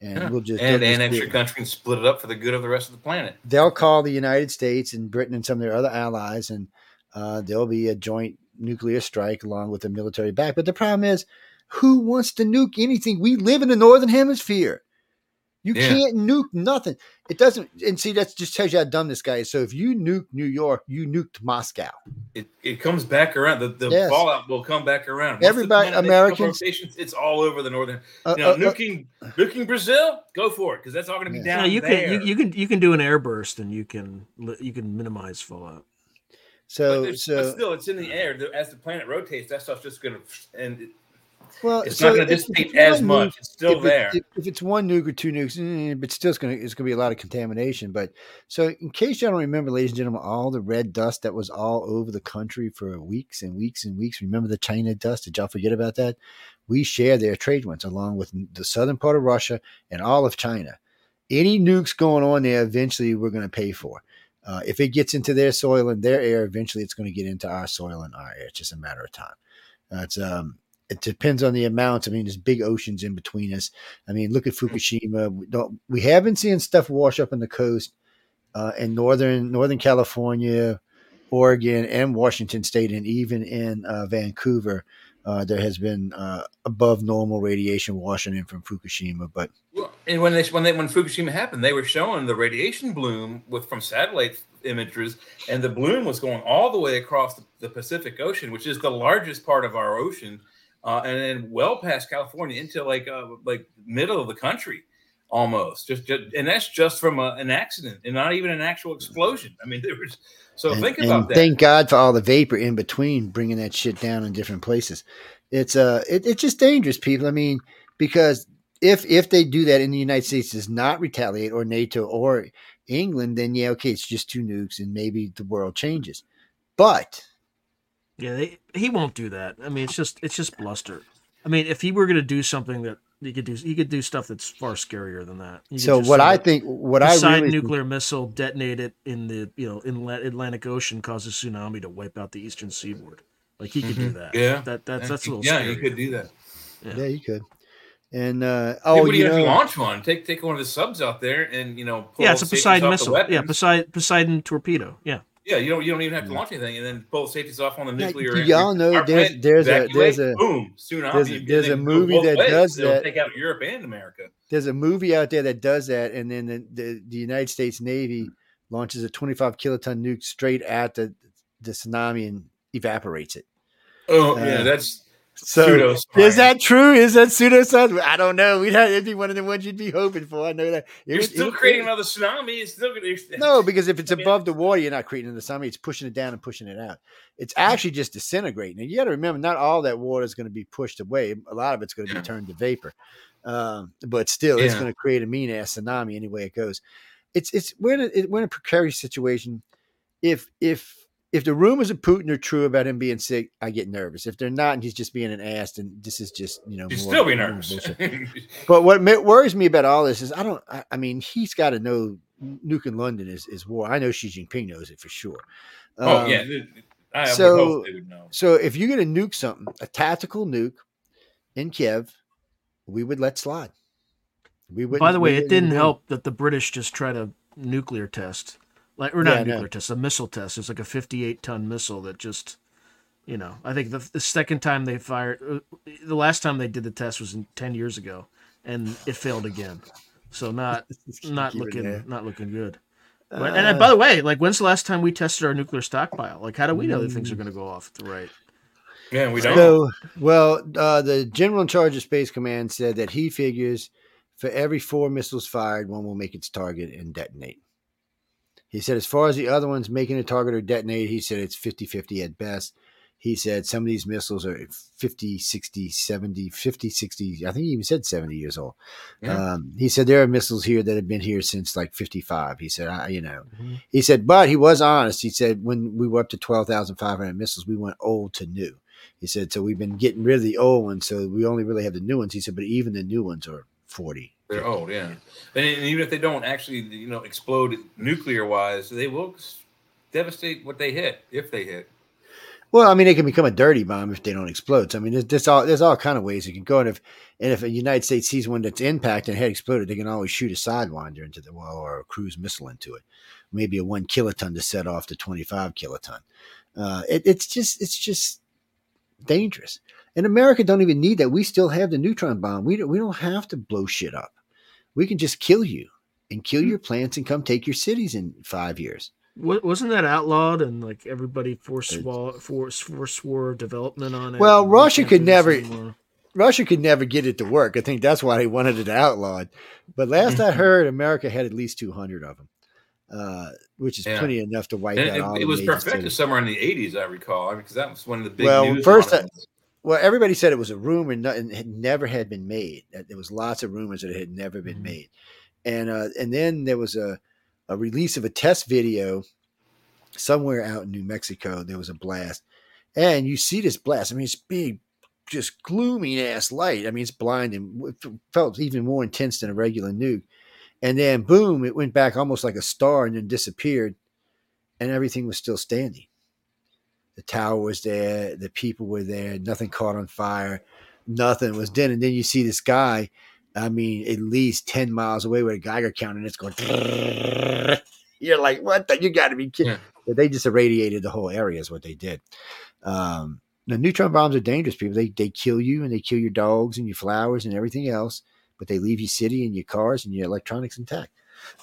and Yeah. we'll just and annex your country and split it up for the good of the rest of the planet. they'll call the United States and Britain and some of their other allies, and uh, there'll be a joint nuclear strike along with a military back. But the problem is, who wants to nuke anything? We live in the northern hemisphere. You Yeah. can't nuke nothing. It doesn't. And see, that just tells you how dumb this guy is. So if you nuke New York, you nuked Moscow. It, it comes back around. The, the Yes. fallout will come back around. Once Everybody- United States Americans- it's all over the northern. Uh, You know, uh, uh, nuking nuking Brazil, go for it because that's all going to be Yeah. down No, you there. can you, you can you can do an airburst and you can you can minimize fallout. but, so there's- but so still, it's in the air. As the planet rotates, that stuff's just going to and it- well, it's so not going to dissipate as much. nuke- It's still if there. It, if, if it's one nuke or two nukes, eh, but still, it's going to it's going to be a lot of contamination. But so, in case you don't remember, ladies and gentlemen, all the red dust that was all over the country for weeks and weeks and weeks. Remember the China dust? Did y'all forget about that? We share their trade winds along with the southern part of Russia and all of China. Any nukes going on there, eventually we're going to pay for. Uh, if it gets into their soil and their air, eventually it's going to get into our soil and our air. It's just a matter of time. Uh, it's um, it depends on the amounts. I mean, there's big oceans in between us. I mean, look at Fukushima. We don't we haven't seen stuff wash up on the coast uh, in northern Northern California, Oregon, and Washington State, and even in uh, Vancouver. Uh, there has been uh, above normal radiation washing in from Fukushima, but Well, and when they when they when Fukushima happened, they were showing the radiation bloom with from satellite images, and the bloom was going all the way across the, the Pacific Ocean, which is the largest part of our ocean, uh, and then well past California into like uh, like middle of the country, almost. Just, just and that's just from a, an accident, and not even an actual explosion. I mean, there was so and, think about that. thank God for all the vapor in between, bringing that shit down in different places. It's uh, it, it's just dangerous, people. I mean, because if if they do that in the United States does not retaliate, or NATO or England, then yeah, okay, it's just two nukes, and maybe the world changes. But Yeah, they, he won't do that. I mean, it's just it's just bluster. I mean, if he were going to do something that he could do, he could do stuff that's far scarier than that. He could so what I think, what I Poseidon really think- nuclear missile, detonate it in the you know inlet Atlantic Ocean, causes tsunami to wipe out the eastern seaboard. Like he could do that. Yeah. that that's that's a little yeah, scary. you could do that. yeah, you could. And uh, Oh, would you even know, launch one. Take take one of the subs out there, and you know, pull yeah, it's a Poseidon missile. Yeah. Poseidon Poseidon torpedo. Yeah. Yeah, you don't you don't even have to launch anything, and then pull the safeties off on the Yeah, nuclear. do y'all know there's- there's a- there's a- boom tsunami. there's a- there's a movie that ways. does It'll that. Take out Europe and America. there's a movie out there that does that, and then the, the, the United States Navy launches a 25 kiloton nuke straight at the the tsunami and evaporates it. Oh Uh, yeah, that's So is that true? Is that pseudoscience? I don't know. We'd have it'd be one of the ones you'd be hoping for. I know that. It You're still it creating another tsunami. It's still gonna. No, because if it's I mean- above the water, you're not creating the tsunami. It's pushing it down and pushing it out. It's actually just disintegrating. And you got to remember, not all that water is going to be pushed away. A lot of it's going to be turned to vapor. Um, but still, it's going to create a mean ass tsunami any way it goes. It's it's we're in a, it- we're in a precarious situation. If if if the rumors of Putin are true about him being sick, I get nervous. If they're not, and he's just being an ass, then this is just you know. You still be nervous. But what worries me about all this is I don't. I, I mean, he's got to know nuking London is, is war. I know Xi Jinping knows it for sure. oh Um, yeah. I so- would hope they would know. So if you're going to nuke something, a tactical nuke in Kiev, we would let slide. We would. By the way, it didn't help that the British just tried a nuclear test, like or not Yeah, I a know. nuclear test, a missile test. It's like a 58 ton missile that just, you know, I think the, the second time they fired, uh, the last time they did the test was in 10 years ago, and it failed again. So not not looking there. not looking good. But, and, and by the way, like when's the last time we tested our nuclear stockpile? Like how do we know that things are going to go off at the right? Yeah, we don't. So, well, uh, the general in charge of Space Command said that he figures for every four missiles fired, one will make its target and detonate. He said, as far as the other ones making a target or detonate, he said it's 50 50 at best. He said some of these missiles are 50, 60, 70, 50, 60, I think he even said 70 years old. Yeah. Um, he said there are missiles here that have been here since like 55. He said, I, you know, Mhm. he said, but he was honest. He said when we were up to 12,500 missiles, we went old to new. He said, so we've been getting rid of the old ones, so we only really have the new ones. He said, but even the new ones are 40. They're old, yeah. And, even if they don't actually, you know, explode nuclear wise, they will devastate what they hit if they hit. Well, I mean, it can become a dirty bomb if they don't explode. So, I mean, there's, there's all there's all kind of ways it can go. And if and if the United States sees one that's impacted and had exploded, they can always shoot a sidewinder into the wall or a cruise missile into it. Maybe a one kiloton to set off the 25 kiloton. Uh, it, it's just it's just dangerous. And America don't even need that. We still have the neutron bomb. We don't, we don't have to blow shit up. We can just kill you and kill your plants and come take your cities in five years. Wa- Wasn't that outlawed and like everybody forswore force forswore development on it? Well, Russia could never- anymore? Russia could never get it to work. I think that's why they wanted it outlawed. But last I heard, America had at least 200 of them, uh, which is Yeah. plenty enough to wipe And out it, the it was perfected somewhere in the 80s, I recall, because that was one of the big Well, news first, articles. Well, everybody said it was a rumor and had never had been made. That There was lots of rumors that it had never been Mhm. made, and uh, and then there was a a release of a test video somewhere out in New Mexico. There was a blast, and you see this blast. I mean, it's big, just gloomy ass light. I mean, it's blinding. It felt even more intense than a regular nuke. And then boom, it went back almost like a star and then disappeared, and everything was still standing. The tower was there, the people were there, nothing caught on fire, nothing was done. And then you see this guy, I mean, at least 10 miles away with a Geiger counter, and it's going. You're like, what the? You got to be kidding. Yeah. But they just irradiated the whole area, is what they did. Um, the neutron bombs are dangerous, people. They, they kill you and they kill your dogs and your flowers and everything else, but they leave your city and your cars and your electronics intact.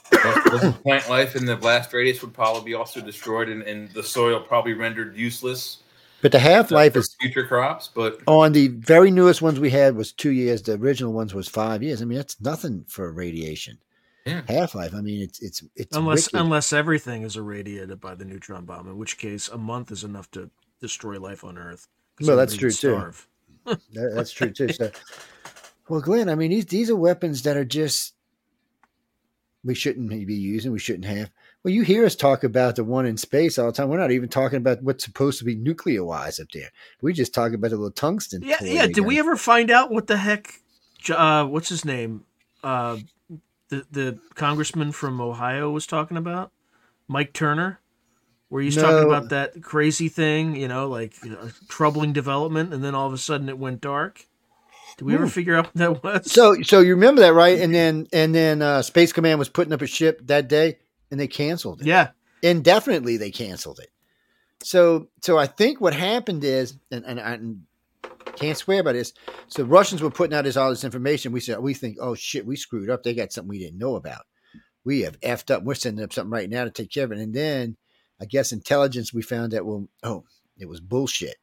The plant life in the blast radius would probably be also destroyed and, and the soil probably rendered useless But the half life for is future crops. But oh, on the very newest ones we had was two years. The original ones was five years. I mean, that's nothing for radiation. Yeah. Half life. I mean, it's it's it's unless wicked. unless everything is irradiated by the neutron bomb, in which case a month is enough to destroy life on Earth. Well, that's true, too. That- that's true too. So, well, Glenn, I mean, these these are weapons that are just we shouldn't be using. We shouldn't have. Well, you hear us talk about the one in space all the time. We're not even talking about what's supposed to be nuclear wise up there. We just talk about the little tungsten. Yeah, yeah. Did we ever find out what the heck? Uh, what's his name? Uh, the the congressman from Ohio was talking about Mike Turner, where he's talking about that crazy thing, you know, like you know, troubling development, and then all of a sudden it went dark. Did we ever Hmm. figure out what that was? So, so you remember that, right? And then, and then, uh, Space Command was putting up a ship that day, and they canceled it. yeah, indefinitely. They canceled it. So, so I think what happened is, and and I can't swear by this. So Russians were putting out this all this information. We said we think, oh shit, we screwed up. They got something we didn't know about. We have effed up. We're sending up something right now to take care of it. And then, I guess intelligence, we found that well, oh, it was bullshit.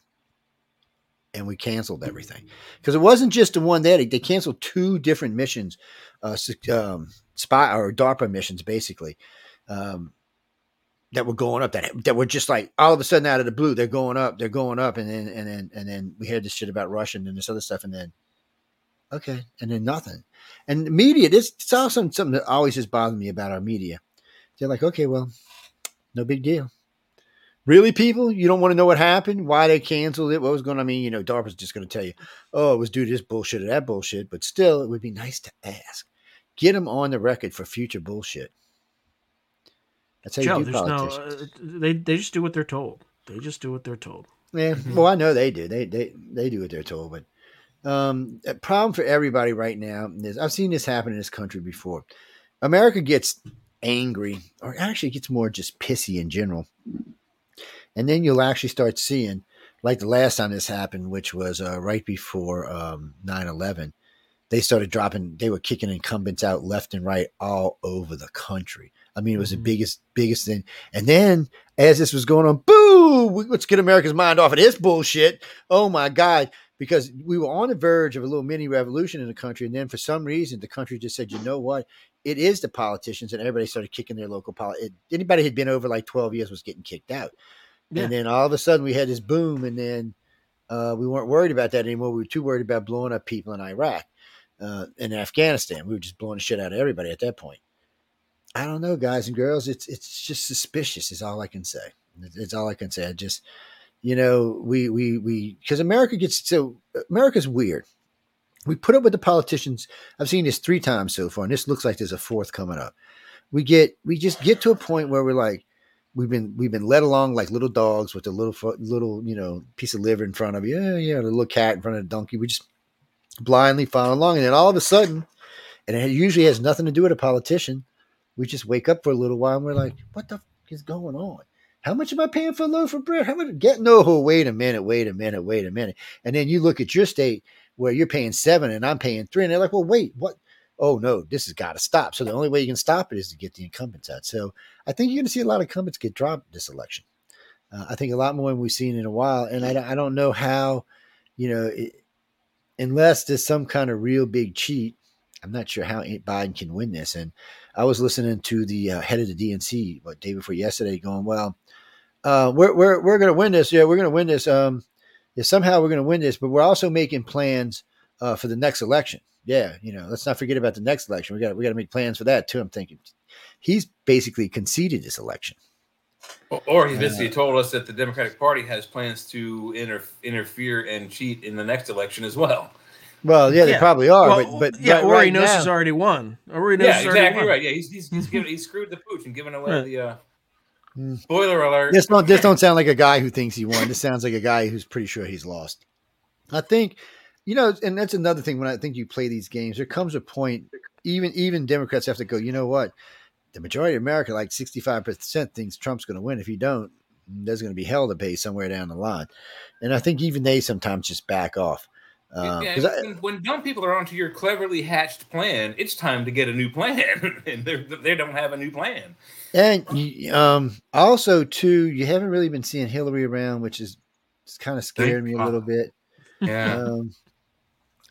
And we canceled everything because it wasn't just the one that They, canceled two different missions, uh, um, spy or DARPA missions, basically, um, that were going up. That that were just like all of a sudden out of the blue, they're going up, they're going up, and then and then and then we heard this shit about Russia and this other stuff, and then okay, and then nothing. And the media, this it's also something that always has bothered me about our media. They're like, okay, well, no big deal. Really, people, you don't want to know what happened, why they canceled it, what was going on. I mean, you know, DARPA's just going to tell you, oh, it was due to this bullshit or that bullshit. But still, it would be nice to ask. Get them on the record for future bullshit. That's how Joe, you do there's no. Uh, they they just do what they're told. They just do what they're told. Yeah, well, I know they do. They they they do what they're told, but um, a problem for everybody right now is I've seen this happen in this country before. America gets angry, or actually gets more just pissy in general, and then you'll actually start seeing, like the last time this happened, which was uh, right before um, 9-11, they started dropping. They were kicking incumbents out left and right all over the country. I mean, it was the Mhm. biggest biggest thing. And then as this was going on, boo! Let's get America's mind off of this bullshit. Oh my god! Because we were on the verge of a little mini revolution in the country, and then for some reason, the country just said, "You know what? It is the politicians," and everybody started kicking their local polit. Anybody who had been over like twelve years was getting kicked out. Yeah. And then all of a sudden, we had this boom, and then uh, we weren't worried about that anymore. We were too worried about blowing up people in Iraq uh, and Afghanistan. We were just blowing the shit out of everybody at that point. I don't know, guys and girls. It's it's just suspicious. Is all I can say. It's- It's all I can say. I just, you know, we we we because America gets so America's weird. We put up with the politicians. I've seen this three times so far, and this looks like there's a fourth coming up. We get we just get to a point where we're like, we've been we've been led along like little dogs with a little little you know piece of liver in front of you. Yeah, yeah, the little cat in front of the donkey. We just blindly follow along, and then all of a sudden, and it usually has nothing to do with a politician. We just wake up for a little while and we're like, what the f- is going on? How much am I paying for a loaf of bread? How much? Get no. Wait a minute. Wait a minute. Wait a minute. And then you look at your state where you're paying seven and I'm paying three, and they're like, well, wait, what? Oh no, this has got to stop. So the only way you can stop it is to get the incumbents out. So I think you're going to see a lot of incumbents get dropped this election. Uh, I think a lot more than we've seen in a while, and I, I don't know how, you know, it, unless there's some kind of real big cheat. I'm not sure how Biden can win this. And I was listening to the uh, head of the DNC what day before yesterday, going, "Well, uh, we're we're we're going to win this. Yeah, we're going to win this. Um, yeah, somehow we're going to win this, but we're also making plans uh, for the next election. Yeah, you know, let's not forget about the next election. We got we got to make plans for that too. I'm thinking he's basically conceded this election. Or- Or he's basically told us that the Democratic Party has plans to inter- interfere and cheat in the next election as well. Well, yeah, they Yeah. probably are, Well, but but yeah, right, or right he knows now- he's already won. Or he knows Yeah, he's already exactly won. right. Yeah, he's he's, he's, given, he's screwed the pooch and given away Right. the uh, Hmm. spoiler alert. This don't this don't sound like a guy who thinks he won. This sounds like a guy who's pretty sure he's lost. I think, you know, and that's another thing when I think you play these games, there comes a point, even even Democrats have to go, you know what? The majority of America, like 65%, thinks Trump's gonna win. If you don't, there's gonna be hell to pay somewhere down the line. And I think even they sometimes just back off. Um, Yeah, I- when, when dumb people are onto your cleverly hatched plan, it's time to get a new plan, and they they don't have a new plan. And um, also, too, you haven't really been seeing Hillary around, which is kind of scared me a little bit. Yeah, Um,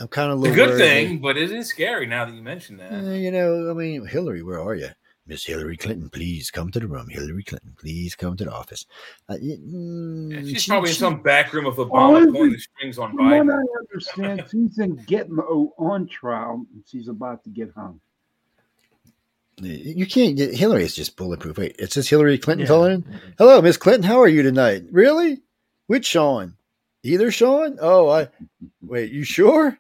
I'm kind of a little good worried. thing, but it is scary now that you mention that. Uh, you know, I mean, Hillary, where are you? Miss Hillary Clinton, please come to the room. Hillary Clinton, please come to the office. Uh, mm, Yeah, she's she- probably in some back room of Obama pulling the strings on Biden. I understand, she's in Gitmo on trial and she's about to get hung. You can't. Get Hillary is just bulletproof. Wait, it says Hillary Clinton Yeah. calling in. Hello, Miss Clinton. How are you tonight? Really? Which Sean? Either Sean? Oh, I. Wait, you sure?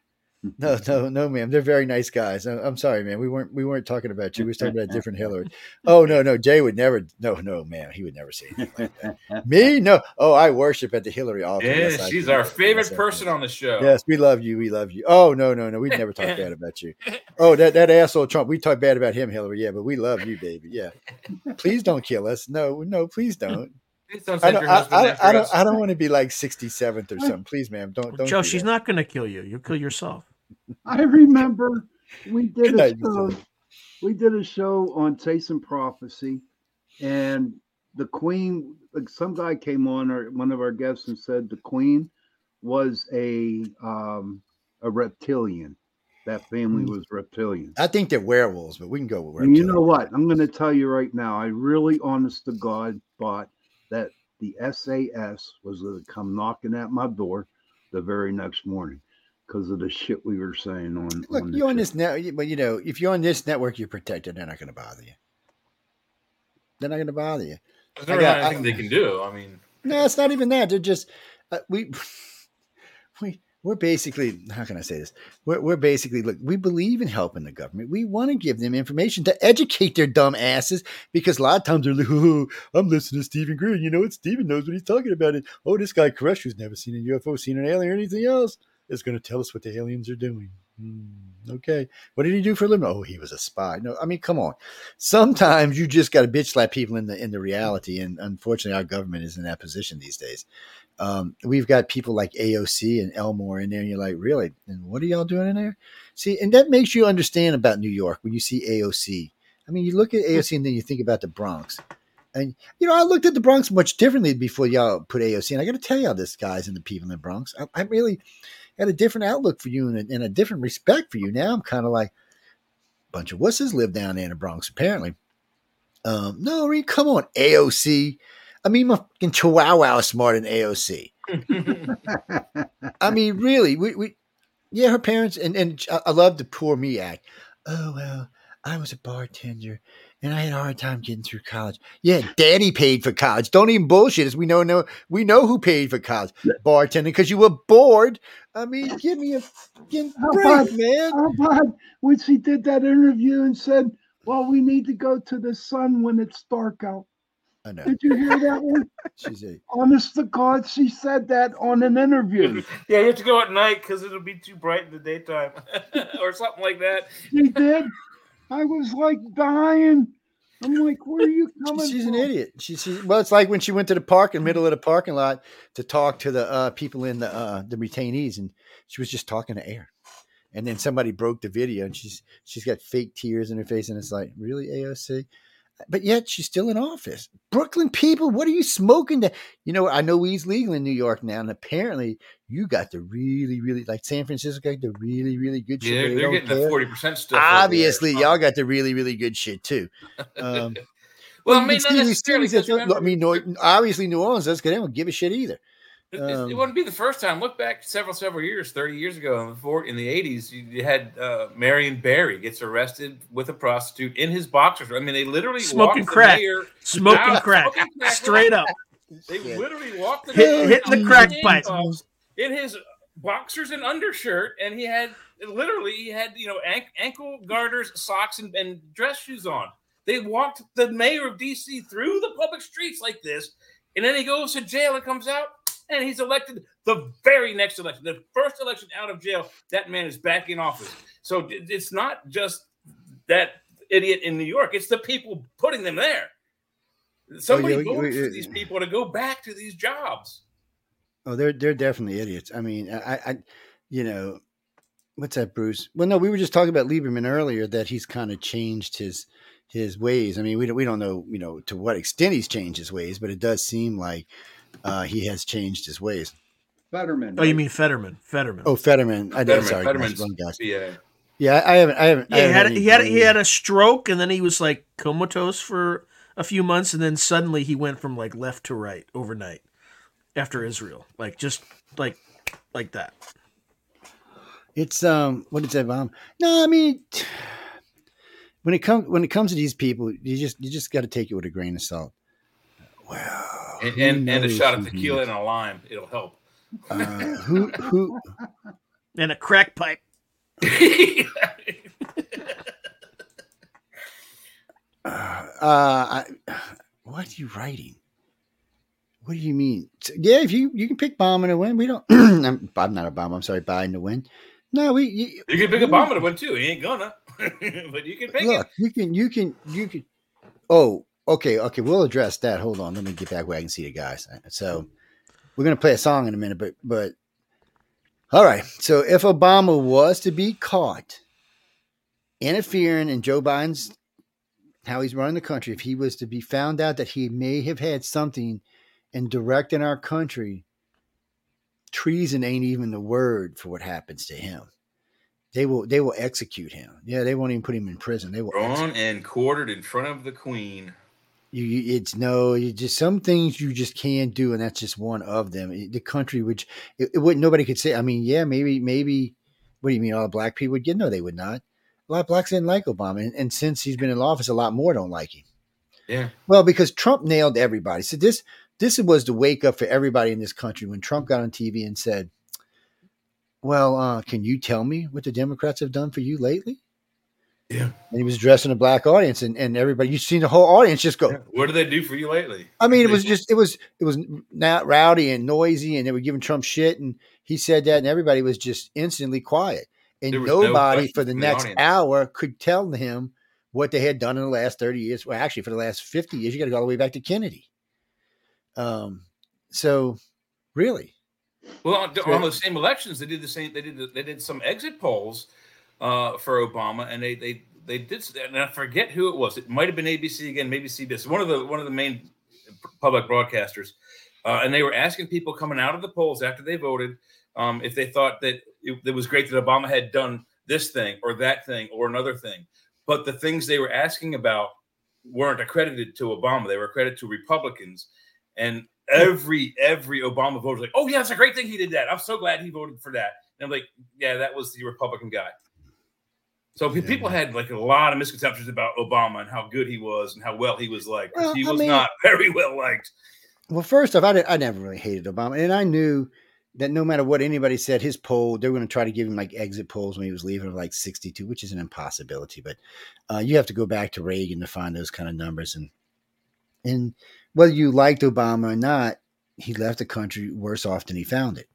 No, no, no, ma'am. They're very nice guys. I- I'm sorry, man. We weren't we weren't talking about you. We were talking about a different Hillary. Oh no, no. Jay would never. No, no, ma'am. He would never say anything like that. Me? No. Oh, I worship at the Hillary altar. Yeah, Yes, she's our favorite I person on the show. Yes, we love you. We love you. Oh no, no, no. We'd never talk bad about you. Oh, that that asshole Trump. We talk bad about him, Hillary. Yeah, but we love you, baby. Yeah. Please don't kill us. No, no, please don't. Please don't I send don't. your I, husband I, after I don't. us. I don't want to be like sixty seventh or something. Please, ma'am. Don't. Don't. Joe, do she's that. not going to kill you. You'll kill yourself. I remember we did Good a night, show, Mr. we did a show on Taste and Prophecy, and the Queen, like some guy came on, or one of our guests, and said the Queen was a um, a reptilian. That family was reptilian. I think they're werewolves, but we can go with And you know what? I'm going to tell you right now. I really, honest to God, thought that the SAS was going to come knocking at my door the very next morning because of the shit we were saying on. Look, on you're on this net, but you know, if you're on this network, you're protected. They're not going to bother you. They're not going to bother you. There's I got- anything they can do. I mean, No, it's not even that. They're just uh, we we we're basically how can I say this? We're we're basically look. We believe in helping the government. We want to give them information to educate their dumb asses because a lot of times they're like, oh, "I'm listening to Stephen Green. You know what? Stephen knows what he's talking about." It. oh, this guy Grusch, who's never seen a UFO, seen an alien, or anything else, is going to tell us what the aliens are doing. Hmm, okay, what did he do for a living? Oh, he was a spy. No, I mean, come on. Sometimes you just got to bitch slap people in the in the reality, and unfortunately, our government is in that position these days. Um, we've got people like AOC and Elmore in there, and you're like, really? And what are y'all doing in there? See, and that makes you understand about New York when you see AOC. I mean, you look at AOC and then you think about the Bronx. And you know, I looked at the Bronx much differently before y'all put AOC. And I got to tell y'all, this guys and the people in the Bronx, I, I really had a different outlook for you and a, and a different respect for you. Now I'm kind of like, a bunch of wusses live down there in the Bronx, apparently. Um, no, I mean, come on, AOC. I mean, my fucking Chihuahua is smarter than AOC. I mean, really, we, we yeah, her parents and and I- I love the poor me act. Oh well, I was a bartender and I had a hard time getting through college. Yeah, daddy paid for college. Don't even bullshit us. We know no we know who paid for college. Bartending because you were bored. I mean, give me a fucking How break, about- man. How about when she did that interview and said, "Well, we need to go to the sun when it's dark out." I know. Did you hear that one? She's a Honest to God, she said that on an interview. yeah, you have to go at night because it'll be too bright in the daytime, or something like that. She did. I was like dying. I'm like, where are you coming she's from? an idiot. She, she well, it's like when she went to the park in the middle of the parking lot to talk to the uh, people in the uh, the retainees, and she was just talking to air. And then somebody broke the video, and she's she's got fake tears in her face, and it's like, really, AOC? But yet she's still in office. Brooklyn people, what are you smoking? To you know, I know weed's legal in New York now, and apparently you got the really, really like San Francisco got the really, really good shit. Yeah, they're, they they're getting the forty percent stuff. Obviously, y'all got the really, really good shit too. Um, Well, I mean, not necessarily. see, 'cause remember, I mean, obviously New Orleans does because they don't give a shit either. It, it- Um, it wouldn't be the first time. Look back several, several years, thirty years ago, before in the eighties, you, you had uh, Marion Barry gets arrested with a prostitute in his boxers. I mean, they literally Smoking walked the crack. mayor Smoking out, crack, smoking crack, straight up. They Yeah. literally walked the Hit- mayor hitting the crack in pipe. in his boxers and undershirt, and he had literally he had you know an- ankle garters, socks, and, and dress shoes on. They walked the mayor of DC through the public streets like this, and then he goes to jail and comes out, and he's elected the very next election, the first election out of jail. That man is back in office. So it's not just that idiot in New York; it's the people putting them there. Somebody Oh, yeah, votes we- for these people to go back to these jobs. Oh, they're they're definitely idiots. I mean, I, I you know, what's that, Bruce? Well, no, we were just talking about Lieberman earlier that he's kind of changed his his ways. I mean, we don't we don't know, you know, to what extent he's changed his ways, but it does seem like uh, he has changed his ways. Fetterman. Oh, you mean Fetterman? Fetterman. Oh, Fetterman. I did. Sorry, Fetterman's- wrong guys. Yeah. Yeah, I haven't. I haven't. Yeah, he haven't had any he had he had a stroke, and then he was like comatose for a few months, and then suddenly he went from like left to right overnight after Israel, like just like like that. It's um what is that bomb? No, I mean when it comes when it comes to these people, you just you just got to take it with a grain of salt. Well, And, and, and a shot of tequila and a lime. It'll help. Uh, who who And a crack pipe. uh, I, what are you writing? What do you mean? Yeah, if you you can pick Biden to win, we don't. I'm, I'm not a bomb. I'm sorry, Biden to win. No, we you, you can pick Obama to win too. He ain't gonna, but you can pick look. it. You can you can you can. Oh, okay, okay. We'll address that. Hold on. Let me get back where I can see the guys. So mm-hmm. we're gonna play a song in a minute, but but all right. So if Obama was to be caught interfering in Joe Biden's how he's running the country, if he was to be found out that he may have had something in directing our country treason ain't even the word for what happens to him. They will they will execute him. Yeah, they won't even put him in prison. They will. Drawn execute- and quartered in front of the queen. You, it's no, you just some things you just can't do, and that's just one of them. The country, which it, it would nobody could say. I mean, yeah, maybe, maybe. What do you mean? All black people would get? No, they would not. A lot of blacks didn't like Obama, and, and since he's been in office, a lot more don't like him. Yeah. Well, because Trump nailed everybody. So this this was the wake up for everybody in this country when Trump got on TV and said, "Well, uh, can you tell me what the Democrats have done for you lately?" Yeah. And he was addressing a black audience, and, and everybody you've seen the whole audience just go. What did they do for you lately? I mean, it was just it was it was not rowdy and noisy, and they were giving Trump shit, and he said that, and everybody was just instantly quiet, and was no nobody for the from the next hour could tell him what they had done in the last thirty years. Well, actually, for the last fifty years, you got to go all the way back to Kennedy. Um, so really, Well, on, on those same elections, they did the same. They did they did some exit polls uh, for Obama, and they they they did. And I forget who it was. It might have been ABC again, maybe CBS. One of the one of the main public broadcasters, uh, and they were asking people coming out of the polls after they voted um, if they thought that it, it was great that Obama had done this thing or that thing or another thing. But the things they were asking about weren't accredited to Obama; they were accredited to Republicans. And every every Obama voter was like, "Oh yeah, it's a great thing he did that. I'm so glad he voted for that." And I'm like, "Yeah, that was the Republican guy." So Yeah. people had like a lot of misconceptions about Obama and how good he was and how well he was liked. Well, he I was mean- not very well liked. well, first off, I did, I never really hated Obama, and I knew that no matter what anybody said, his poll they were going to try to give him like exit polls when he was leaving of like sixty two, which is an impossibility. But uh, you have to go back to Reagan to find those kind of numbers, and and whether you liked Obama or not, he left the country worse off than he found it.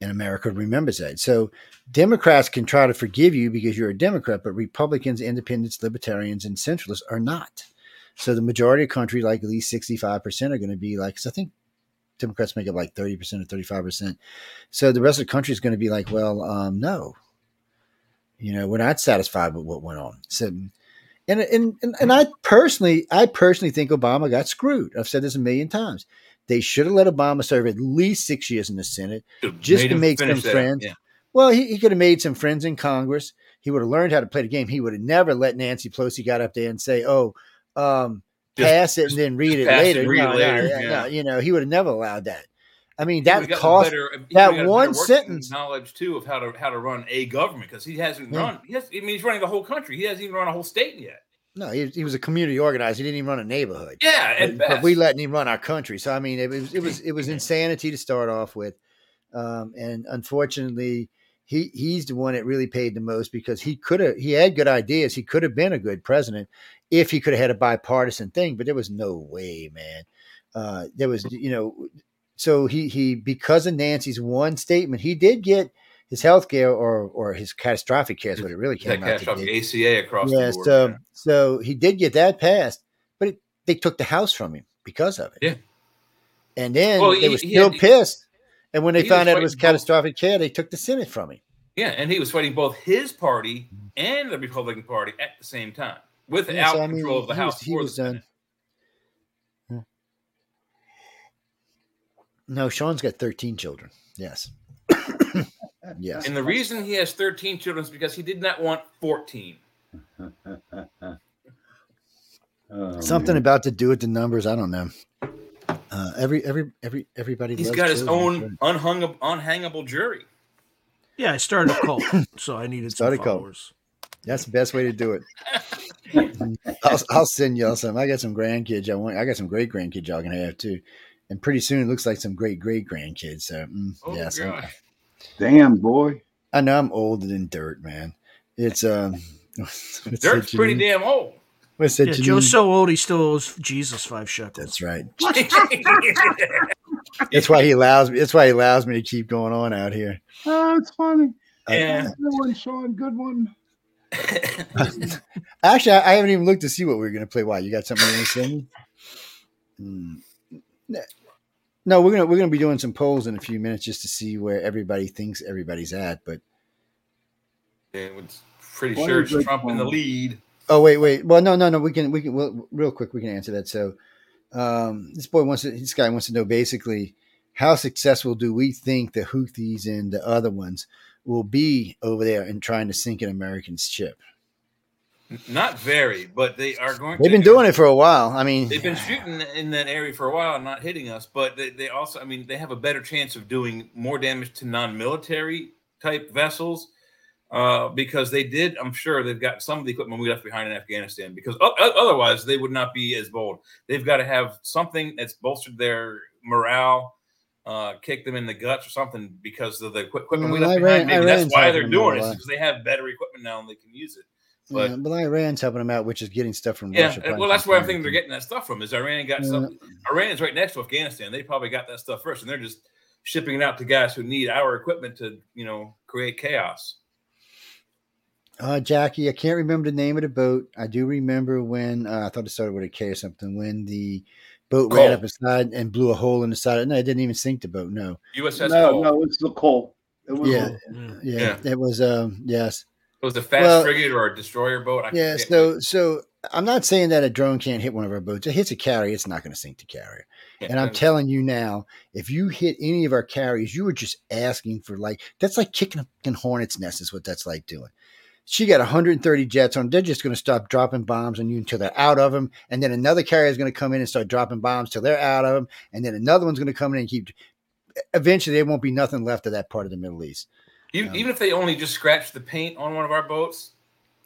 And America remembers that. So Democrats can try to forgive you because you're a Democrat, but Republicans, independents, libertarians, and centralists are not. So the majority of country, like at least 65%, are going to be like, I think Democrats make up like 30% or 35%. So the rest of the country is going to be like, well, um, no. You know, we're not satisfied with what went on. So and, and and and I personally, I personally think Obama got screwed. I've said this a million times. They should have let Obama serve at least six years in the Senate. Should've Just to make some friends. Yeah. Well, he, he could have made some friends in Congress. He would have learned how to play the game. He would have never let Nancy Pelosi got up there and say, "Oh, um, Just- pass it and then read it later." read no, it later, no, yeah. no, you know, he would have never allowed that. I mean, that cost. better- that one sentence- knowledge too of how to how to run a government because he hasn't Yeah. run. He has, I mean, he's running the whole country. He hasn't even run a whole state yet. No, he, he was a community organizer. He didn't even run a neighborhood. Yeah, at but, but we letting him run our country. So I mean, it was it was it was insanity to start off with, um, and unfortunately, he he's the one that really paid the most because he could have he had good ideas. He could have been a good president if he could have had a bipartisan thing. But there was no way, man. Uh, there was you know, so he he because of Nancy's one statement, he did get his health care or or his catastrophic care is what it really that came out to catastrophic. ACA across Yeah, the board. so yeah. so he did get that passed, but it, they took the house from him because of it. Yeah. and then Well, they he- were still had- pissed. And when they found out it was both- catastrophic care, they took the Senate from him. Yeah, and he was fighting both his party and the Republican Party at the same time, without Yeah, so, I mean, control of the he House was- he was done. No, Sean's got thirteen children. Yes, yes. And the reason he has 13 children is because he did not want 14. Oh, Something man. about to do with the numbers. I don't know. Uh, every every every everybody. He's loves got his children. own unhung, unhangable jury. Yeah, I started a cult, so I needed Started a some cult. followers. That's the best way to do it. I'll, I'll send y'all some. I got some grandkids. I want. I got some great grandkids y'all can have too. And pretty soon it looks like some great great grandkids. So mm, Oh, yes, I'm- gosh. Damn, boy. I know I'm older than dirt, man. It's um, what's that, Dirt's pretty Janine? damn old. What's that? Yeah, Janine? Joe's so old he still owes Jesus five shekels. That's right. That's why he allows me. That's why he allows me to keep going on out here. Oh, it's funny. Yeah. Good one, Sean. Good one. Actually, I, I haven't even looked to see what we are going to play. Why you got something you want to send me? No, we're gonna we're gonna be doing some polls in a few minutes just to see where everybody thinks everybody's at. But Yeah, it's pretty What sure it's it Trump in the lead. oh wait, wait. Well, no, no, no. We can we can well, real quick. We can answer that. So, um, this boy wants to. This guy wants to know basically how successful do we think the Houthis and the other ones will be over there in trying to sink an American ship? Not very, but they are going. They've been doing it for a while. I mean, They've been shooting in that area for a while and not hitting us, but they, they also, I mean, they have a better chance of doing more damage to non-military type vessels uh, because they did. I'm sure they've got some of the equipment we left behind in Afghanistan because o- otherwise they would not be as bold. They've got to have something that's bolstered their morale, uh, kick them in the guts or something because of the equi- equipment we left behind. Maybe that's why they're doing it because they have better equipment now and they can use it. But yeah, but Iran's helping them out, which is getting stuff from yeah, Russia. and- probably well, that's from where I'm thinking they're getting that stuff from. Is Iran got Yeah. some? Iran is right next to Afghanistan. They probably got that stuff first, and they're just shipping it out to guys who need our equipment to, you know, create chaos. Uh, Jackie, I can't remember the name of the boat. I do remember when uh, I thought it started with a K or something. When the boat ran Cole. up inside and blew a hole in the side. No, it didn't even sink the boat. No. USS no, Cole. no, it's the Cole. It was Yeah. the- Mm. Yeah, it was. Um, yes. It was a fast Well- frigate or a destroyer boat. I Yeah. So, which. so I'm not saying that a drone can't hit one of our boats. It hits a carrier, it's not going to sink the carrier. Yeah, And I'm telling you now, if you hit any of our carriers, you were just asking for like that's like kicking a fucking hornet's nest is what that's like doing. She got 130 jets on. They're just going to stop dropping bombs on you until they're out of them, and then another carrier is going to come in and start dropping bombs till they're out of them, and then another one's going to come in and keep. Eventually, there won't be nothing left of that part of the Middle East, even, um, even if they only just scratched the paint on one of our boats,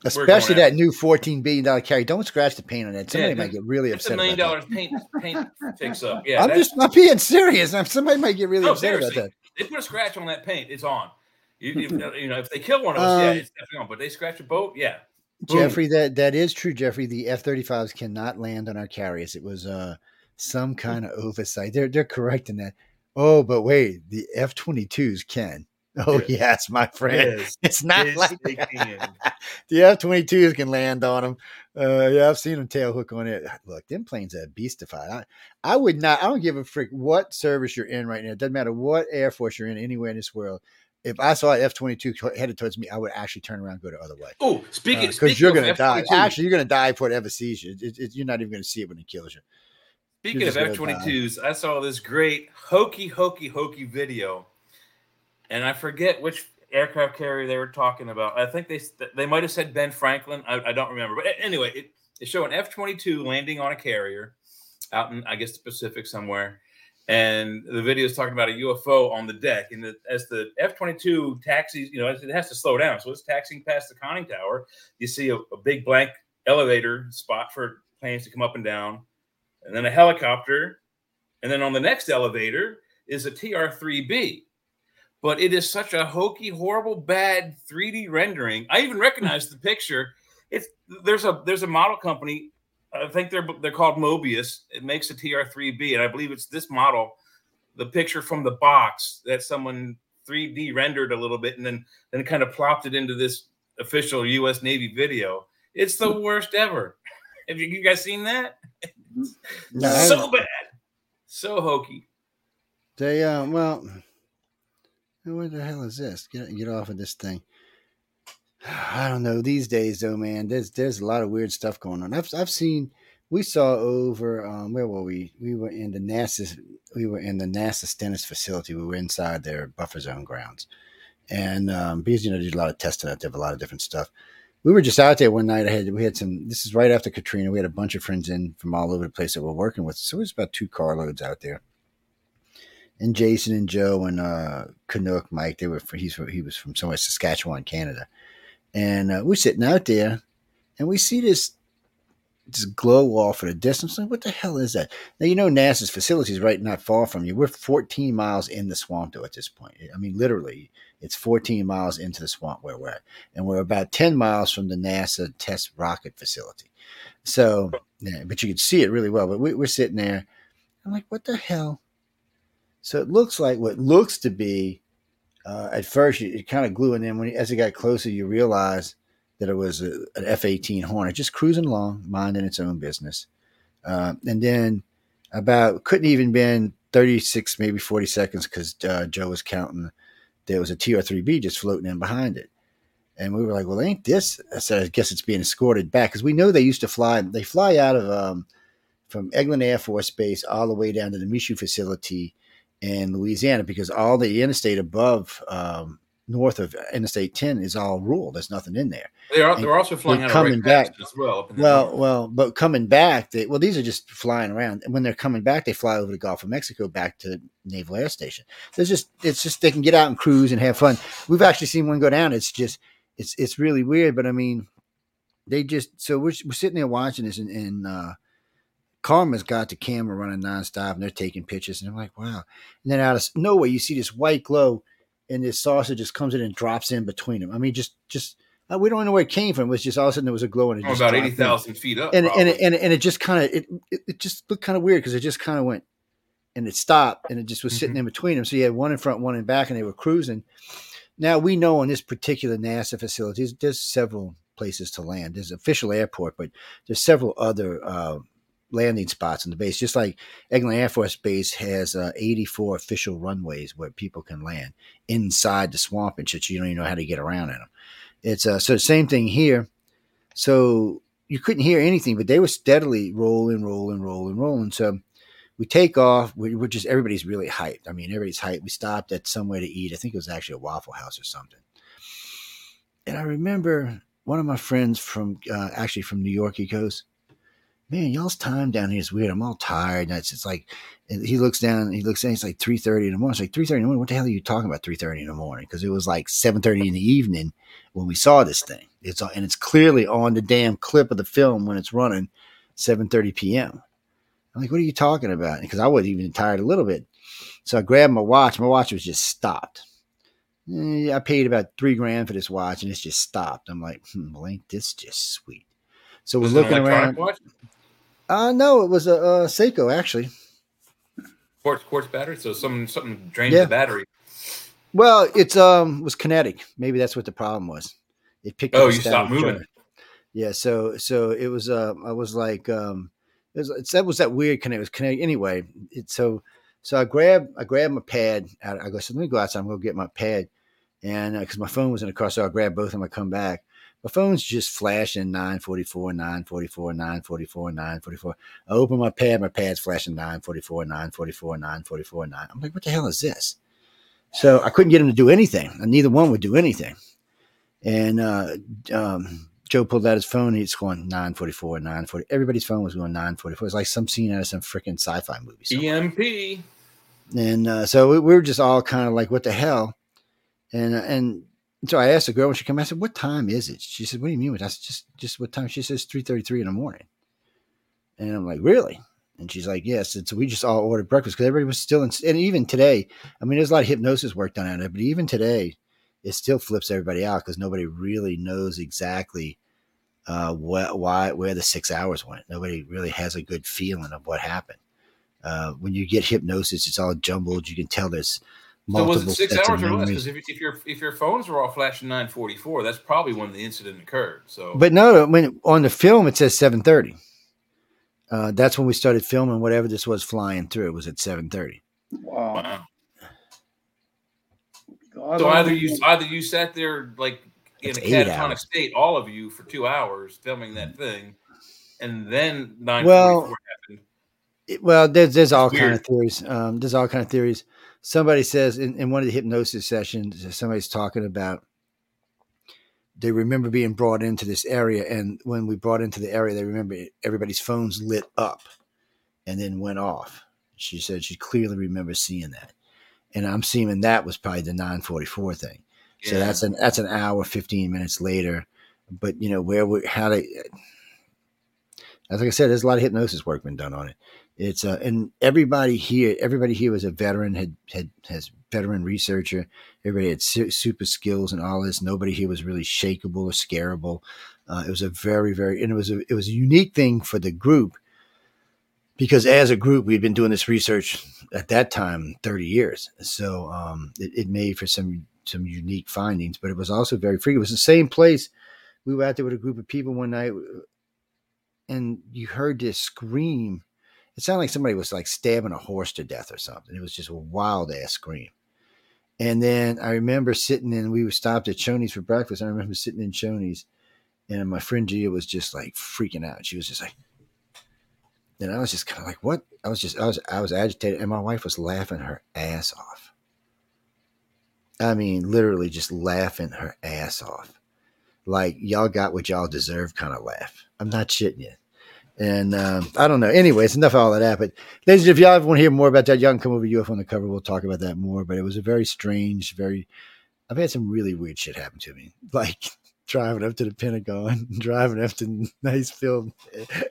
especially that new 14 billion dollar carrier. Don't scratch the paint on that. Somebody Yeah, might get really it's a upset. million about dollars paint paint fix up. Yeah, I'm just I'm being serious. I'm, somebody might get really No, upset about that. they put a scratch on that paint, it's on. You, you, know, if they kill one of us, yeah, Um, it's definitely on. But they scratch a boat, yeah. Boom. Jeffrey, that that is true, Jeffrey. The F thirty fives cannot land on our carriers. It was uh some kind of oversight. They're they're correcting that. Oh, but wait, the F twenty twos can. Oh Yeah. yes, my friend. Yes, It's not yes, like they can. the F twenty twos can land on them. Uh, yeah, I've seen them tail hook on it. Look, them planes are beastified. I, I would not. I don't give a frick what service you're in right now. It doesn't matter what air force you're in anywhere in this world. If I saw an F twenty two headed towards me, I would actually turn around and go the other way. Oh, speaking because Uh, you're going to die. F-22 Actually, you're going to die before it ever sees you. It, it, you're not even going to see it when it kills you. Speaking of F twenty twos, I saw this great hokey hokey hokey video, and I forget which aircraft carrier they were talking about. I think they they might have said Ben Franklin. I, I don't remember, but anyway, it, showed an F twenty two landing on a carrier out in I guess the Pacific somewhere, and the video is talking about a UFO on the deck. And the, as the F twenty two taxis, you know, it has to slow down, so it's taxiing past the conning tower. You see a, a big blank elevator spot for planes to come up and down and then a helicopter, and then on the next elevator is a TR-3B. But it is such a hokey, horrible, bad 3D rendering. I even recognize the picture. It's there's a there's a model company. I think they're they're called Mobius. It makes a TR-3B, and I believe it's this model. The picture from the box that someone 3D rendered a little bit, and then then kind of plopped it into this official U.S. Navy video. It's the worst ever. Have you, you guys seen that? No, so bad, so hokey. They uh, well, what the hell is this? Get get off of this thing. I don't know. These days, though, man, there's there's a lot of weird stuff going on. I've I've seen. We saw over um, where were we? We were in the NASA. We were in the NASA Stennis facility. We were inside their buffer zone grounds, and um, because you know did a lot of testing out there, a lot of different stuff. We were just out there one night. I had we had some. This is right after Katrina. We had a bunch of friends in from all over the place that we're working with. So it was about two carloads out there and Jason and Joe and uh, Canuck Mike. They were he's he was from somewhere Saskatchewan, Canada, and uh, we're sitting out there, and we see this this glow off at a distance. Like, what the hell is that? Now you know NASA's facility is right not far from you. We're 14 miles in the swamp though at this point. I mean, literally, it's 14 miles into the swamp where we're at, and we're about 10 miles from the NASA test rocket facility. So, yeah, but you could see it really well. But we, we're sitting there. I'm like, what the hell? So it looks like what looks to be. Uh, at first, it, it kind of glue, and then when as it got closer, you realize that it was a, an F eighteen Hornet just cruising along, minding its own business. Uh, and then about couldn't even been thirty six, maybe forty seconds, because uh, Joe was counting. There was a TR three B just floating in behind it, and we were like, "Well, ain't this?" So I guess it's being escorted back because we know they used to fly. They fly out of um, from Eglin Air Force Base all the way down to the Michoud facility and Louisiana because all the interstate above um, north of Interstate 10 is all rural. There's nothing in there. They're, And they're also flying they're out coming back. As well. in Well, north. well, but coming back, they well, these are just flying around. And when they're coming back, they fly over the Gulf of Mexico back to Naval Air Station. There's just it's just they can get out and cruise and have fun. We've actually seen one go down. It's just it's it's really weird, but I mean, they just so we're, we're sitting there watching this, and, and uh, Karma's got the camera running nonstop, and they're taking pictures, and I'm like, wow. And then out of nowhere, you see this white glow, and this saucer just comes in and drops in between them. I mean, just just uh, we don't know where it came from. It was just all of a sudden there was a glow, and it Oh, just about dropped eighty thousand feet up. and and and it, and it just kind of it, it it just looked kind of weird because it just kind of went and it stopped and it just was sitting in between them. So you had one in front, one in back, and they were cruising. Now we know on this particular NASA facility, there's, there's several places to land. There's official airport, but there's several other uh, landing spots on the base. Just like Eglin Air Force Base has uh, 84 official runways where people can land inside the swamp and shit. You don't even know how to get around in them. It's uh, so same thing here. So you couldn't hear anything, but they were steadily rolling, rolling, rolling, rolling. So we take off. We, we're just everybody's really hyped. I mean, everybody's hyped. We stopped at somewhere to eat. I think it was actually a Waffle House or something. And I remember one of my friends from uh, actually from New York. He goes, "Man, y'all's time down here is weird. I'm all tired." And it's, it's like he looks down. He looks down. It's like three thirty in the morning. It's like three thirty in the morning. What the hell are you talking about? Three thirty in the morning? Because it was like seven thirty in the evening when we saw this thing. It's and it's clearly on the damn clip of the film when it's running, seven thirty p.m. I'm like, what are you talking about? Because I was even tired a little bit. So I grabbed my watch. My watch was just stopped. Eh, I paid about three grand for this watch, and it's just stopped. I'm like, hmm, well, ain't this just sweet? So we're Was it an looking around. watch? Uh no, it was a, a Seiko actually. Quartz quartz battery. So some something drained Yeah. the battery. Well, it's um was kinetic. Maybe that's what the problem was. It picked Oh, you stopped moving. charge. Yeah, so so it was uh I was like um it was it's, that was that weird connect it was kinetic anyway. It so so I grabbed I grabbed my pad out, I go so let me go outside I'm gonna get my pad and because my phone was in the car so I grabbed both of them I come back. My phone's just flashing 944, 944, 944, 944. I open my pad, my pad's flashing 944, 944, 944, 9. I'm like, what the hell is this? So I couldn't get him to do anything. And neither one would do anything. And uh, um, Joe pulled out his phone. He's going 944, 940. Everybody's phone was going 944. It's like some scene out of some freaking sci fi movie. somewhere. EMP. And uh, so we, we were just all kind of like, what the hell? And uh, and so I asked the girl when she came, I said, what time is it? She said, what do you mean? I said, just, just what time? She says, 3.33 in the morning. And I'm like, really? And she's like, yes. And so we just all ordered breakfast because everybody was still in, and even today, I mean, there's a lot of hypnosis work done on it, but even today, it still flips everybody out because nobody really knows exactly uh, what, why, where the six hours went. Nobody really has a good feeling of what happened. Uh, when you get hypnosis, it's all jumbled. You can tell there's So was it six hours or less? Because if, if your if your phones were all flashing 944, that's probably when the incident occurred. So But no, when on the film it says seven thirty. Uh, that's when we started filming. Whatever this was flying through, it was at seven thirty. Wow. Wow. So either you either you sat there like in It's a catatonic hours. state, all of you for two hours filming that thing, and then nine Well, happened. It- well, there's there's all kind of theories. Um, there's all kind of theories. Somebody says in, in one of the hypnosis sessions, uh, somebody's talking about they remember being brought into this area, and when we brought into the area, they remember everybody's phones lit up and then went off. She said she clearly remembers seeing that, and I'm seeing that was probably the 944 thing. So that's an that's an hour, fifteen minutes later. But you know where we how they, uh, as like I said, there's a lot of hypnosis work been done on it. It's uh, and everybody here, everybody here was a veteran, had had has veteran researcher. Everybody had su- super skills and all this. Nobody here was really shakeable or scareable. Uh, it was a very very and it was a it was a unique thing for the group because as a group we'd been doing this research at that time 30 years so um, it, it made for some some unique findings but it was also very free it was the same place we were out there with a group of people one night and you heard this scream it sounded like somebody was like stabbing a horse to death or something it was just a wild ass scream and then i remember sitting in we were stopped at shoney's for breakfast i remember sitting in shoney's and my friend gia was just like freaking out she was just like And I was just kind of like, what? I was just, I was, I was agitated, and my wife was laughing her ass off. I mean, literally just laughing her ass off. Like, y'all got what y'all deserve kind of laugh. I'm not shitting you. And um, I don't know. Anyways, enough of all of that. But ladies, if y'all want to hear more about that, y'all can come over to UFO on the cover. We'll talk about that more. But it was a very strange, very. I've had some really weird shit happen to me, like driving up to the Pentagon, driving up to nice field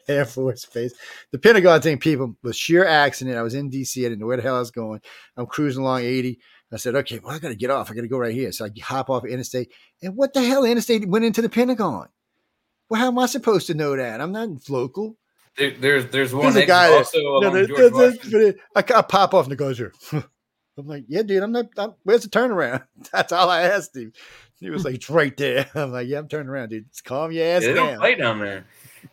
Air Force Base. The Pentagon thing, people, was sheer accident. I was in DC. I didn't know where the hell I was going. I'm cruising along 80. I said, okay, well, I got to get off. I got to go right here. So I hop off interstate. And what the hell interstate went into the Pentagon? Well, how am I supposed to know that? I'm not local. There, there's there's one There's a guy that- also No, there- there- I, I pop off and the guy's here. I'm like, yeah, dude, I'm not. I'm, where's the turnaround? That's all I asked him. He was like, it's right there. I'm like, yeah, I'm turning around, dude. Just calm your ass Yeah, they don't down. play down there.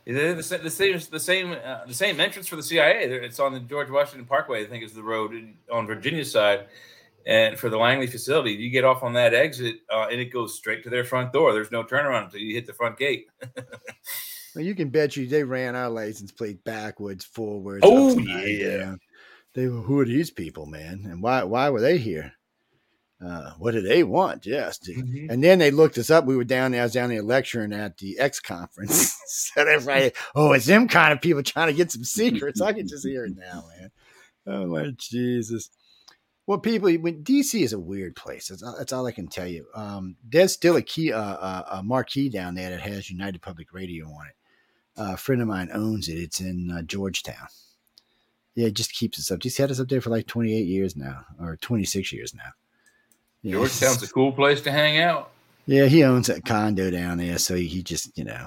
They're the, sa- the same, the same, uh, the same entrance for the CIA. It's on the George Washington Parkway. I think is the road in- on Virginia side, and for the Langley facility, you get off on that exit, uh, and it goes straight to their front door. There's no turnaround until you hit the front gate. You can bet you they ran our license plate backwards, forwards. Oh, yeah. down. They were, who are these people, man? And why why were they here? Uh, what do they want? Yes. Mm-hmm. And then they looked us up. We were down there. I was down there lecturing at the X conference. so they're right. Oh, it's them kind of people trying to get some secrets. I can just hear it now, man. Oh my Jesus. Well, people, when DC is a weird place. That's, that's all I can tell you. Um, there's still a key, uh, uh, a marquee down there that has United Public Radio on it. Uh, a friend of mine owns it. It's in uh, Georgetown. Yeah, it just keeps us up. He's had us up there for like 28 years now, or 26 years now. Yeah, Georgetown's a cool place to hang out. yeah, he owns a condo down there, so he, just, you know,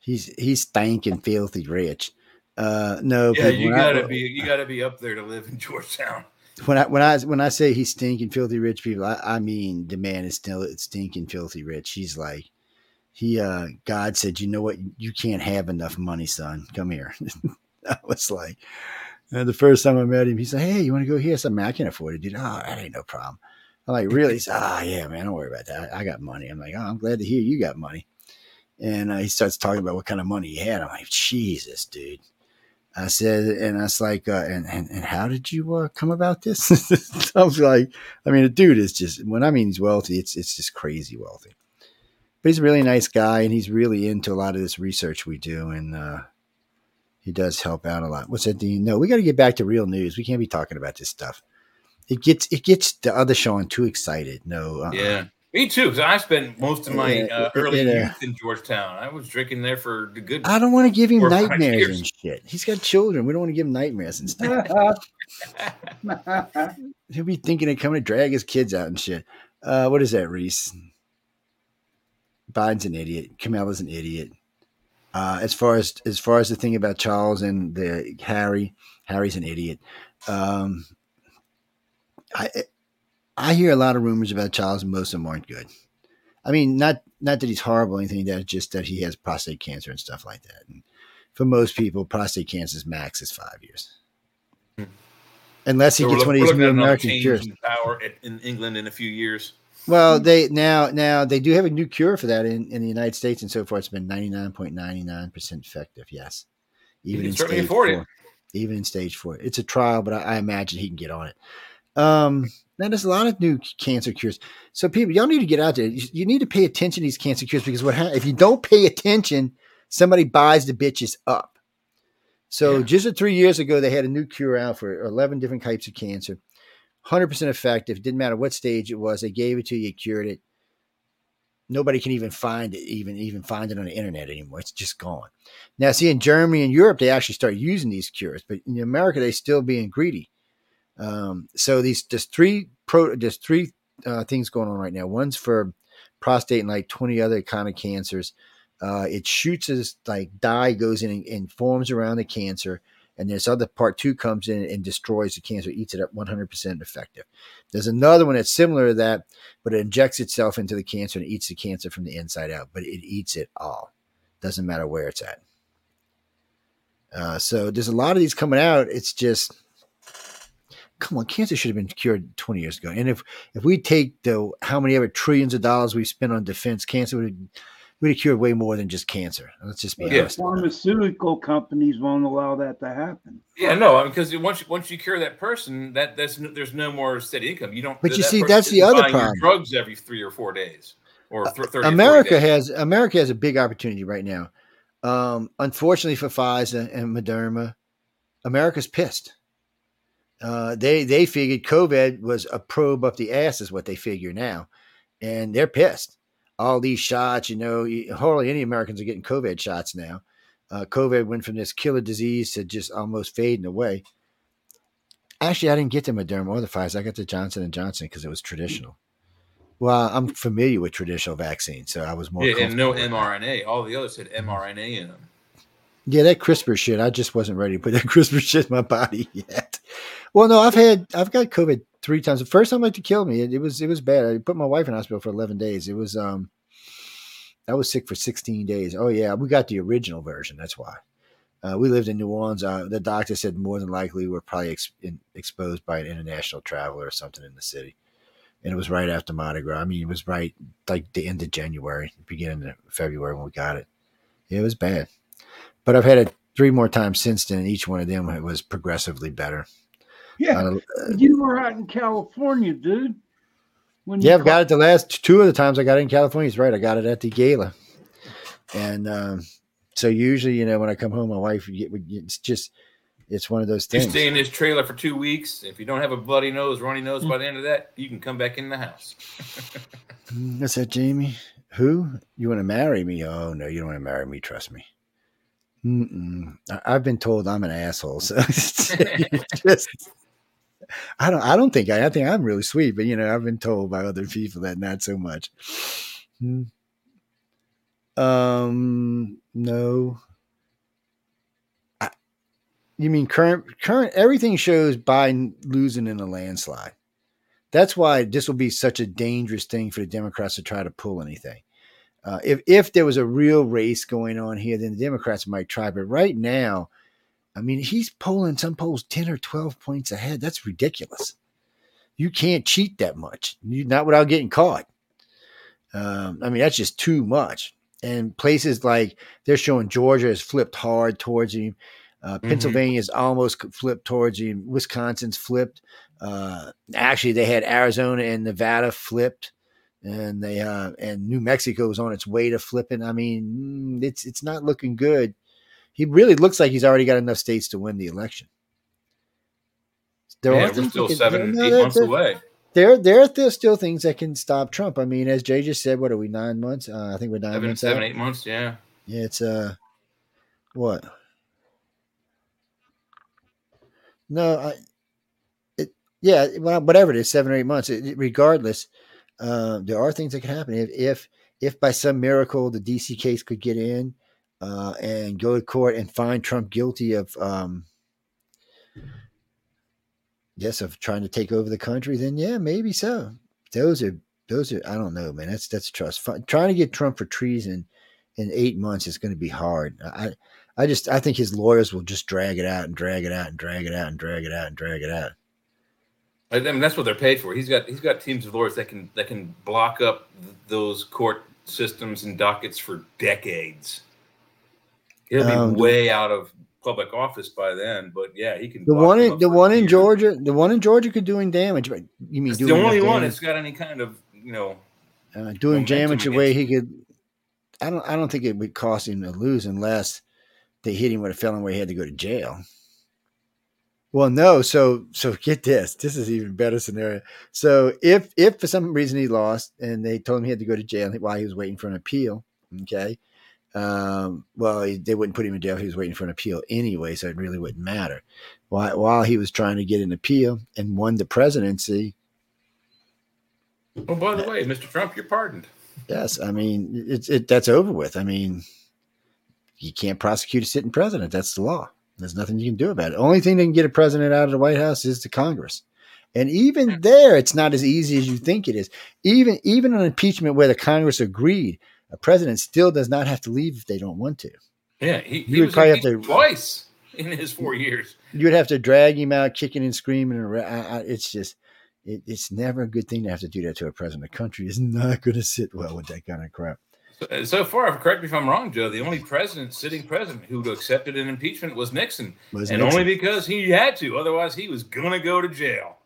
he's he's stinking filthy rich. Uh, no, Yeah, but you gotta be, you gotta be up there to live in Georgetown. when I when I when I say he's stinking filthy rich people, I, I mean the man is still stinking filthy rich. He's like he uh God said, you know what, you can't have enough money, son. Come here. I was like, the first time I met him, he said, Hey, you want to go here? I said, man, I can't afford it, dude. Oh, that ain't no problem. I'm like, really? He said, Ah, yeah, man, don't worry about that. I got money. I'm like, oh, I'm glad to hear you got money. And uh, he starts talking about what kind of money he had. I'm like, Jesus, dude. I said, and I was like, uh, and, and and how did you uh, come about this? I was like, I mean, the dude is just when I mean he's wealthy, it's it's just crazy wealthy. But he's a really nice guy, and he's really into a lot of this research we do, and uh, he does help out a lot. What's that, Dean? No, we got to get back to real news. We can't be talking about this stuff. It gets it gets the other Sean too excited. No, uh-uh. Yeah, me too. Because I spent most of my uh, early yeah. youth in Georgetown. I was drinking there for the good. I don't want to give him Four or five nightmares and shit. He's got children. We don't want to give him nightmares and stuff. He'll be thinking of coming to drag his kids out and shit. Uh, what is that, Reese? Biden's an idiot. Kamala's an idiot. Uh, as far as as far as the thing about Charles and the Harry, Harry's an idiot. Um, I I hear a lot of rumors about Charles, and most of them aren't good. I mean, not not that he's horrible or anything. That just that he has prostate cancer and stuff like that. And for most people, prostate cancer's max is five years, unless he So gets one of these looking new at another American cures. in power at- in England in a few years. Well, they now now they do have a new cure for that in, in the United States, and so far it's been ninety nine point ninety nine percent effective. Yes, even in stage afford it. four, even in stage four, it's a trial, but I, I imagine he can get on it. Um, now there's a lot of new cancer cures, so people, y'all need to get out there. You, you need to pay attention to these cancer cures because what ha- if you don't pay attention, somebody buys the bitches up. So Yeah. just three years ago, they had a new cure out for eleven different types of cancer. 100% effective. Didn't matter what stage it was. They gave it to you, cured it. Nobody can even find it, even even find it on the internet anymore. It's just gone. Now, see, in Germany and Europe, they actually start using these cures, but in America, they still being greedy. Um, so these there's three pro there's three uh, things going on right now. One's for prostate and like 20 other kind of cancers. Uh, it shoots as like dye goes in and, and forms around the cancer and this other part two comes in and destroys the cancer, eats it up 100% effective. There's another one that's similar to that, but it injects itself into the cancer and eats the cancer from the inside out, but it eats it all. Doesn't matter where it's at. Uh, so there's a lot of these coming out. It's just, come on, cancer should have been cured 20 years ago. And if if we take the how many ever trillions of dollars we spent on defense, cancer would we'd have cured way more than just cancer. Let's just be Yeah. honest. Pharmaceutical companies won't allow that to happen. Yeah, no, because once you, once you cure that person, that that's no, there's no more steady income. You don't. But you see, that's the other buying your problem. Drugs every three or four days, or th- 30 America days. has America has a big opportunity right now. Um, unfortunately for Pfizer and Moderna, America's pissed. Uh, they they figured COVID was a probe up the ass, is what they figure now, and they're pissed. All these shots, you know, hardly any Americans are getting COVID shots now. Uh, COVID went from this killer disease to just almost fading away. Actually, I didn't get the Moderna or the Pfizer. I got the Johnson and Johnson because it was traditional. Well, I'm familiar with traditional vaccines, so I was more. Yeah, and no mRNA. All the others had mRNA in them. Yeah, that CRISPR shit. I just wasn't ready to put that CRISPR shit in my body yet. Well, no, I've had I've got COVID three times. The first time like to kill me, it, it was it was bad. I put my wife in hospital for eleven days. It was um, I was sick for sixteen days. Oh yeah, we got the original version. That's why. Uh, we lived in New Orleans. Uh, the doctor said more than likely we were probably ex- in, exposed by an international traveler or something in the city. And it was right after Mardi Gras. I mean, it was right like the end of January, beginning of February when we got it. It was bad. But I've had it three more times since then, and each one of them was progressively better. Yeah, Uh, you were out in California, dude. When you yeah, I've got it the last two of the times I got it in California. It's right. I got it at the gala. And um, so usually, you know, when I come home, my wife, it's just, it's one of those things. You things. stay in this trailer for two weeks. If you don't have a bloody nose, runny nose by the end of that, you can come back in the house. What's that, Jamie? Who? You want to marry me? Oh, no, you don't want to marry me. Trust me. Mm-mm. I- I've been told I'm an asshole. So it's just, I don't, I don't think I, I think I'm really sweet, but you know, I've been told by other people that not so much. Hmm. Um, no. I, you mean current, current, everything shows Biden losing in a landslide. That's why this will be such a dangerous thing for the Democrats to try to pull anything. Uh, if if there was a real race going on here, then the Democrats might try. But right now, I mean, he's polling some polls ten or twelve points ahead. That's ridiculous. You can't cheat that much, you, not without getting caught. Um, I mean, that's just too much. And places like they're showing Georgia has flipped hard towards him. Uh, Mhm. Pennsylvania's almost flipped towards him. Wisconsin's flipped. Uh, actually, they had Arizona and Nevada flipped, and they uh, and New Mexico is on its way to flipping. I mean, mm, it's it's not looking good. He really looks like he's already got enough states to win the election. There yeah, are we're still can- seven, no, eight there- months there- away. There, there, there's still things that can stop Trump. I mean, as Jay just said, what are we nine months? Uh, I think we're nine Seven, months seven, out. eight months. Yeah. Yeah, it's uh, what? No, I, it, yeah, well, whatever it is, seven or eight months. It, it- regardless, uh, there are things that can happen. If, if, if by some miracle the DC case could get in, uh, and go to court and find Trump guilty of, um, yes, of trying to take over the country, then yeah, maybe so. Those are, those are, I don't know, man. That's that's trust. Fi- Trying to get Trump for treason in eight months is going to be hard. I, I just, I think his lawyers will just drag it out and drag it out and drag it out and drag it out and drag it out. I mean, that's what they're paid for. He's got he's got teams of lawyers that can that can block up th- those court systems and dockets for decades. He'll be Um, way out of public office by then, but yeah, he can. The one, in, the one in. Georgia, the one in Georgia could doing damage. But you mean doing the only one that's got any kind of you know. uh, doing damage the way he could. I don't. I don't think it would cost him to lose unless they hit him with a felon where he had to go to jail. Well, no. So, so get this. This is even better scenario. So, if if for some reason he lost and they told him he had to go to jail while he was waiting for an appeal, okay. Um, well, he, they wouldn't put him in jail. He was waiting for an appeal anyway, so it really wouldn't matter. While while he was trying to get an appeal and won the presidency, Oh, by the way, Mr. Trump, you're pardoned. Yes, I mean it's it. That's over with. I mean, you can't prosecute a sitting president. That's the law. There's nothing you can do about it. Only thing that can get a president out of the White House is the Congress, and even there, it's not as easy as you think it is. Even even on impeachment where the Congress agreed, a president still does not have to leave if they don't want to. Yeah, he, he would probably have to- twice in his four years. You would have to drag him out, kicking and screaming. And I, I, it's just, it, it's never a good thing to have to do that to a president. The country is not going to sit well with that kind of crap. So, uh, so far, correct me if I'm wrong, Joe. The only president, sitting president, who accepted an impeachment was Nixon, Was and Nixon. only because he had to. Otherwise, he was gonna go to jail.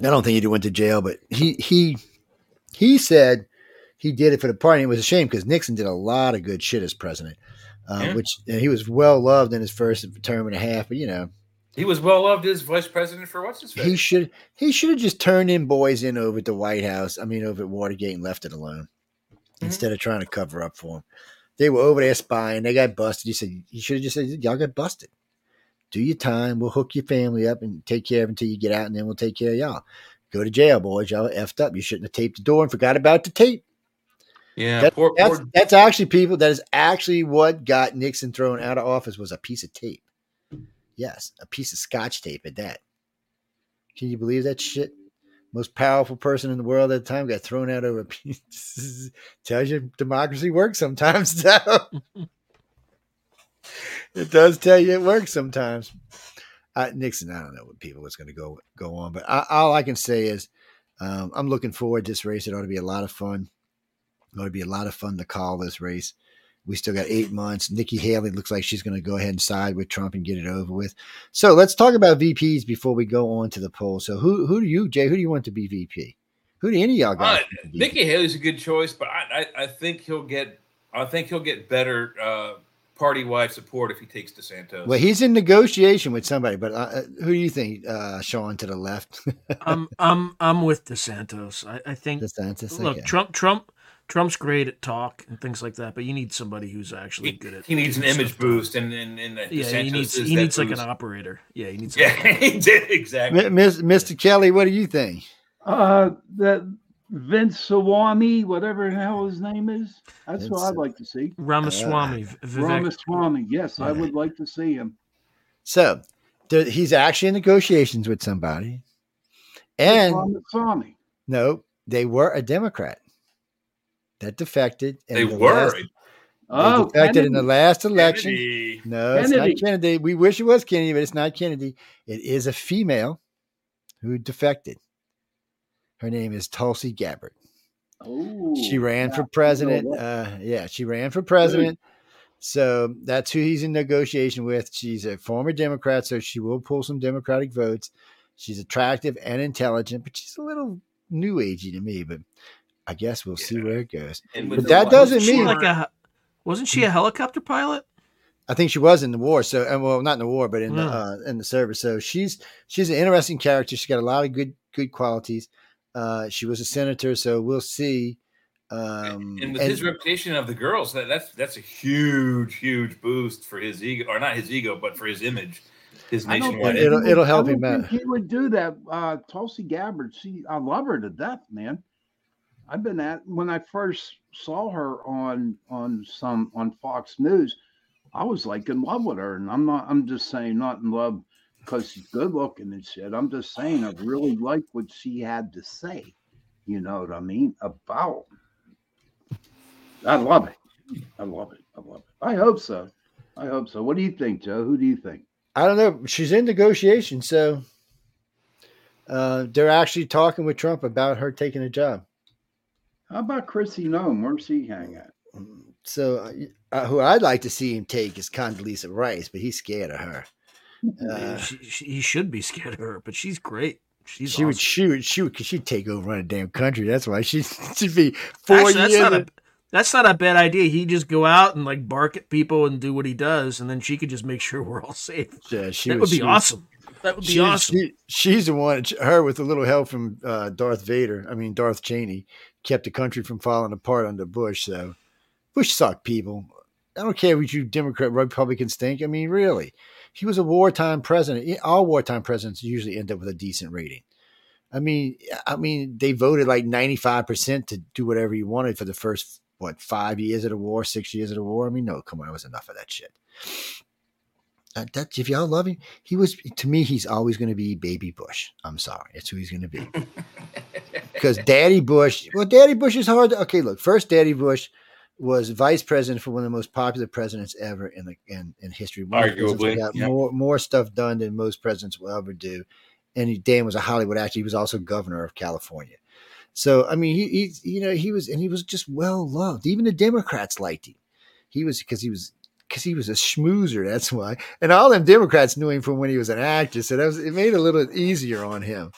I don't think he went to jail, but he he he said he did it for the party. It was a shame because Nixon did a lot of good shit as president, uh, Yeah. which and he was well loved in his first term and a half. But you know, He was well loved as vice president for what's his face. he should he should have just turned in boys in over at the White House. I mean, over at Watergate and left it alone instead of trying to cover up for him. They were over there spying. They got busted. He said he should have just said y'all got busted. Do your time. We'll hook your family up and take care of until you get out, and then we'll take care of y'all. Go to jail, boys. Y'all effed up. You shouldn't have taped the door and forgot about the tape. yeah, That- poor, that's, poor that's actually people. That is actually what got Nixon thrown out of office was a piece of tape. Yes, a piece of scotch tape at that. Can you believe that shit? Most powerful person in the world at the time got thrown out over a piece. Tells you democracy works sometimes. though. it does tell you it works sometimes. Uh, Nixon, I don't know what people was going to go go on, but I, all I can say is um, I'm looking forward to this race. It ought to be a lot of fun. It ought to be a lot of fun to call this race. We still got eight months. Nikki Haley looks like she's going to go ahead and side with Trump and get it over with. So let's talk about VPs before we go on to the poll. So who who do you, Jay? Who do you want to be VP? Who do any of y'all Uh, to be Nikki Haley's a good choice, but I, I, I think he'll get I think he'll get better uh, party wide support if he takes DeSantis. Well, he's in negotiation with somebody, but uh, who do you think, uh, Sean, to the left? I'm I'm I'm with DeSantos. I, I think DeSantis. look Okay. Trump Trump Trump's great at talk and things like that, but you need somebody who's actually he, good at. It. He needs an image stuff boost, and and, and Yeah, DeSantis he needs he that needs like an operator. Yeah, he needs. Yeah, he did exactly. M- Miss- Mr. Kelly, what do you think? Uh, that Vince Swami, whatever the hell his name is. That's Vince what I'd like to see. Ramaswamy. V- Vivek. Ramaswamy. Yes, I would like to see him. So there, he's actually in negotiations with somebody, and Ramaswamy. no, they were a Democrat that defected. in They the were. last- they Oh, defected in the last election. Kennedy. No, it's Kennedy. not Kennedy. We wish it was Kennedy, but it's not Kennedy. It is a female who defected. Her name is Tulsi Gabbard. Oh, She ran for president. Uh, yeah, she ran for president. So that's who he's in negotiation with. She's a former Democrat, so she will pull some Democratic votes. She's attractive and intelligent, but she's a little new agey to me. But I guess we'll see where it goes. But that doesn't mean- like a wasn't she a helicopter pilot? I think she was in the war. So, and well, not in the war, but in the uh, in the service. So she's she's an interesting character. She's got a lot of good good qualities. Uh, she was a senator, so we'll see. Um, and with and- his reputation of the girls, that, that's that's a huge, huge boost for his ego, or not his ego, but for his image, his nationwide. think It'll- it'll I help don't him out. think He would do that. Uh, Tulsi Gabbard. She, I love her to death, man. I've been at when I first saw her on on some on Fox News. I was like in love with her, and I'm not. I'm just saying, not in love because she's good looking and shit. I'm just saying, I really like what she had to say. You know what I mean about. I love it. I love it. I love it. I hope so. I hope so. What do you think, Joe? Who do you think? I don't know. She's in negotiation, so uh, they're actually talking with Trump about her taking a job. How about Chrissy Noem? Where's she hang at? So, uh, who I'd like to see him take is Condoleezza Rice, but he's scared of her. Uh, she, she, he should be scared of her, but she's great. She's she would shoot, shoot, because she'd take over on a damn country. That's why she should be four Actually, that's years. not a that's not a bad idea. He just go out and like bark at people and do what he does, and then she could just make sure we're all safe. Yeah, she that was- would be she awesome. That would be She- awesome. she- she's the one. Her with a little help from uh, Darth Vader. I mean Darth Cheney kept the country from falling apart under Bush. So Bush sucked people. I don't care what you Democrat Republicans think. I mean, really, he was a wartime president. All wartime presidents usually end up with a decent rating. I mean, I mean, they voted like ninety five percent to do whatever you wanted for the first what five years of the war, six years of the war. I mean, no, come on, it was enough of that shit. Uh, that if y'all love him, he was to me. He's always going to be Baby Bush. I'm sorry, that's who he's going to be. Because Daddy Bush, well, Daddy Bush is hard. To, okay, look, first Daddy Bush was vice president for one of the most popular presidents ever in the in, in history. One of the presidents Arguably, got yeah. more more stuff done than most presidents will ever do. And he, Dan was a Hollywood actor. He was also governor of California. So I mean, he, he you know he was and he was just well loved. Even the Democrats liked him. He was because he was because he was a schmoozer. That's why. And all them Democrats knew him from when he was an actor, so that was it made it a little easier on him.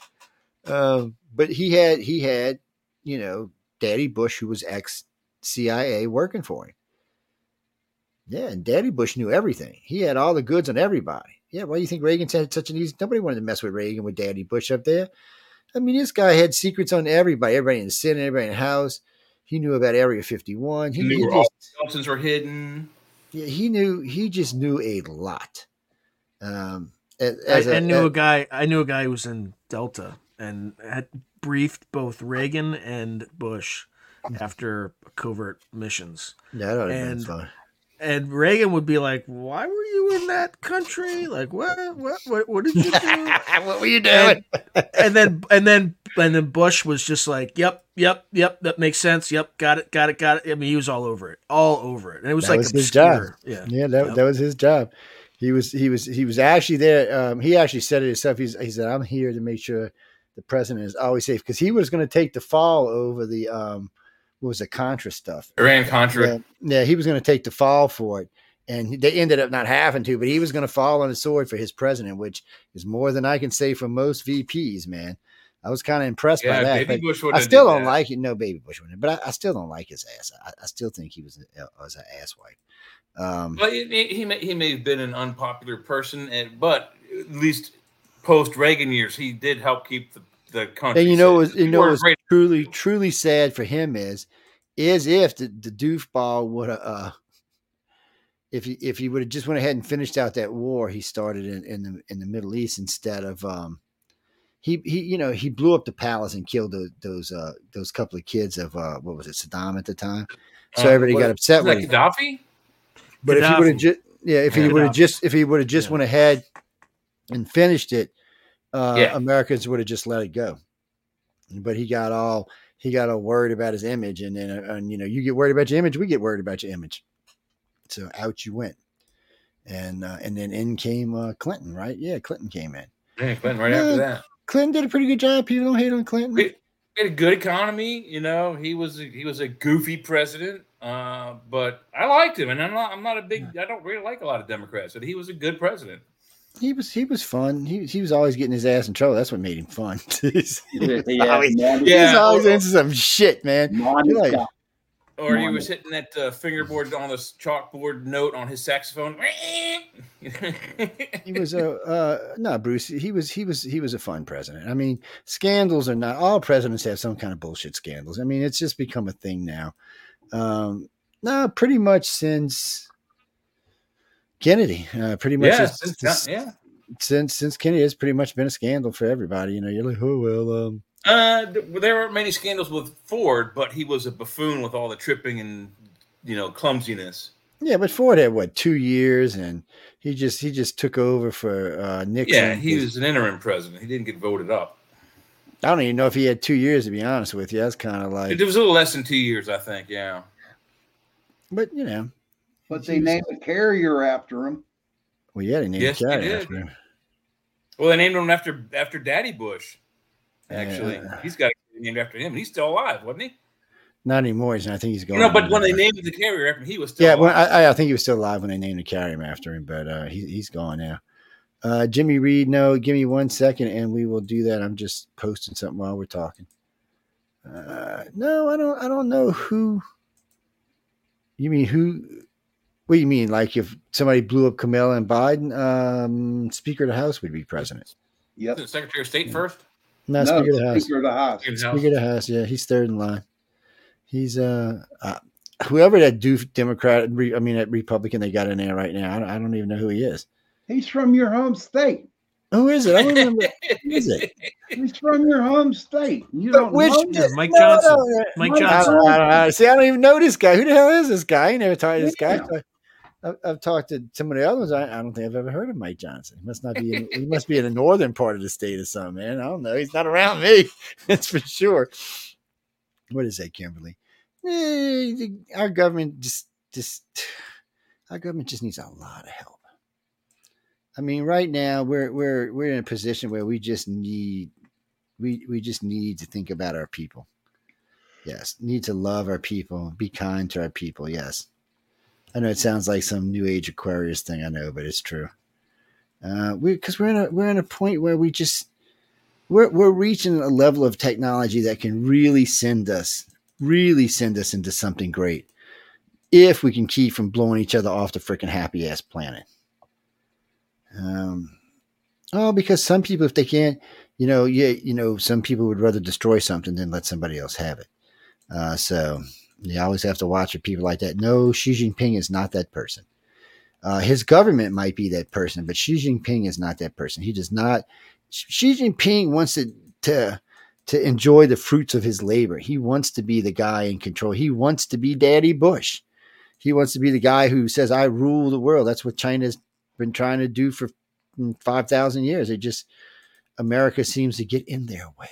Um, but he had he had you know Daddy Bush, who was ex CIA, working for him. Yeah, and Daddy Bush knew everything. He had all the goods on everybody. Yeah, why do you think Reagan had such an easy? Nobody wanted to mess with Reagan with Daddy Bush up there. I mean, this guy had secrets on everybody, everybody in the Senate, everybody in the House. He knew about Area 51. He, He knew he where all the skeletons were hidden. yeah, he knew. He just knew a lot. Um, as, I, as I a- knew a- a guy. I knew a guy who was in Delta and had briefed both Reagan and Bush after covert missions. Yeah, that would have and-. And Reagan would be like, "Why were you in that country? Like, what? What? What, what did you do?" what were you doing? and then and then and then Bush was just like, "Yep, yep, yep, that makes sense. Yep, got it, got it, got it." I mean, he was all over it, all over it, and it was That like was his obscure. Yeah, Yeah, that, Yep. that was his job. He was he was he was actually there. Um, he actually said it himself. He's, he said, "I'm here to make sure the president is always safe," because he was going to take the fall over the um, was the Contra stuff. Iran Contra. Yeah, yeah, he was going to take the fall for it, and they ended up not having to. But he was going to fall on the sword for his president, which is more than I can say for most VPs. Man, I was kind of impressed by that. Baby Bush I still don't that. like it. No, baby Bush wouldn't, but I, I still don't like his ass. I, I still think he was was an asswipe. Um, Well, he, he- he may he may have been an unpopular person, and but at least post Reagan years, he did help keep the, the country. and you know, safe. was, you know, what's great- truly, truly sad for him is, is if the, the doofball would have, uh, if he if he would have just went ahead and finished out that war he started in, in the in the Middle East instead of, um, he he you know he blew up the palace and killed those those uh those couple of kids of uh what was it Saddam at the time, so uh, everybody what- got upset was with that him. Gaddafi. But if he would have just, yeah, if he would have just, if he would have just Yeah. went ahead and finished it, uh, Yeah. Americans would have just let it go. But he got all he got all worried about his image, and then uh, and you know you get worried about your image, we get worried about your image. So out you went, and uh, and then in came uh, Clinton, right? Yeah, Clinton came in. Yeah, Clinton right Yeah. after that. Clinton did a pretty good job. People don't hate on Clinton. We- We had a good economy, you know. He was a, he was a goofy president, uh, but I liked him, and I'm not I'm not a big I don't really like a lot of Democrats, but he was a good president. He was he was fun. He he was always getting his ass in trouble. That's what made him fun. he's, Yeah, always, Monty- he's Yeah. always into some shit, man. Monty like- Scott. Or he was hitting that uh, fingerboard on this chalkboard note on his saxophone. he was a uh, no Bruce. He was he was he was a fun president. I mean, scandals are not all presidents have some kind of bullshit scandals. I mean, it's just become a thing now. Um, no, pretty much since Kennedy. Uh, pretty much yeah, since, yeah. since since Kennedy, has pretty much been a scandal for everybody. You know, you're like, oh well, um, Uh, there weren't many scandals with Ford, but he was a buffoon with all the tripping and you know clumsiness. yeah. But Ford had what two years, and he just he just took over for uh, Nixon. Yeah, he was an interim president. He didn't get voted up. I don't even know if he had two years to be honest with you. That's kind of like, It was a little less than two years, I think. Yeah. but you know, But they named a carrier after him. well, yeah, they named Yes, they Carey did. after him. Well, they named him after after Daddy Bush. Actually, Yeah. he's got it named after him. and He's still alive, wasn't he? Not anymore. He's, I think he's going. No, but on when they named the carrier after him, he was still yeah, alive. well, I, I think he was still alive when they named the carrier after him, but uh, he, he's gone now. Uh, Jimmy Reed, no, give me one second and we will do that. I'm just posting something while we're talking. Uh, no, I don't. I don't know who. You mean who? What do you mean? Like if somebody blew up Kamala and Biden, um, Speaker of the House would be president. Yep. Isn't Secretary of State first? No, No, Speaker of the House. Speaker of the House. Speaker of the House. Speaker of the House, yeah, he's third in line. He's uh, uh whoever that doof Democrat, re, I mean that Republican they got in there right now. I don't, I don't even know who he is. He's from your home state. Who is it? I don't remember. who is it? He's from your home state. You But don't which know Yeah, this? Mike no, Johnson. no, Mike I I Johnson. don't, I don't, I don't- see, I don't even know this guy. Who the hell is this guy? I never talked to this guy. Yeah. I've, I've talked to some of the others. I, I don't think I've ever heard of Mike Johnson. He must not be. In, he must be in the northern part of the state or something, man. I don't know. He's not around me. That's for sure. What is that, Kimberly? Eh, our government just, just, our government just needs a lot of help. I mean, right now we're we're we're in a position where we just need we we just need to think about our people. Yes, need to love our people, be kind to our people. Yes, I know it sounds like some New Age Aquarius thing. I know, but it's true. Uh, we because we're in a we're in a point where we just we're we're reaching a level of technology that can really send us really send us into something great if we can keep from blowing each other off the freaking happy ass planet. Um, oh, because some people, if they can't, you know, yeah, you know, some people would rather destroy something than let somebody else have it. Uh, so you always have to watch for people like that. No, Xi Jinping is not that person. Uh, his government might be that person, but Xi Jinping is not that person. He does not. Xi Jinping wants to to to enjoy the fruits of his labor. He wants to be the guy in control. He wants to be Daddy Bush. He wants to be the guy who says, "I rule the world." That's what China's been trying to do for five thousand years. It just America seems to get in their way.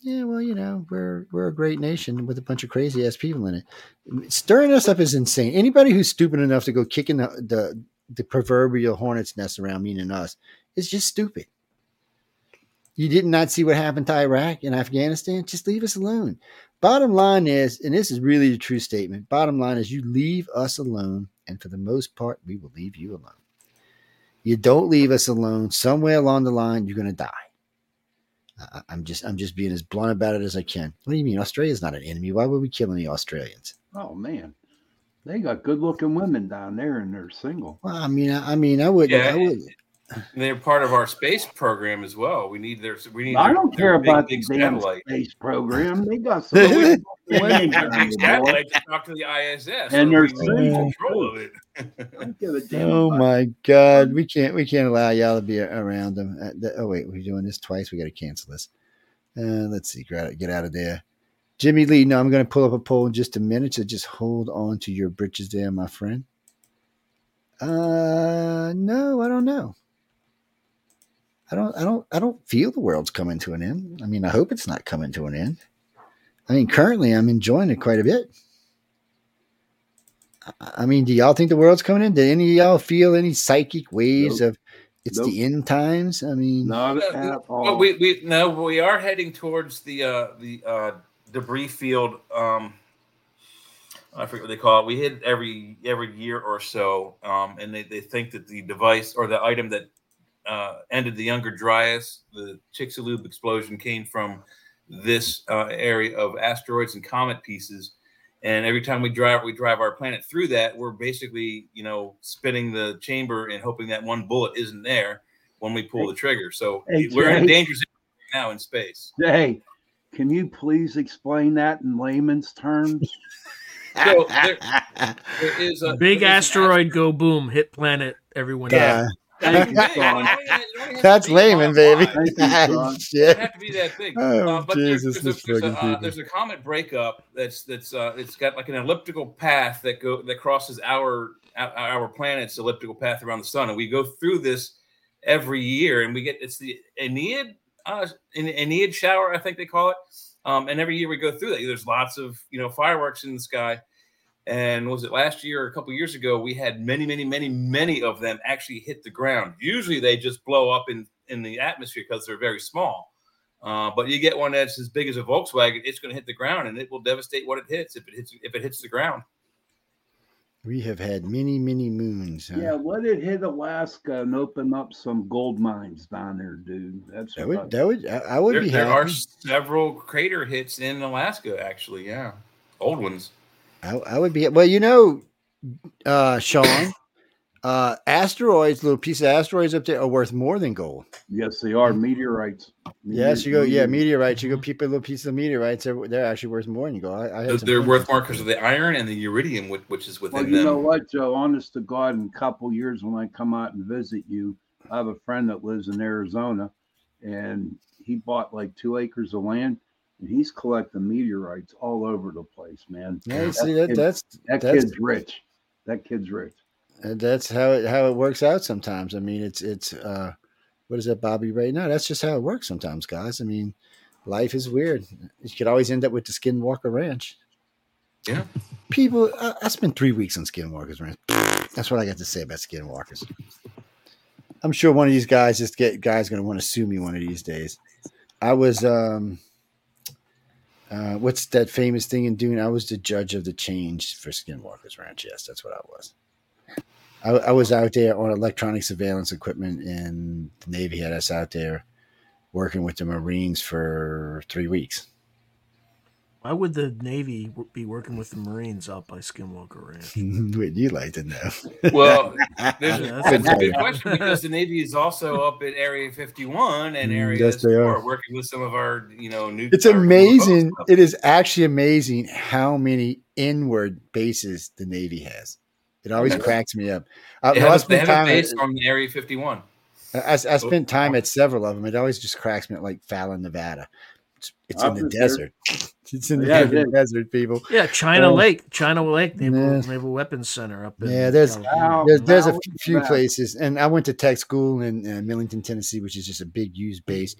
Yeah, well, you know, we're we're a great nation with a bunch of crazy ass people in it. Stirring us up is insane. Anybody who's stupid enough to go kicking the the, the proverbial hornet's nest around, meaning us, is just stupid. You did not see what happened to Iraq and Afghanistan. Just leave us alone. Bottom line is, and this is really a true statement. Bottom line is, you leave us alone, and for the most part, we will leave you alone. You don't leave us alone. Somewhere along the line, you're going to die. I, I'm just I'm just being as blunt about it as I can. What do you mean? Australia's not an enemy. Why would we kill any Australians? Oh man, they got good looking women down there, and they're single. Well, I mean, I, I mean, I would, Yeah. I would. They're part of our space program as well. We need their we need. I their- don't care big, about big the damn satellite. space program. They got some Well, good We women need their down big satellite to talk to the ISS, And so they're we need single, control of it. I don't give a damn Oh my God, we can't we can't allow y'all to be around them. Uh, the- oh wait, we're doing this twice. We got to cancel this. Uh, let's see, get out, get out of there. Jimmy Lee, no, I'm going to pull up a poll in just a minute. So just hold on to your britches there, my friend. Uh, no, I don't know. I don't, I don't, I don't feel the world's coming to an end. I mean, I hope it's not coming to an end. I mean, currently, I'm enjoying it quite a bit. I- I mean, do y'all think the world's coming in? Do any of y'all feel any psychic waves of it's the end times? I mean, Not at all. Well, we we no, we are heading towards the uh, the uh, debris field. Um, I forget what they call it. We hit every every year or so, um, and they, they think that the device or the item that uh, ended the Younger Dryas, the Chicxulub explosion, came from this uh, area of asteroids and comet pieces. And every time we drive, we drive our planet through that. We're basically, you know, spinning the chamber and hoping that one bullet isn't there when we pull the trigger. So Hey, we're in Jay. danger zone now in space. Hey, can you please explain that in layman's terms? So there, there is a Big there's an asteroid go boom, hit planet, everyone. Yeah. Thank you, Sean. It only has- it only has That's to be layman, baby. wide. Thank you, Sean. Shit. have to be that big. Oh, uh, but there's, Jesus, there's, this a, there's, a, uh, people. there's a comet breakup that's that's uh, it's got like an elliptical path that go that crosses our our our planet's elliptical path around the sun, and we go through this every year, and we get it's the Aeneid uh, Aene- Aeneid shower, I think they call it. Um, and every year we go through that. There's lots of you know fireworks in the sky. And was it last year or a couple years ago? We had many, many, many, many of them actually hit the ground. Usually they just blow up in in the atmosphere because they're very small. Uh, but you get one that's as big as a Volkswagen, it's going to hit the ground and it will devastate what it hits if it hits if it hits the ground. We have had many, many moons. Huh? Yeah, let it hit Alaska and open up some gold mines down there, dude. That's that what would that would I, I would There, be there happy. are several crater hits in Alaska, actually. Yeah, old ones. I, I would be well. You know, uh, Sean, uh, asteroids, little piece of asteroids up there are worth more than gold. yes, they are meteorites. Yes, you go. Yeah, meteorites. You go peep a little piece of meteorites. They're, they're actually worth more. And you go. I, I had They're, some they're friends worth that more because of the iron and the iridium, which, which is Well, within you know what, Joe? Honest to God, in a couple years when I come out and visit you, I have a friend that lives in Arizona, and he bought like two acres of land, and he's collecting meteorites all over the place, man. Yeah, That see that kid- that's That that's kid's rich. That kid's rich. uh, that's how it how it works out sometimes. I mean, it's it's uh, what is that, Bobby? Right now, that's just how it works sometimes, guys. I mean, life is weird. You could always end up with the Skinwalker Ranch. Yeah. People, I, I spent three weeks on Skinwalkers Ranch. That's what I got to say about Skinwalkers. I'm sure one of these guys, just get guys, going to want to sue me one of these days. I was, um, Uh, what's that famous thing in Dune? I was the judge of the change for Skinwalker's Ranch. Yes, that's what I was. I, I was out there on electronic surveillance equipment, and the Navy had us out there working with the Marines for three weeks. Why would the Navy be working with the Marines out by Skinwalker Ranch? Would you like to know? Well, There's, Yeah, that's, that's a good question because the Navy is also up at Area 51 and Mm, Area yes, they are. 4, working with some of our, you know, new. It's amazing. It is actually amazing how many inward bases the Navy has. It always Yes. cracks me up. I, They no, I have, they spent have a time base at- on Area 51. I, I I spent time at several of them. It always just cracks me up, like Fallon, Nevada. It's, it's in the desert. It's in the Yeah, it freaking is. desert, people. Yeah, China Oh. Lake, China Lake Naval, Yeah. Naval Weapons Center up in Yeah, there's- California. There's, there's a few wow. places, and I went to tech school in uh, Millington, Tennessee, which is just a big used base,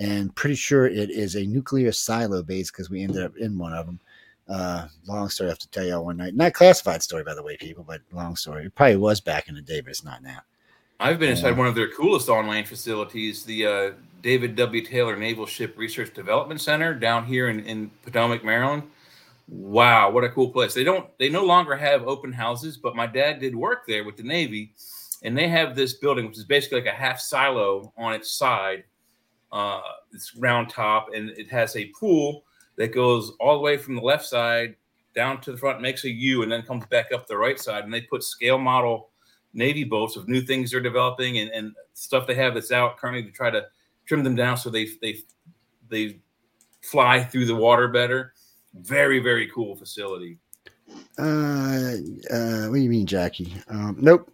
and pretty sure it is a nuclear silo base because we ended up in one of them. Uh, long story I have to tell y'all one night. Not classified story, by the way, people, but long story. It probably was back in the day, but it's not now. I've been inside Yeah. one of their coolest on-land facilities, the uh, David W. Taylor Naval Ship Research Development Center down here in, in Potomac, Maryland. Wow, what a cool place! They don't, they no longer have open houses, but my dad did work there with the Navy, and they have this building, which is basically like a half silo on its side. Uh, it's round top, and it has a pool that goes all the way from the left side down to the front, makes a U, and then comes back up the right side. And they put scale model Navy boats of new things they're developing and, and stuff they have that's out currently to try to trim them down so they they they fly through the water better. Very very cool facility. Uh, uh, what do you mean, Jackie? Um, nope.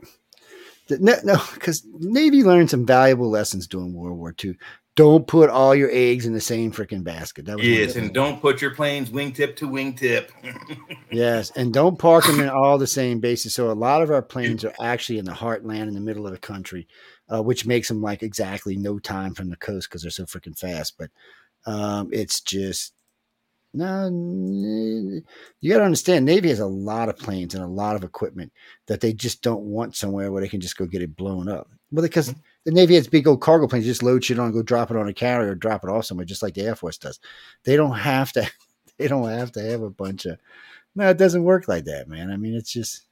No, no, because Navy learned some valuable lessons during World War II. Don't put all your eggs in the same freaking basket. That was Yes, and don't put your planes wingtip to wingtip. Yes, and don't park them in all the same bases. So a lot of our planes are actually in the heartland, in the middle of the country, uh, which makes them like exactly no time from the coast because they're so freaking fast. But um, it's just no, you got to understand, Navy has a lot of planes and a lot of equipment that they just don't want somewhere where they can just go get it blown up. Well, because the Navy has big old cargo planes, just load shit on, go drop it on a carrier, or drop it off somewhere, just like the Air Force does. They don't have to. They don't have to have a bunch of no, it doesn't work like that, man. I mean, it's just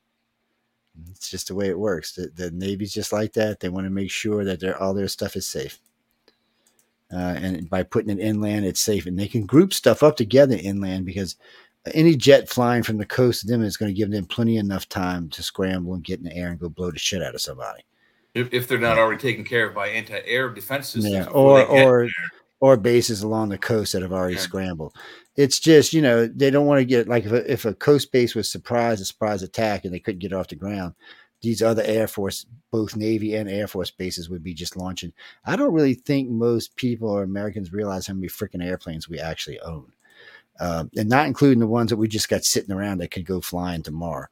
it's just the way it works. The, the Navy's just like that. They want to make sure that their all their stuff is safe. Uh, and by putting it inland, it's safe, and they can group stuff up together inland because any jet flying from the coast to them is going to give them plenty enough time to scramble and get in the air and go blow the shit out of somebody. if, if they're not already taken care of by anti-air defense systems. Yeah, or or. Or bases along the coast that have already Yeah. scrambled. It's just you know they don't want to get like if a, if a coast base was surprised a surprise attack and they couldn't get off the ground, these other Air Force, both Navy and Air Force bases would be just launching. I don't really think most people or Americans realize how many freaking airplanes we actually own, um, and not including the ones that we just got sitting around that could go flying tomorrow.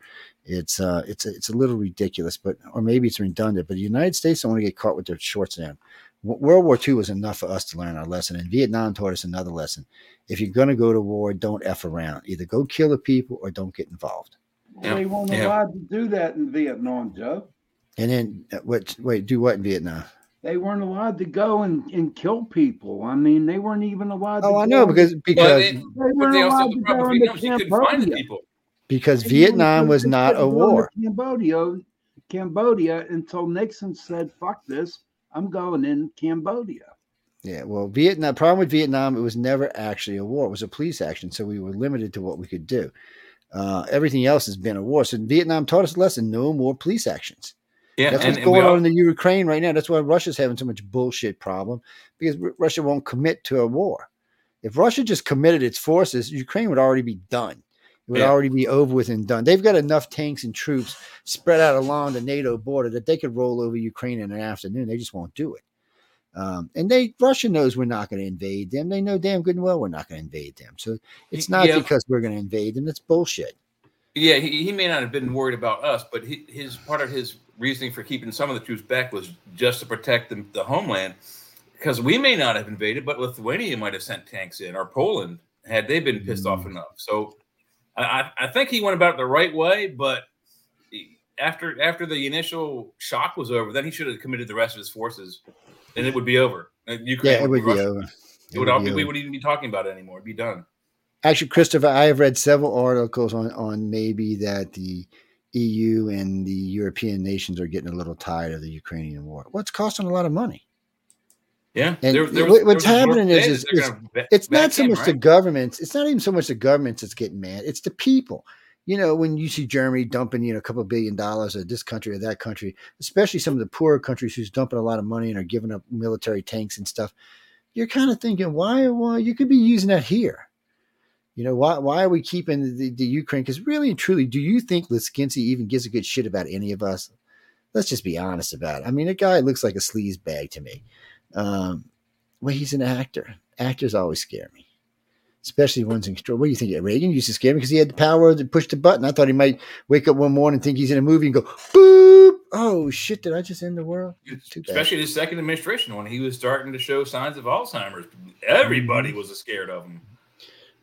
It's uh, it's it's a little ridiculous, but or maybe it's redundant. But the United States don't want to get caught with their shorts down. W- World War II was enough for us to learn our lesson, and Vietnam taught us another lesson. If you're going to go to war, don't f around. Either go kill the people or don't get involved. Yeah, They weren't yeah. allowed to do that in Vietnam, Joe. And then uh, what? Wait, do what in Vietnam? They weren't allowed to go and, and kill people. I mean, they weren't even allowed. Oh, to I go know and- because Well, because they- they weren't they also allowed the to go into Vietnam is you couldn't find the Cambodia. because They Vietnam was not a couldn't go to war. Cambodia, Cambodia until Nixon said, "Fuck this, I'm going in Cambodia." Yeah, well, Vietnam. Problem with Vietnam, it was never actually a war. It was a police action, so we were limited to what we could do. Uh, everything else has been a war. So Vietnam taught us a lesson: no more police actions. Yeah, That's and, what's going all- on in the Ukraine right now. That's why Russia's having so much bullshit problem because R- Russia won't commit to a war. If Russia just committed its forces, Ukraine would already be done. It would Yeah. already be over with and done. They've got enough tanks and troops spread out along the NATO border that they could roll over Ukraine in an afternoon. They just won't do it. Um, and they Russia knows we're not going to invade them. They know damn good and well we're not going to invade them. So it's not Yeah. because we're going to invade them. It's bullshit. Yeah, he, he may not have been worried about us, but he, his part of his reasoning for keeping some of the troops back was just to protect the, the homeland, because we may not have invaded, but Lithuania might have sent tanks in, or Poland had they been pissed off Mm. enough. So I, I, think he went about it the right way, but after after the initial shock was over, then he should have committed the rest of his forces, and it would be over. Uh, Ukraine Yeah, it would be over. It would all be, we wouldn't even be talking about it anymore. It'd be done. Actually, Christopher, I have read several articles on on maybe that the EU and the European nations are getting a little tired of the Ukrainian war. Well, it's costing a lot of money. Yeah, And there- there was- what's happening is- is- that they're gonna ba- It's not so in, much the governments. It's not even so much the governments that's getting mad. It's the people. You know, when you see Germany dumping, you know, a couple billion dollars or this country or that country, especially some of the poorer countries who's dumping a lot of money and are giving up military tanks and stuff, you're kind of thinking, why? Why you could be using that here? You know, why? Why are we keeping the, the Ukraine? Because really and truly, do you think Liskinsky even gives a good shit about any of us? Let's just be honest about it. I mean, the guy looks like a sleaze bag to me. Um, well, he's an actor. Actors always scare me, especially ones in control. What do you think? Reagan used to scare me because he had the power to push the button. I thought he might wake up one morning and think he's in a movie and go, boop. Oh, shit. Did I just end the world? Especially his second administration when he was starting to show signs of Alzheimer's. Mm-hmm. Everybody was scared of him.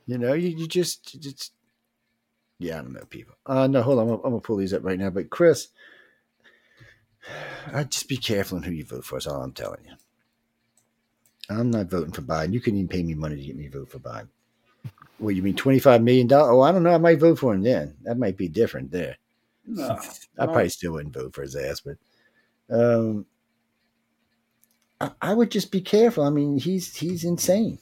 You know, you, you just, you just, yeah, I don't know, people. Uh, no, hold on. I'm, going to pull these up right now. But Chris, i just be careful on who you vote for. That's all I'm telling you. I'm not voting for Biden. You couldn't even pay me money to get me to vote for Biden. What, you mean $25 million? Oh, I don't know. I might vote for him then. That might be different there. No, I no. probably still wouldn't vote for his ass, but um, I, I would just be careful. I mean, he's he's insane,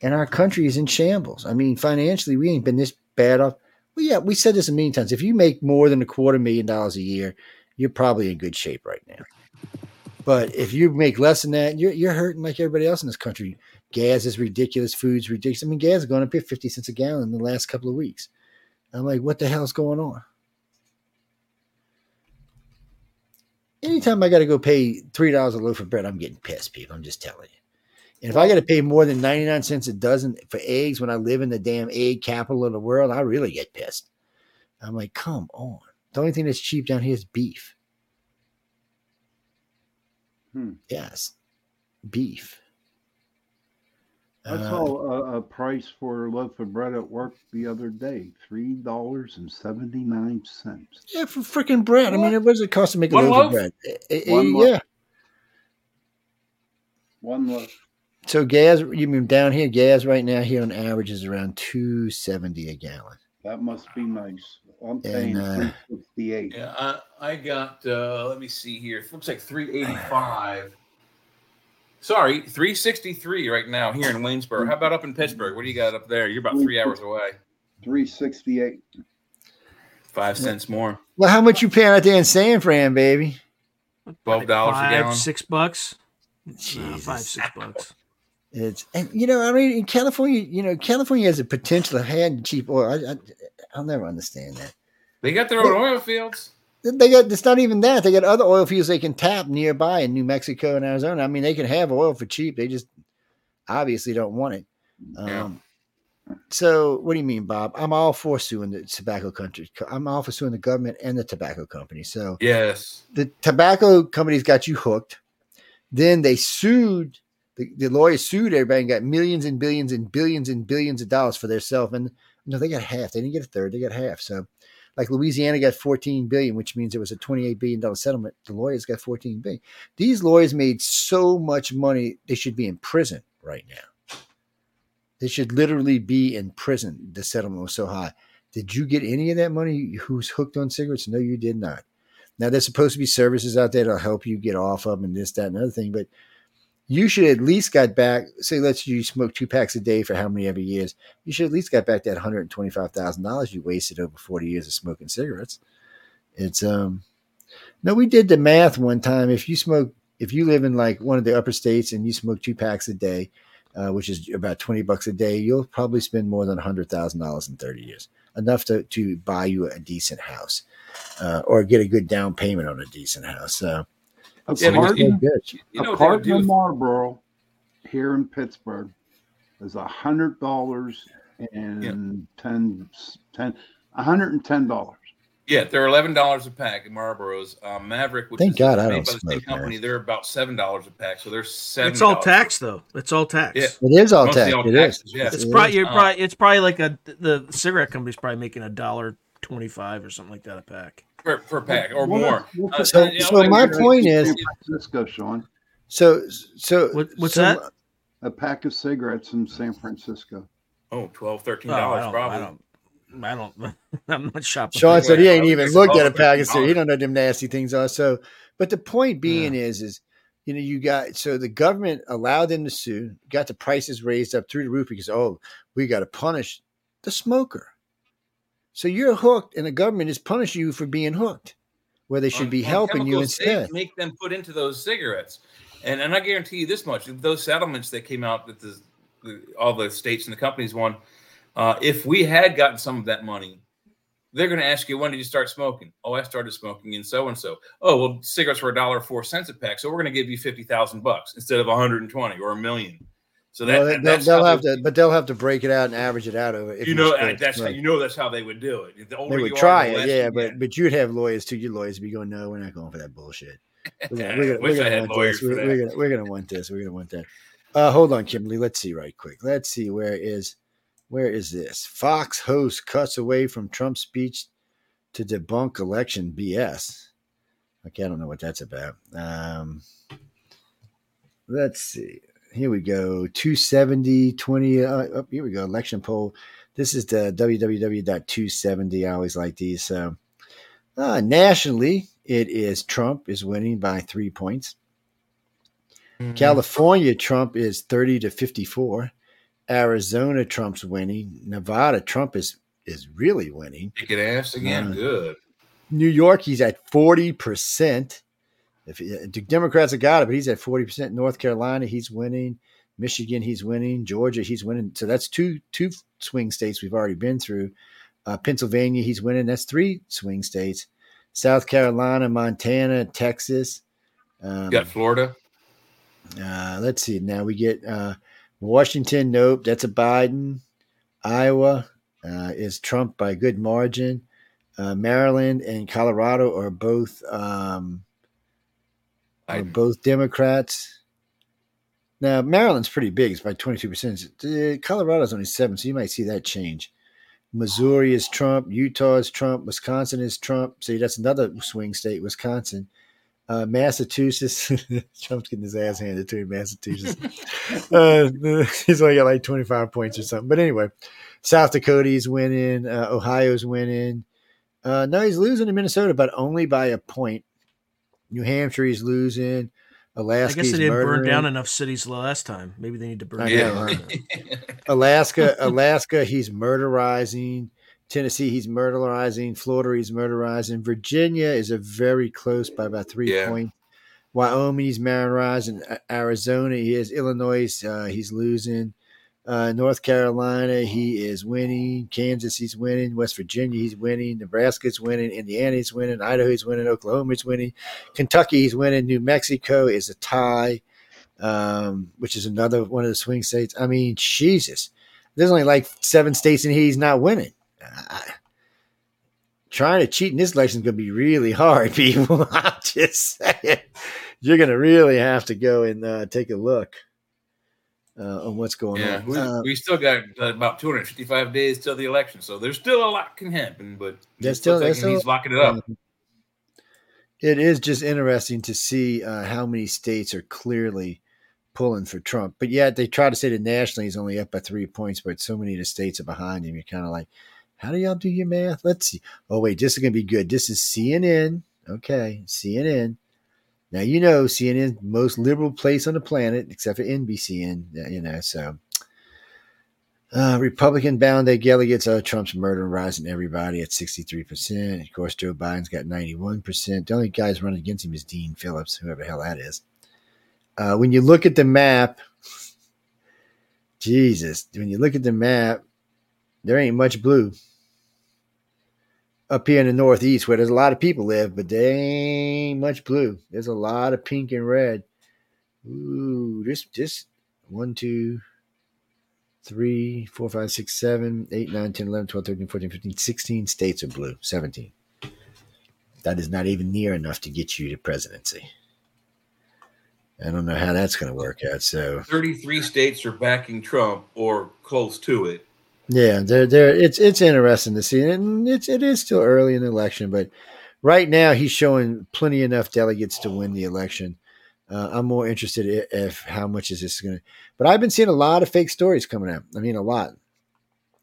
and our country is in shambles. I mean, financially, we ain't been this bad off. Well, yeah, we said this a million times. If you make more than a quarter million dollars a year, you're probably in good shape right now. But if you make less than that, you're you're hurting like everybody else in this country. Gas is ridiculous. Food's ridiculous. I mean, gas is going up here fifty cents a gallon in the last couple of weeks. I'm like, what the hell's going on? anytime I got to go pay three dollars a loaf of bread, I'm getting pissed, people. I'm just telling you. And if I got to pay more than ninety nine cents a dozen for eggs when I live in the damn egg capital of the world, I really get pissed. I'm like, come on. The only thing that's cheap down here is beef. Hmm. Yes, beef. I Uh, saw a, a price for a loaf of bread at work the other day, three dollars and seventy nine cents. yeah, for freaking bread. I mean, what does it cost to make a One loaf, loaf? of bread? One loaf. yeah. One loaf. So gas, you mean down here, gas right now here on average is around two seventy a gallon. That must be nice. I'm And, paying uh, three sixty eight. Yeah, I, I got. Uh, let me see here. It looks like three eighty five. Sorry, three sixty three right now here in Waynesboro. How about up in Pittsburgh? What do you got up there? You're about three hours away. Three sixty eight. Five cents more. Well, how much you paying out there in San Fran, baby? Twelve dollars a Five, gallon. six bucks. Nah, Jesus. five, six bucks. It's and you know, I mean, in California, you know, California has a potential to have cheap oil. I, I, I'll never understand that. They got their own oil fields. They got it's not even that. They got other oil fields they can tap nearby in New Mexico and Arizona. I mean, they can have oil for cheap. They just obviously don't want it. Yeah. Um, so, what do you mean, Bob? I'm all for suing the tobacco country. I'm all for suing the government and the tobacco company. So, Yes. the tobacco companies got you hooked. Then they sued the, the lawyers sued everybody and got millions and billions and billions and billions of dollars for themselves. And no, they got half. They didn't get a third. They got half. So, like Louisiana got 14 billion, which means it was a 28 billion dollar settlement. The lawyers got 14 billion. These lawyers made so much money they should be in prison right now. They should literally be in prison. The settlement was so high. Did you get any of that money? Who's hooked on cigarettes? No, you did not. Now there's supposed to be services out there that'll help you get off of them and this, that, and other thing, but you should at least got back. Say, let's you smoke two packs a day for how many ever years. You should at least got back that hundred and twenty five thousand dollars you wasted over forty years of smoking cigarettes. It's um, no, we did the math one time. If you smoke, if you live in like one of the upper states and you smoke two packs a day, uh, which is about twenty bucks a day, you'll probably spend more than hundred thousand dollars in thirty years, enough to to buy you a decent house, uh, or get a good down payment on a decent house. So. A Yeah, because carton. You know a what they would carton do? of Marlboro here in Pittsburgh is a hundred dollars and Yeah. ten ten a hundred and ten dollars. Yeah, they're eleven dollars a pack at Marlboro's. Um, Maverick, which Thank is God I don't by the same smoke, company, man. they're about seven dollars a pack. So they're seven. It's all tax though. It's all tax. Yeah. It is all Mostly tax. all It is. taxes, yeah. It's It probably is. you're Uh, probably it's probably like a the cigarette company's probably making a dollar twenty five or something like that a pack. Per, per pack or What- more. what- Uh, So- you so my point is- San Francisco, Sean, So, so What- what's so- that? a pack of cigarettes in San Francisco. Oh, 12 13 Oh, dollars don't, probably. I don't. I don't. I'm not shopping. Sean for said he ain't even looked at a pack of cigarettes. he don't know them nasty things are. So, but the point being is, is you know, you got so the government allowed them to sue, got the prices raised up through the roof because oh, we got to punish the smoker. So you're hooked, and the government is punishing you for being hooked, where they should on- be helping you instead. make them put into those cigarettes. And and I guarantee you this much: those settlements that came out that the, the all the states and the companies won, uh, if we had gotten some of that money, they're going to ask you when did you start smoking? Oh, I started smoking in so and so. Oh, well, cigarettes were a dollar four cents a pack, so we're going to give you fifty thousand bucks instead of one hundred and twenty or a million. So that, Well, they'll, they'll have they- to, but they'll have to break it out and average it out over. if you know straight, that's how you know that's how they would do it. The they would try it, yeah, but but you'd have lawyers too. Your lawyers would be going, no, we're not going for that bullshit. We're gonna, we're gonna, we're gonna want this. We're, we're gonna we're gonna want this. We're gonna want that. Uh, hold on, Kimberly. Let's see right quick. Let's see where is where is this? Fox host cuts away from Trump's speech to debunk election BS. Okay, I don't know what that's about. Um, let's see. Here we go. 270, 20. Uh, oh, here we go. Election poll. This is the www.270. I always like these. So, uh, nationally, it is Trump is winning by three points. Mm-hmm. California, Trump is 30 to 54. Arizona, Trump's winning. Nevada, Trump is is really winning. Kick it ass again. Uh, Good. New York, he's at 40%. If the Democrats have got it, but he's at 40%. North Carolina, he's winning. Michigan, he's winning. Georgia, he's winning. So that's two two swing states we've already been through. Uh, Pennsylvania, he's winning. That's three swing states. South Carolina, Montana, Texas. Um, You got Florida. uh, let's see. Now we get uh, Washington. Nope, that's a Biden. Iowa uh, is Trump by a good margin. Uh, Maryland and Colorado are both um, are both Democrats. Now Maryland's pretty big; it's by twenty two percent. Colorado's only seven, so you might see that change. Missouri is Trump. Utah is Trump. Wisconsin is Trump. See, that's another swing state. Wisconsin. Uh, Massachusetts, Trump's getting his ass handed to him. Massachusetts, uh, he's only got like twenty five points or something. But anyway, South Dakota's winning. Uh, Ohio's winning. Uh, no, he's losing in Minnesota, but only by a point. New Hampshire he's losing. Alaska. I guess they didn't burn down enough cities last time. Maybe they need to burn. I down. Yeah. Alaska, Alaska, he's murderizing. Tennessee, he's murderizing. Florida, he's murderizing. Virginia is a very close by about three Yeah. points. Wyoming, he's murderizing. Arizona, he is. Illinois, uh, he's losing. Uh, North Carolina, he is winning. Kansas, he's winning. West Virginia, he's winning. Nebraska's winning. Indiana, he's winning. Idaho, he's winning. Oklahoma, he's winning. Kentucky, he's winning. New Mexico is a tie um, which is another one of the swing states. I mean, Jesus, there's only like seven states in here he's not winning. Trying to cheat in this election is going to be really hard, people. I'm just saying, you're going to really have to go and uh, take a look uh, on what's going Yeah, on. we, Uh, we still got about 255 days till the election, so there's still a lot can happen. But it's still- still- he's locking it up. it is just interesting to see uh, how many states are clearly pulling for Trump. But yet they try to say that nationally he's only up by three points, but so many of the states are behind him. You're kind of like, how do y'all do your math? Let's see. Oh, wait, this is going to be good. This is CNN. Okay, CNN. Now, you know, CNN, most liberal place on the planet, except for NBCN, you know, so. Uh, Republican bound day delegates, oh, Trump's murder rising everybody at 63%. Of course, Joe Biden's got 91%. The only guys running against him is Dean Phillips, whoever the hell that is. Uh, when you look at the map, Jesus, when you look at the map, there ain't much blue. Up here in the Northeast, where there's a lot of people live, but there ain't much blue. There's a lot of pink and red. Ooh, this, this, one, two, three, four, five, six, seven, eight, nine, 10, 11, 12, 13, 14, 15, 16 states are blue. 17. That is not even near enough to get you to presidency. I don't know how that's going to work out. So 33 states are backing Trump or close to it. Yeah, they're, they're, it's it's interesting to see, and it's it is still early in the election, but right now he's showing plenty enough delegates to win the election. Uh, I'm more interested i- if how much is this going to. But I've been seeing a lot of fake stories coming out. I mean, a lot.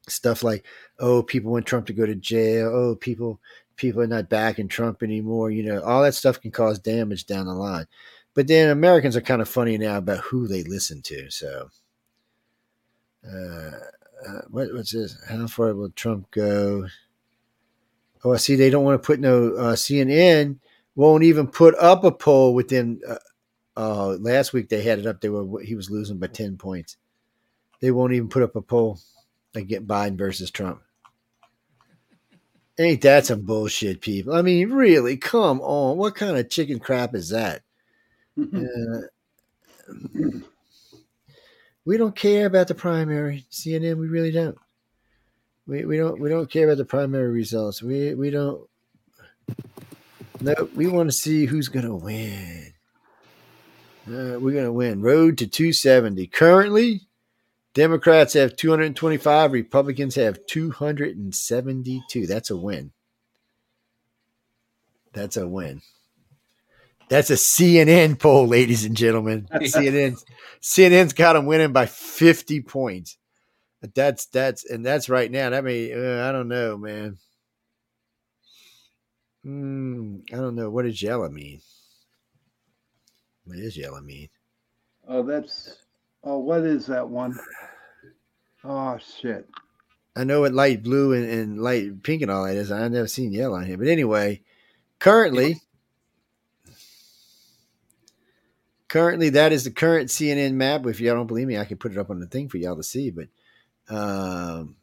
stuff like, oh, people want Trump to go to jail. Oh, people people are not backing Trump anymore. You know, all that stuff can cause damage down the line. But then Americans are kind of funny now about who they listen to. So, uh, uh, what, what's this? How far will Trump go? Oh, I see. They don't want to put no uh, CNN. Won't even put up a poll within. Uh, uh, last week they had it up. They were he was losing by ten points. They won't even put up a poll get Biden versus Trump. Ain't that some bullshit, people? I mean, really, come on. What kind of chicken crap is that? We don't care about the primary CNN. We really don't. We, we don't we don't care about the primary results. We we don't. No, we want to see who's gonna win. Uh, we're gonna win. Road to 270. Currently, Democrats have 225. Republicans have 272. That's a win. That's a win. That's a CNN poll, ladies and gentlemen. CNN, CNN's got them winning by 50 points. That's that's and that's right now. That may uh, I don't know, man. Hmm, I don't know. What does yellow mean? What does yellow mean? Oh, that's. Oh, what is that one? Oh shit. I know what light blue and, and light pink and all that is. I've never seen yellow on here. But anyway, currently, currently that is the current CNN map. If y'all don't believe me, I can put it up on the thing for y'all to see. But um,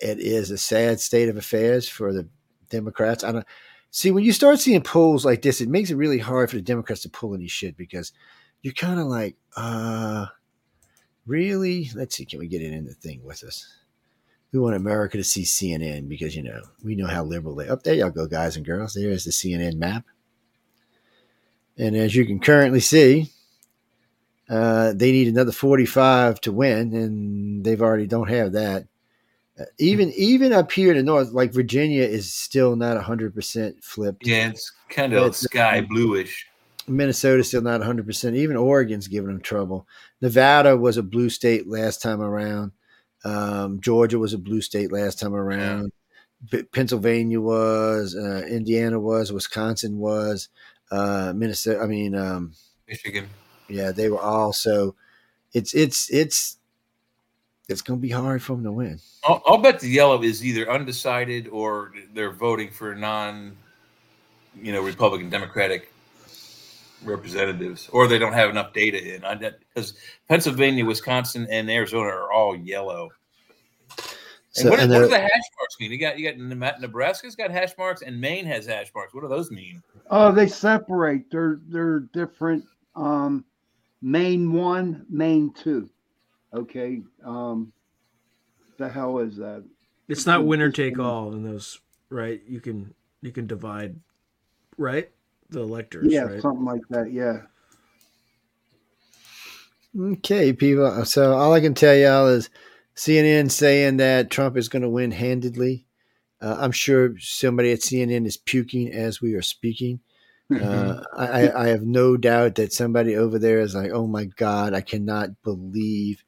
it is a sad state of affairs for the Democrats. I don't see when you start seeing polls like this, it makes it really hard for the Democrats to pull any shit because you're kind of like, uh, really? Let's see, can we get it in the thing with us? We want America to see CNN because you know we know how liberal they. Up oh, there, y'all go, guys and girls. There is the CNN map, and as you can currently see, uh, they need another forty-five to win, and they've already don't have that. Uh, even even up here in the north, like Virginia, is still not hundred percent flipped. Yeah, it's kind of It's- sky bluish. Minnesota's still not 100%. Even Oregon's giving them trouble. Nevada was a blue state last time around. Um, Georgia was a blue state last time around. P- Pennsylvania was. Uh, Indiana was. Wisconsin was. Uh, Minnesota. I mean, um, Michigan. Yeah, they were all. So it's it's it's it's going to be hard for them to win. I'll, I'll bet the yellow is either undecided or they're voting for non, you know, Republican Democratic representatives, or they don't have enough data in. I because Pennsylvania, Wisconsin, and Arizona are all yellow. So what, and what do they're- the hash marks mean? You got you got Nebraska's got hash marks, and Maine has hash marks. What do those mean? Oh, they separate. They're they're different. Um, main one, main two. Okay. Um, the hell is that? It's not winner take all in those, right? You can you can divide, right? The electors, Yeah, right? something like that. Yeah. Okay, people. So all I can tell y'all is CNN saying that Trump is going to win handedly. Uh, I'm sure somebody at CNN is puking as we are speaking. Uh, I, I- have no doubt that somebody over there is like, "Oh my God, I cannot believe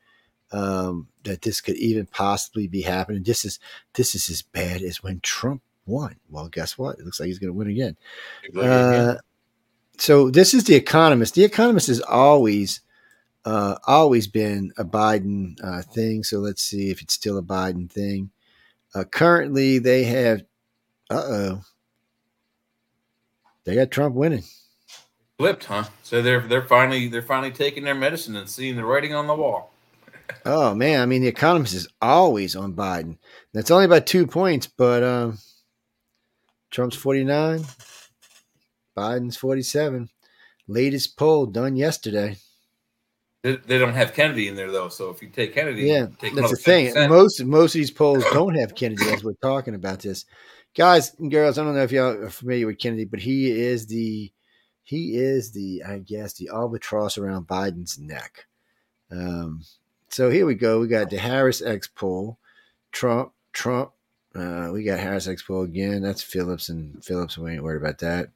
um, that this could even possibly be happening." This is this is as bad as when Trump won. Well, guess what? It looks like he's going to win again. Uh, so this is the Economist. The Economist has always, uh, always been a Biden uh, thing. So let's see if it's still a Biden thing. Uh, currently, they have. Uh oh. They got Trump winning. Flipped, huh? So they're they're finally they're finally taking their medicine and seeing the writing on the wall. Oh man, I mean, the Economist is always on Biden. That's only by two points, but um, Trump's forty nine, Biden's forty seven. Latest poll done yesterday. They, they don't have Kennedy in there though, so if you take Kennedy, Yeah, take that's the thing. 10%. Most most of these polls don't have Kennedy as we're talking about this. Guys and girls, I don't know if y'all are familiar with Kennedy, but he is the he is the I guess the albatross around Biden's neck. Um, so here we go. We got the HarrisX poll, Trump, Trump. Uh, we got HarrisX poll again. That's Phillips and Phillips. We ain't worried about that.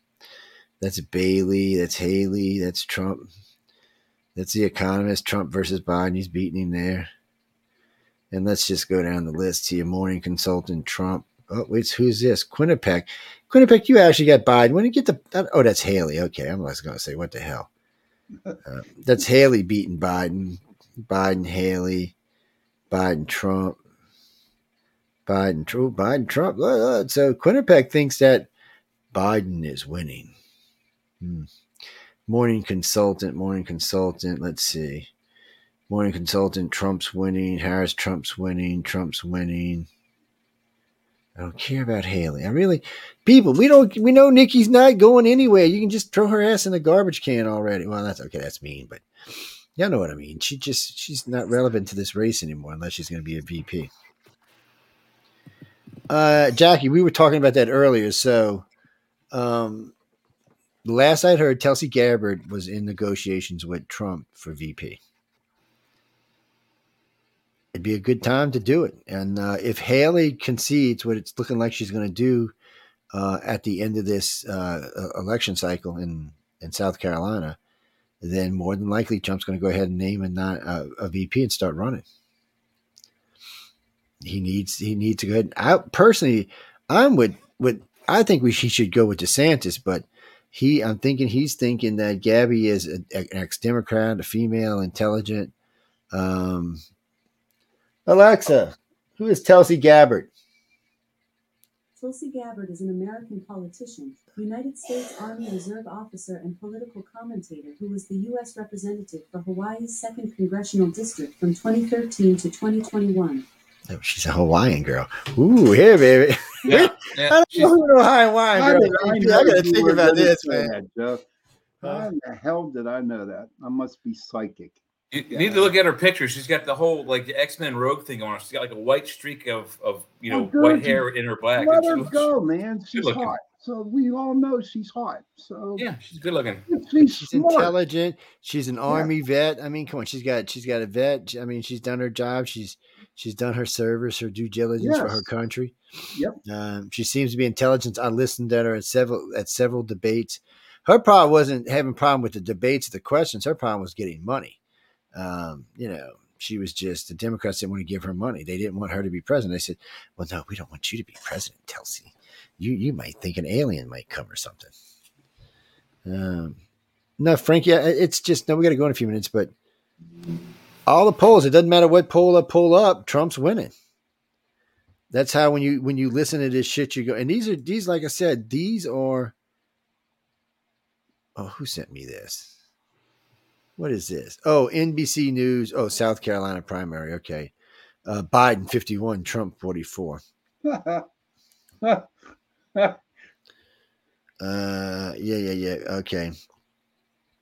That's Bailey. That's Haley. That's Trump. That's the Economist. Trump versus Biden. He's beating him there. And let's just go down the list here. Morning consultant Trump. Oh, wait, who's this? Quinnipiac. Quinnipiac, you actually got Biden. When you get the oh, that's Haley. Okay, I'm just gonna say what the hell. Uh, that's Haley beating Biden. Biden, Haley, Biden, Trump, Biden, Trump, Biden, Trump. Uh, uh, So Quinnipiac thinks that Biden is winning. Hmm. Morning consultant, morning consultant. Let's see. Morning consultant, Trump's winning. Harris, Trump's winning. Trump's winning. I don't care about Haley. I really, people, we don't, we know Nikki's not going anywhere. You can just throw her ass in the garbage can already. Well, that's okay. That's mean, but y'all know what I mean. She just, she's not relevant to this race anymore unless she's going to be a VP. Uh, Jackie, we were talking about that earlier. So, um, last I'd heard, Tulsi Gabbard was in negotiations with Trump for VP. It'd be a good time to do it. And uh, if Haley concedes what it's looking like she's going to do uh, at the end of this uh, election cycle in, in South Carolina, then more than likely Trump's going to go ahead and name a, non, uh, a VP and start running. He needs he needs to go ahead. I personally, I'm with with. I think we he should go with DeSantis, but he I'm thinking he's thinking that Gabby is a, an ex Democrat, a female, intelligent. Um, Alexa, who is Tulsi Gabbard? Tulsi Gabbard is an American politician, United States Army Reserve officer, and political commentator who was the U.S. representative for Hawaii's 2nd Congressional District from 2013 to 2021. Oh, she's a Hawaiian girl. Ooh, here, baby. Yeah, I don't She's- know who no Hawaiian girl. did is. I I, gotta think about this, man. that, Jeff? Huh? How in the hell did I know that? I must be psychic. You you need to look at her picture. She's got the whole like the X Men Rogue thing on her. She's got like a white streak of of you know Oh, white hair in her black. Let her looks- go, man. She's looking. hot. So we all know she's hot. So Yeah, she's good looking. she's, She's smart. intelligent. She's an army vet. I mean, come on, she's got she's got a vet. I mean, she's done her job. She's she's done her service, her due diligence for her country. Yep. Um, she seems to be intelligent. I listened at her at several at several debates. Her problem wasn't having a problem with the debates, the questions. Her problem was getting money. Um, you know, she was just the Democrats didn't want to give her money. They didn't want her to be president. They said, "Well, no, we don't want you to be president, Tulsi. You you might think an alien might come or something." Um, no, Frankie, it's just no. We got to go in a few minutes, but all the polls. It doesn't matter what poll I pull up. Trump's winning. That's how when you when you listen to this shit, you go. And these are these, like I said, these are. Oh, who sent me this? What is this? Oh, NBC News. Oh, South Carolina primary. Okay, uh, Biden fifty one, Trump forty four. Uh, yeah, yeah, yeah. Okay,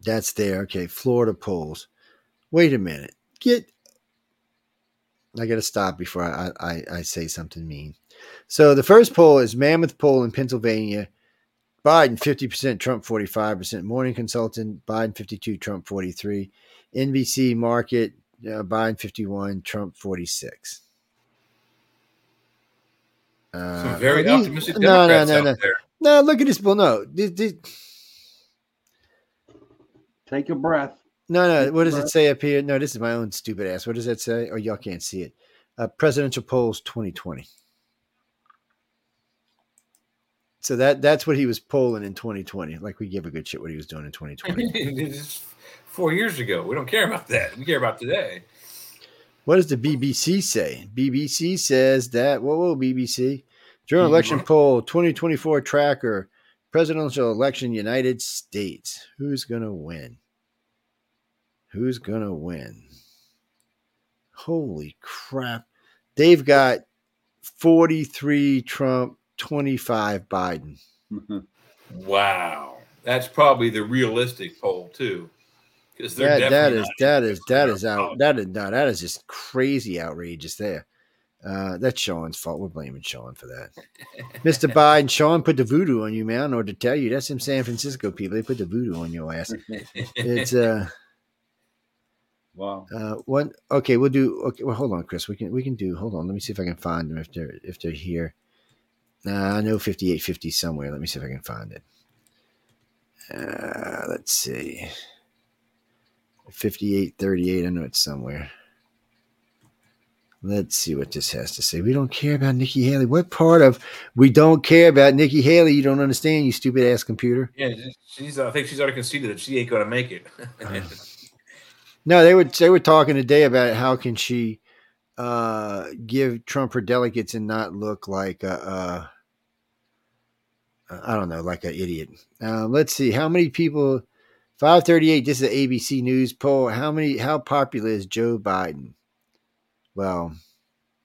that's there. Okay, Florida polls. Wait a minute. Get. I got to stop before I, I I say something mean. So the first poll is Mammoth poll in Pennsylvania. Biden fifty percent, Trump forty five percent. Morning Consultant Biden fifty two, Trump forty three. NBC Market uh, Biden fifty one, Trump forty six. Uh, Some very these- optimistic no, no, Democrats no, out no. there. No, look at this. Well, no, this, this, Take a breath. no, no. What does it say up here? No, this is my own stupid ass. What does that say? Oh, y'all can't see it. Uh, presidential polls 2020. So that that's what he was polling in 2020. Like we give a good shit what he was doing in 2020. Four years ago. We don't care about that. We care about today. what does the BBC say? BBC says that. Whoa, whoa, BBC. During Mhm. election poll 2024 tracker, presidential election United States. Who's gonna win? Who's gonna win? Holy crap. They've got 43 Trump, 25 Biden. Wow, that's probably the realistic poll too, because they're That, that definitely is not that is that interested is in our out that is no, that is just crazy outrageous there. Uh, that's Sean's fault. We're blaming Sean for that. Mr. Biden, Sean put the voodoo on you, man. I don't know what to tell you. That's some San Francisco people. They put the voodoo on your ass. It's uh wow. Uh, one okay, we'll do. Okay, well, hold on, Chris. We can we can do. Hold on, let me see if I can find them if they're if they're here. Nah, I know fifty eight fifty somewhere. Let me see if I can find it. Uh, let's see. Fifty eight thirty eight. I know it's somewhere. Let's see what this has to say. We don't care about Nikki Haley. What part of we don't care about Nikki Haley you don't understand, you stupid ass computer? Yeah, she's. I think she's already conceded that she ain't going to make it. No, they were they were talking today about how can she uh, give Trump her delegates and not look like a, a I don't know, like an idiot. Uh, let's see how many people. Five thirty eight. This is an ABC News poll. How many? How popular is Joe Biden? Well,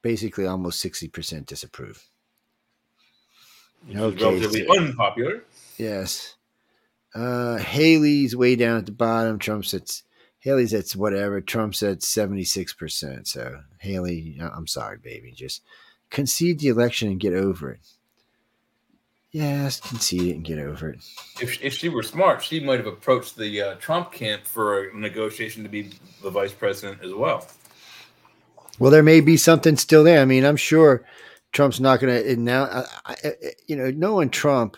basically, almost sixty percent disapprove. Which Okay, relatively so- unpopular. Yes. Uh, Haley's way down at the bottom. Trump's at Haley's at whatever. Trump's at seventy six percent. So Haley, uh, I'm sorry, baby, just concede the election and get over it. Yes, concede it and get over it. If, if she were smart, she might have approached the uh, Trump camp for a negotiation to be the vice president as well. Well, there may be something still there. I mean, I'm sure Trump's not going to now. You know, knowing Trump,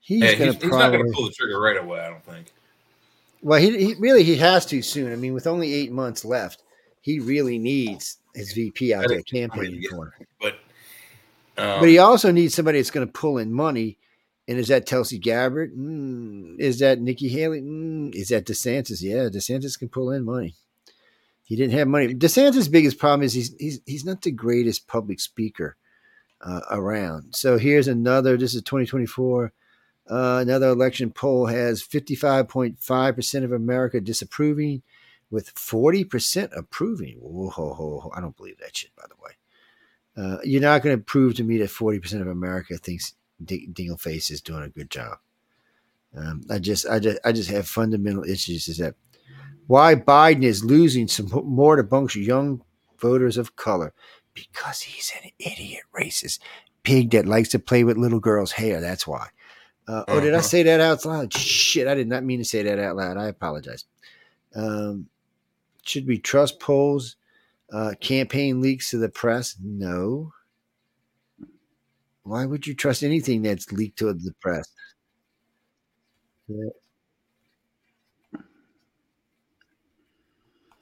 he's Hey, going to probably. going to pull the trigger right away. I don't think. Well, he, he really he has to soon. I mean, with only eight months left, he really needs his VP out there campaigning for him. But um, But he also needs somebody that's going to pull in money. And is that Tulsi Gabbard? Mm. Is that Nikki Haley? Mm. Is that DeSantis? Yeah, DeSantis can pull in money. He didn't have money. DeSantis' biggest problem is he's he's he's not the greatest public speaker uh, around. So here's another. This is 2024. Uh, another election poll has 55.5% of America disapproving, with 40% approving. Whoa, ho, ho, ho. I don't believe that shit, by the way. Uh, you're not going to prove to me that 40% of America thinks D- Dingleface is doing a good job. Um, I just, I just, I just have fundamental issues. Is that why Biden is losing some more to bunch young voters of color? Because he's an idiot, racist pig that likes to play with little girls' hair. That's why. Uh, oh, did I Uh-huh. say that out loud? Shit, I did not mean to say that out loud. I apologize. Um, should we trust polls? Uh, campaign leaks to the press? No. Why would you trust anything that's leaked to the press?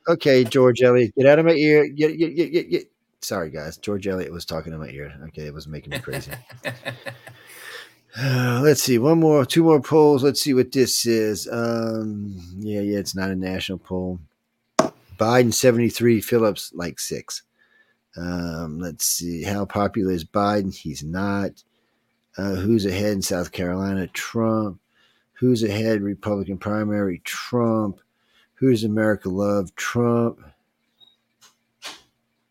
Okay, George Elliott, get out of my ear. Get, get, get, get. Sorry, guys. George Elliott was talking in my ear. Okay, it was making me crazy. Uh, let's see. One more, two more polls. Let's see what this is. Um, yeah, yeah, it's not a national poll. Biden 73, Phillips like six. Um, let's see. How popular is Biden? He's not. Uh, who's ahead in South Carolina? Trump. Who's ahead Republican primary? Trump. Who does America love? Trump.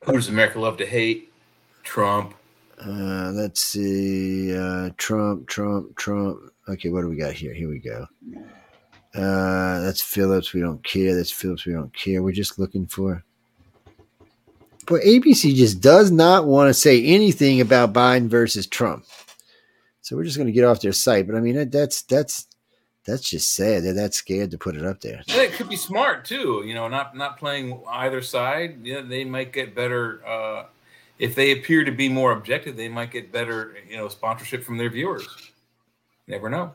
who does America love to hate? Trump. Uh, let's see. Uh, Trump, Trump, Trump. Okay, what do we got here? Here we go. Uh, that's Phillips. We don't care. That's Phillips. We don't care. We're just looking for. But ABC just does not want to say anything about Biden versus Trump. So we're just going to get off their site. But I mean, that, that's that's that's just sad. They're that scared to put it up there. It could be smart too. You know, not not playing either side. Yeah, they might get better uh, if they appear to be more objective. They might get better, you know, sponsorship from their viewers. Never know.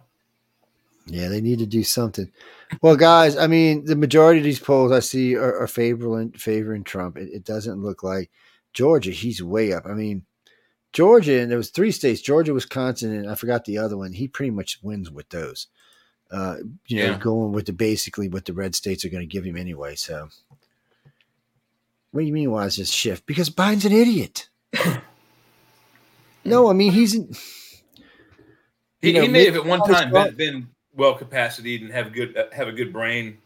Yeah, they need to do something. Well, guys, I mean, the majority of these polls I see are, are favoring favoring Trump. It, it doesn't look like Georgia. He's way up. I mean, Georgia, and there was three states: Georgia, Wisconsin, and I forgot the other one. He pretty much wins with those. Uh, you know, Yeah. going with the basically what the red states are going to give him anyway. So, what do you mean? Why is this shift? Because Biden's an idiot. no, I mean he's. He, know, he may have at one time been, been well capacitated and have a good uh, have a good brain.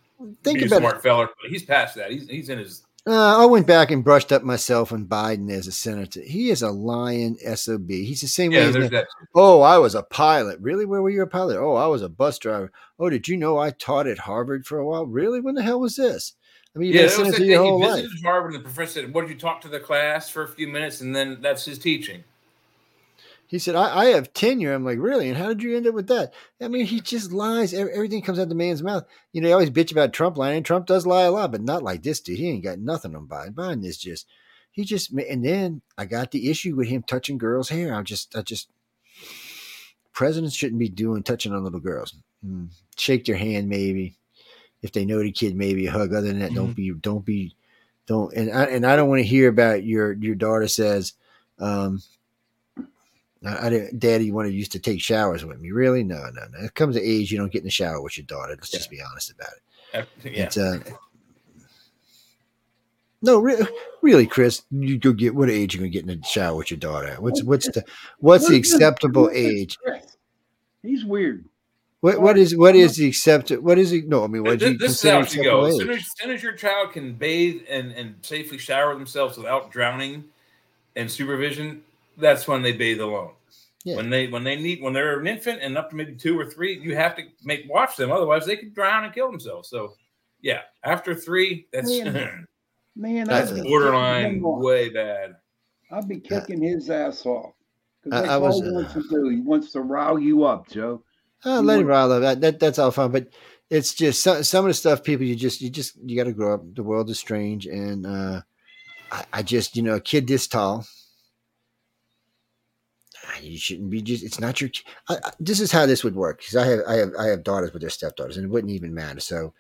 Think about it. smart feller, but he's past that. He's he's in his Uh, I went back and brushed up myself on Biden as a senator. He is a lion sob. He's the same way. yeah. There's that. Oh, I was a pilot. Really? Where were you a pilot? Oh, I was a bus driver. Oh, did you know I taught at Harvard for a while? Really? When the hell was this? I mean, you've Yeah, that was senator your whole He life. visited Harvard, and the professor said, "What did you talk to the class for a few minutes?" And then that's his teaching. He said, I, I have tenure. I'm like, really? And how did you end up with that? I mean, he just lies. Everything comes out the man's mouth. You know, they always bitch about Trump lying. and Trump does lie a lot, but not like this dude. He ain't got nothing on Biden. Biden is just, he just, and then I got the issue with him touching girls' hair. I just, I just, presidents shouldn't be doing touching on little girls. Mm, shake their hand, maybe. If they know the kid, maybe a hug. Other than that, don't be, don't be don't and I and I don't want to hear about your your daughter says, um, I, I didn't, Daddy wanted used to take showers with me. Really? No, no, no. It comes to age you don't get in the shower with your daughter. Let's just be honest about it. Yeah. It's uh, no, re- really, Chris. You go get what age you gonna get in the shower with your daughter? at? What's what's the what's the acceptable age? He's weird. What what is what is the accepted? What is it? No, I mean, what do This, you this is how it should go. As acceptable soon age? as, as soon as your child can bathe and, and safely shower themselves without drowning and supervision, that's when they bathe alone. Yeah. When they when they need when they're an infant and up to maybe two or three, you have to make watch them. Otherwise, they could drown and kill themselves. So, yeah, after three, that's Man, Man, That's I'd borderline kicking him off. way bad. I'd be kicking his ass off. 'Cause I- that's I was, all he wants uh, to do. He wants to rile you up, Joe. Oh, let him want- rile up. That, that that's all fine, but it's just some some of the stuff people you just you just you got to grow up. The world is strange, and uh, I, I just you know a kid this tall. You shouldn't be just. It's not your. I, this is how this would work because I have I have I have daughters with their stepdaughters, and it wouldn't even matter. So,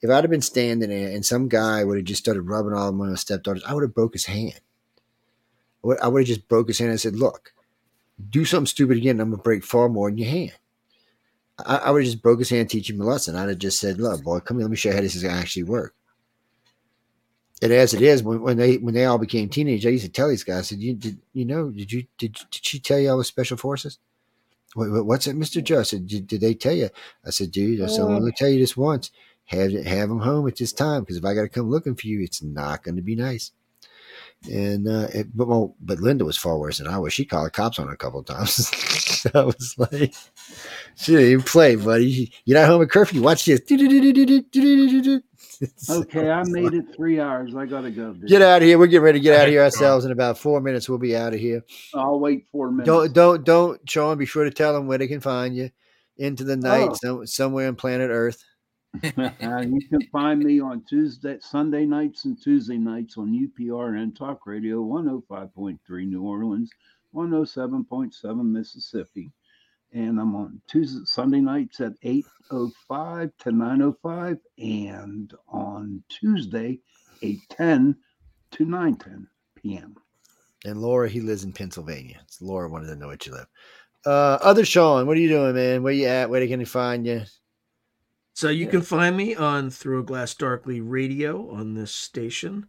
if I'd have been standing there and some guy would have just started rubbing all of my stepdaughters, I would have broke his hand. I would, have just broke his hand and said, "Look, do something stupid again, I'm gonna break far more than your hand." I, I would have just broke his hand, teach him a lesson. I'd have just said, "Look, boy, come here. Let me show you how this is gonna actually work." And as it is, when, when they when they all became teenagers, I used to tell these guys, I said, "You did you know? Did you did did she tell you I was special forces?" Wait, what's it, Mister Joe? I said, did, "Did they tell you?" I said, "Dude, I said, I'm gonna tell you this once. Have have them home at this time because if I got to come looking for you, it's not going to be nice." And uh, it, but well, but Linda was far worse than I was. She called the cops on her a couple of times. I was like, she didn't even play, buddy. You're not home at curfew. Watch this. Okay, I made it three hours. I gotta go. dude. Get out of here. We're getting ready to get out of here ourselves in about four minutes. We'll be out of here. I'll wait four minutes. Don't don't don't, Sean. Be sure to tell them where they can find you. Into the night, Oh. some, somewhere on planet Earth. Uh, you can find me on Tuesday, Sunday nights, and Tuesday nights on UPR and Talk Radio 105.3 New Orleans, 107.7 Mississippi. And I'm on Tuesday, Sunday nights at 8.05 to 9.05 and on Tuesday, 8.10 to 9.10 p.m. And Laura, he lives in Pennsylvania. So Laura wanted to know what you live. Uh, other Sean, what are you doing, man? Where you at? Where they can find you? So you can find me on Through a Glass Darkly Radio on this station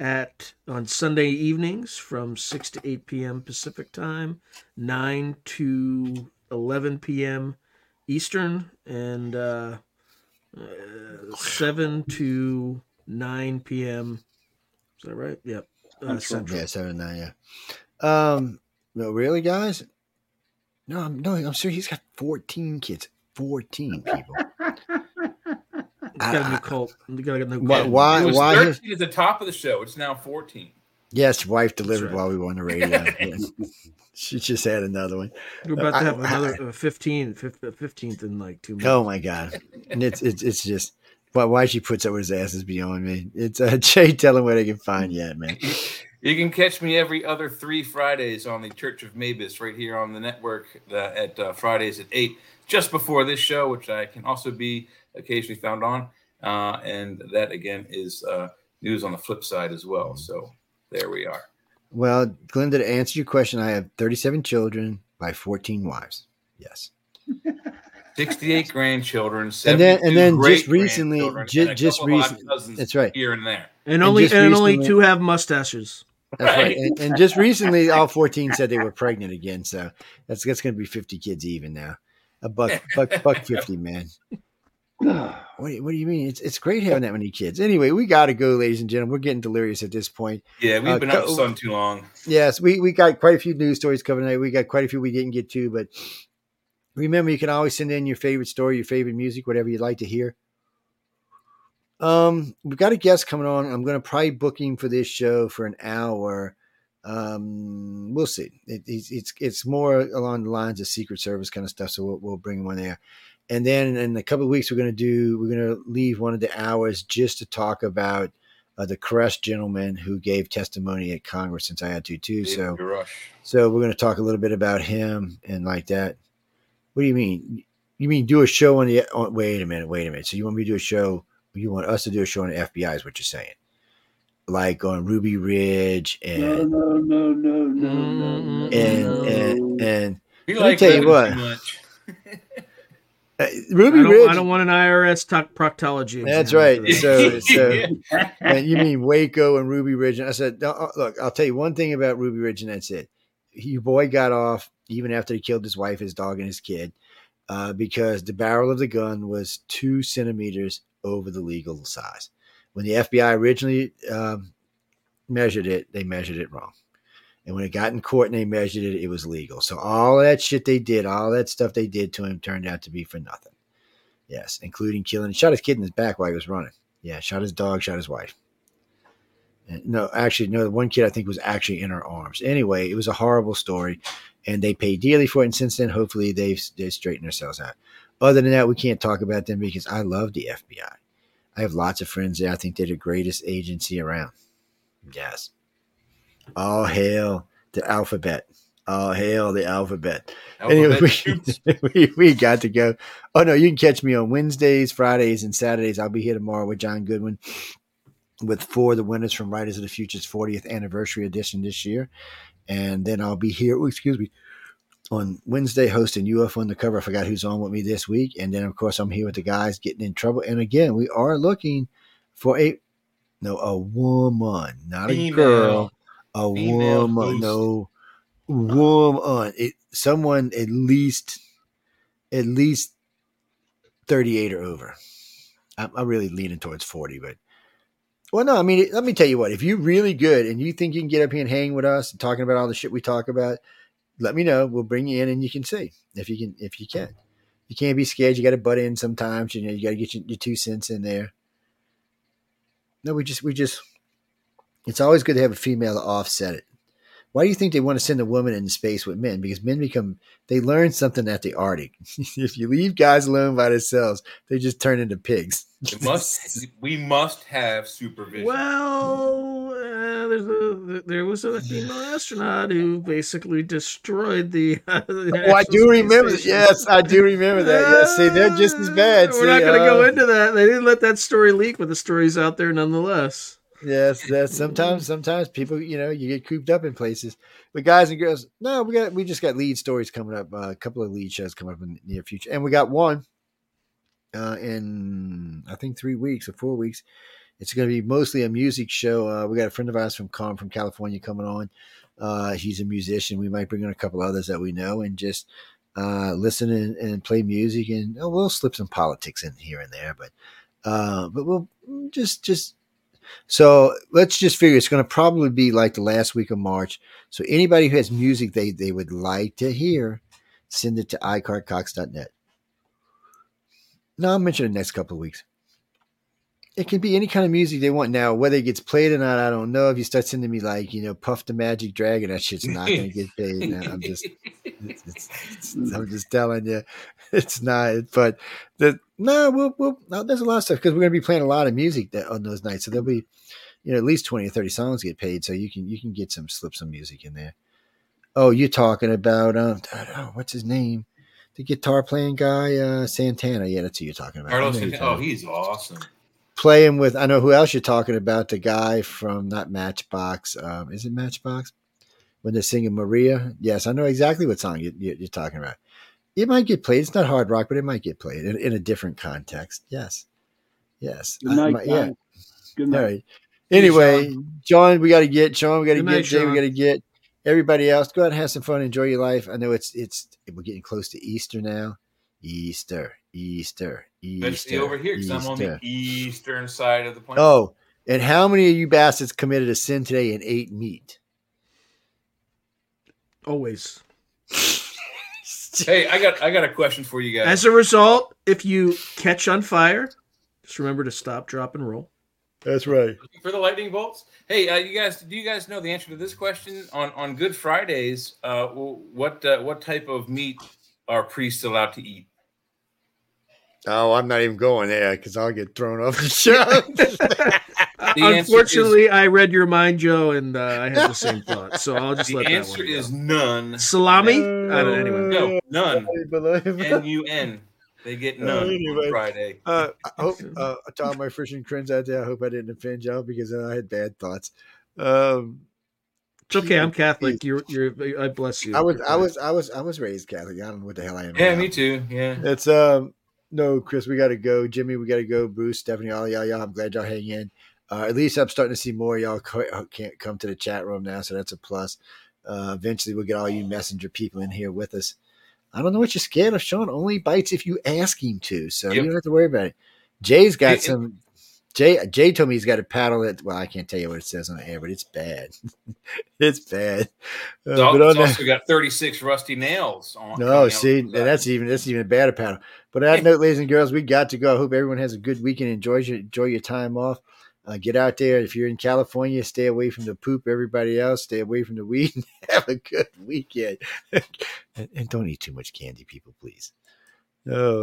at on Sunday evenings from 6 to 8 p.m. Pacific time, 9 to 11 p.m. Eastern, and uh, uh, 7 to 9 p.m. Is that right? Yep. Uh, Central. Central. Yeah, seven nine. Yeah. Um. No, really, guys. No, I'm no. I'm sure he's got fourteen kids. Fourteen people. Got a I- new I- cult. We got a new Why- cult. why- It was why 13 at the top of the show. It's now 14. Yes, wife delivered right. while we were on the radio. Yeah. She just had another one. We're about to have I- another uh, 15, uh, 15th in like two minutes. Oh my god! And it's it's it's just why why she puts up with his ass is beyond me. It's uh, Jay. Tell him where they can find you at, man. You can catch me every other three Fridays on the Church of Mabus right here on the network uh, at uh, Fridays at 8, just before this show, which I can also be occasionally found on. Uh, and that, again, is uh, news on the flip side as well. So there we are. Well, Glenda, to answer your question, I have 37 children by 14 wives. Yes. 68 grandchildren, And then- and then just recently- ju- and just recently, of odd recent- cousins that's right. Here and there. And And only just and only two have mustaches. That's right. Right. And, and just recently, all 14 said they were pregnant again. So that's that's going to be 50 kids even now. A buck, buck, buck 50, man. What do, you, what do you mean? It's, it's great having that many kids. Anyway, we got to go, ladies and gentlemen. We're getting delirious at this point. Yeah, we've Uh, been up co- the sun too long. Yes, we, we got quite a few news stories coming tonight. We got quite a few we didn't get to, but remember, you can always send in your favorite story, your favorite music, whatever you'd like to hear. Um, we've got a guest coming on. I'm going to probably book him for this show for an hour. Um, we'll see. It, it's it's it's more along the lines of Secret Service kind of stuff, so we'll, we'll bring him on there. And then in a couple of weeks, we're going to do we're going to leave one of the hours just to talk about uh, the Grusch gentleman who gave testimony at Congress since I had to too. So David so we're going to talk a little bit about him and like that. What do you mean? You mean do a show on the? On, wait a minute. Wait a minute. So you want me to do a show? You want us to do a show on the FBI? Is what you're saying? like on Ruby Ridge and no, no, no, no, no, no. and no. and and You Let me like tell you what. too much. uh, I Ruby Ridge. I don't want an IRS to- proctology. That's right. that. So so and you mean Waco and Ruby Ridge? And I said, uh, look, I'll tell you one thing about Ruby Ridge, and that's it. Your boy got off even after he killed his wife, his dog, and his kid, uh, because the barrel of the gun was two centimeters over the legal size. When the FBI originally um, measured it, they measured it wrong. And when it got in court and they measured it, it was legal. So all that shit they did, all that stuff they did to him turned out to be for nothing. Yes, including killing. Shot his kid in his back while he was running. Yeah, shot his dog, shot his wife. And no, actually, no. The one kid I think was actually in her arms. Anyway, it was a horrible story, and they paid dearly for it. And since then, hopefully, they've they straightened themselves out. Other than that, we can't talk about them because I love the FBI. I have lots of friends there. I think they're the greatest agency around. Yes. All hail the alphabet. All hail the alphabet. Anyway, Alphabet shoots. we, we, we got to go. Oh no, you can catch me on Wednesdays, Fridays, and Saturdays. I'll be here tomorrow with John Goodwin with four of the winners from Writers of the Future's 40th anniversary edition this year. And then I'll be here, oh, excuse me, on Wednesday hosting UFO Undercover. I forgot who's on with me this week. And then, of course, I'm here with the guys getting in trouble. And again, we are looking for a no, a woman, not a Female. girl, a Female woman, host. no woman. It someone at least at least 38 or over. I'm, I'm really leaning towards 40, but well, no, I mean, let me tell you what. If you're really good and you think you can get up here and hang with us and talking about all the shit we talk about, let me know. We'll bring you in and you can see if you can. If you can, you can't be scared. You got to butt in sometimes. You know, you got to get your, your two cents in there. No, we just we just. It's always good to have a female to offset it. Why do you think they want to send a woman into space with men? Because men become they learn something at the Arctic. if you leave guys alone by themselves, they just turn into pigs. It must. We must have supervision. Well, uh, there's a, there was a female astronaut who basically destroyed the. uh, the Oh, I do Space remember. Station. Yes, I do remember that. Yes, see, they're just as bad. Uh, We're not going to uh, go into that. They didn't let that story leak, but the story's out there nonetheless. Yes, that's sometimes. Sometimes people, you know, you get cooped up in places. But guys and girls, no, we got we just got lead stories coming up. Uh, a couple of lead shows coming up in the near future, and we got one uh, in I think three weeks or four weeks. It's going to be mostly a music show. Uh, we got a friend of ours from Com from California coming on. Uh, he's a musician. We might bring in a couple others that we know and just uh, listen and, and play music. And oh, we'll slip some politics in here and there, but uh, but we'll just just so let's just figure it's going to probably be like the last week of March. So anybody who has music they, they would like to hear, send it to iCartCox.net. No, I'll mention the next couple of weeks. It can be any kind of music they want now. Whether it gets played or not, I don't know. If you start sending me like, you know, Puff the Magic Dragon, that shit's not going to get paid. I'm just, it's, it's, it's, I'm just telling you, it's not. But the no, we'll, we'll no, there's a lot of stuff because we're going to be playing a lot of music that, on those nights. So there'll be, you know, at least twenty or thirty songs get paid. So you can you can get some slips of music in there. Oh, you're talking about um, oh, what's his name? The guitar playing guy, uh, Santana. Yeah, that's who you're talking about. Carlos, oh, he's awesome. Playing with. I know who else you're talking about. The guy from not Matchbox. Um, is it Matchbox? When they're singing Maria. Yes, I know exactly what song you, you, you're talking about. It might get played. It's not hard rock, but it might get played in, in a different context. Yes, yes. Good night, I- yeah. Good night. right. Anyway, John, we got to get John. We got to get Jay. We got to get everybody else. Go out and have some fun. Enjoy your life. I know it's it's we're getting close to Easter now. Easter, Easter, Easter. Especially over here because I'm on the eastern side of the planet. Oh, and how many of you bastards committed a sin today and ate meat? Always. Hey, I got I got a question for you guys. As a result, if you catch on fire, just remember to stop, drop, and roll. That's right. for the lightning bolts. Hey, uh, you guys, do you guys know the answer to this question? On on Good Fridays, uh, what uh, what type of meat are priests allowed to eat? Oh, I'm not even going there because I'll get thrown off the show. The answer Unfortunately, I read your mind, Joe, and uh, I had the same thought. So I'll just The let that answer one go. is none. salami. I don't, anyway, No, none. Unbelievable. N U N. They get none anyway. on Friday. Uh, I hope uh, to all my Christian friends out there, I hope I didn't offend y'all because uh, I had bad thoughts. Um, It's okay. I'm Catholic. You're, you're. I bless you. I was, I was, I was, I was raised Catholic. I don't know what the hell I am. Yeah, now. me too. Yeah. It's um, no, Chris, we got to go. Jimmy, we got to go. Bruce, Stephanie, all y'all, y'all. I'm glad y'all hang in. Uh, at least I'm starting to see more of y'all uh, can't come to the chat room now, so that's a plus. Uh, eventually, we'll get all you messenger people in here with us. I don't know what you're scared of. Sean only bites if you ask him to, so you don't have to worry about it. Jay's got it- some. Jay Jay told me he's got a paddle that. Well, I can't tell you what it says on the air, but it's bad. it's bad. Uh, but on that- also got 36 rusty nails on. no, see, back. that's even that's even a better paddle. But on that note, ladies and girls, we got to go. I hope everyone has a good weekend. Enjoy your enjoy your time off. Uh, get out there. If you're in California, stay away from the poop. Everybody else, stay away from the weed. And have a good weekend. and, and don't eat too much candy, people, please. Oh.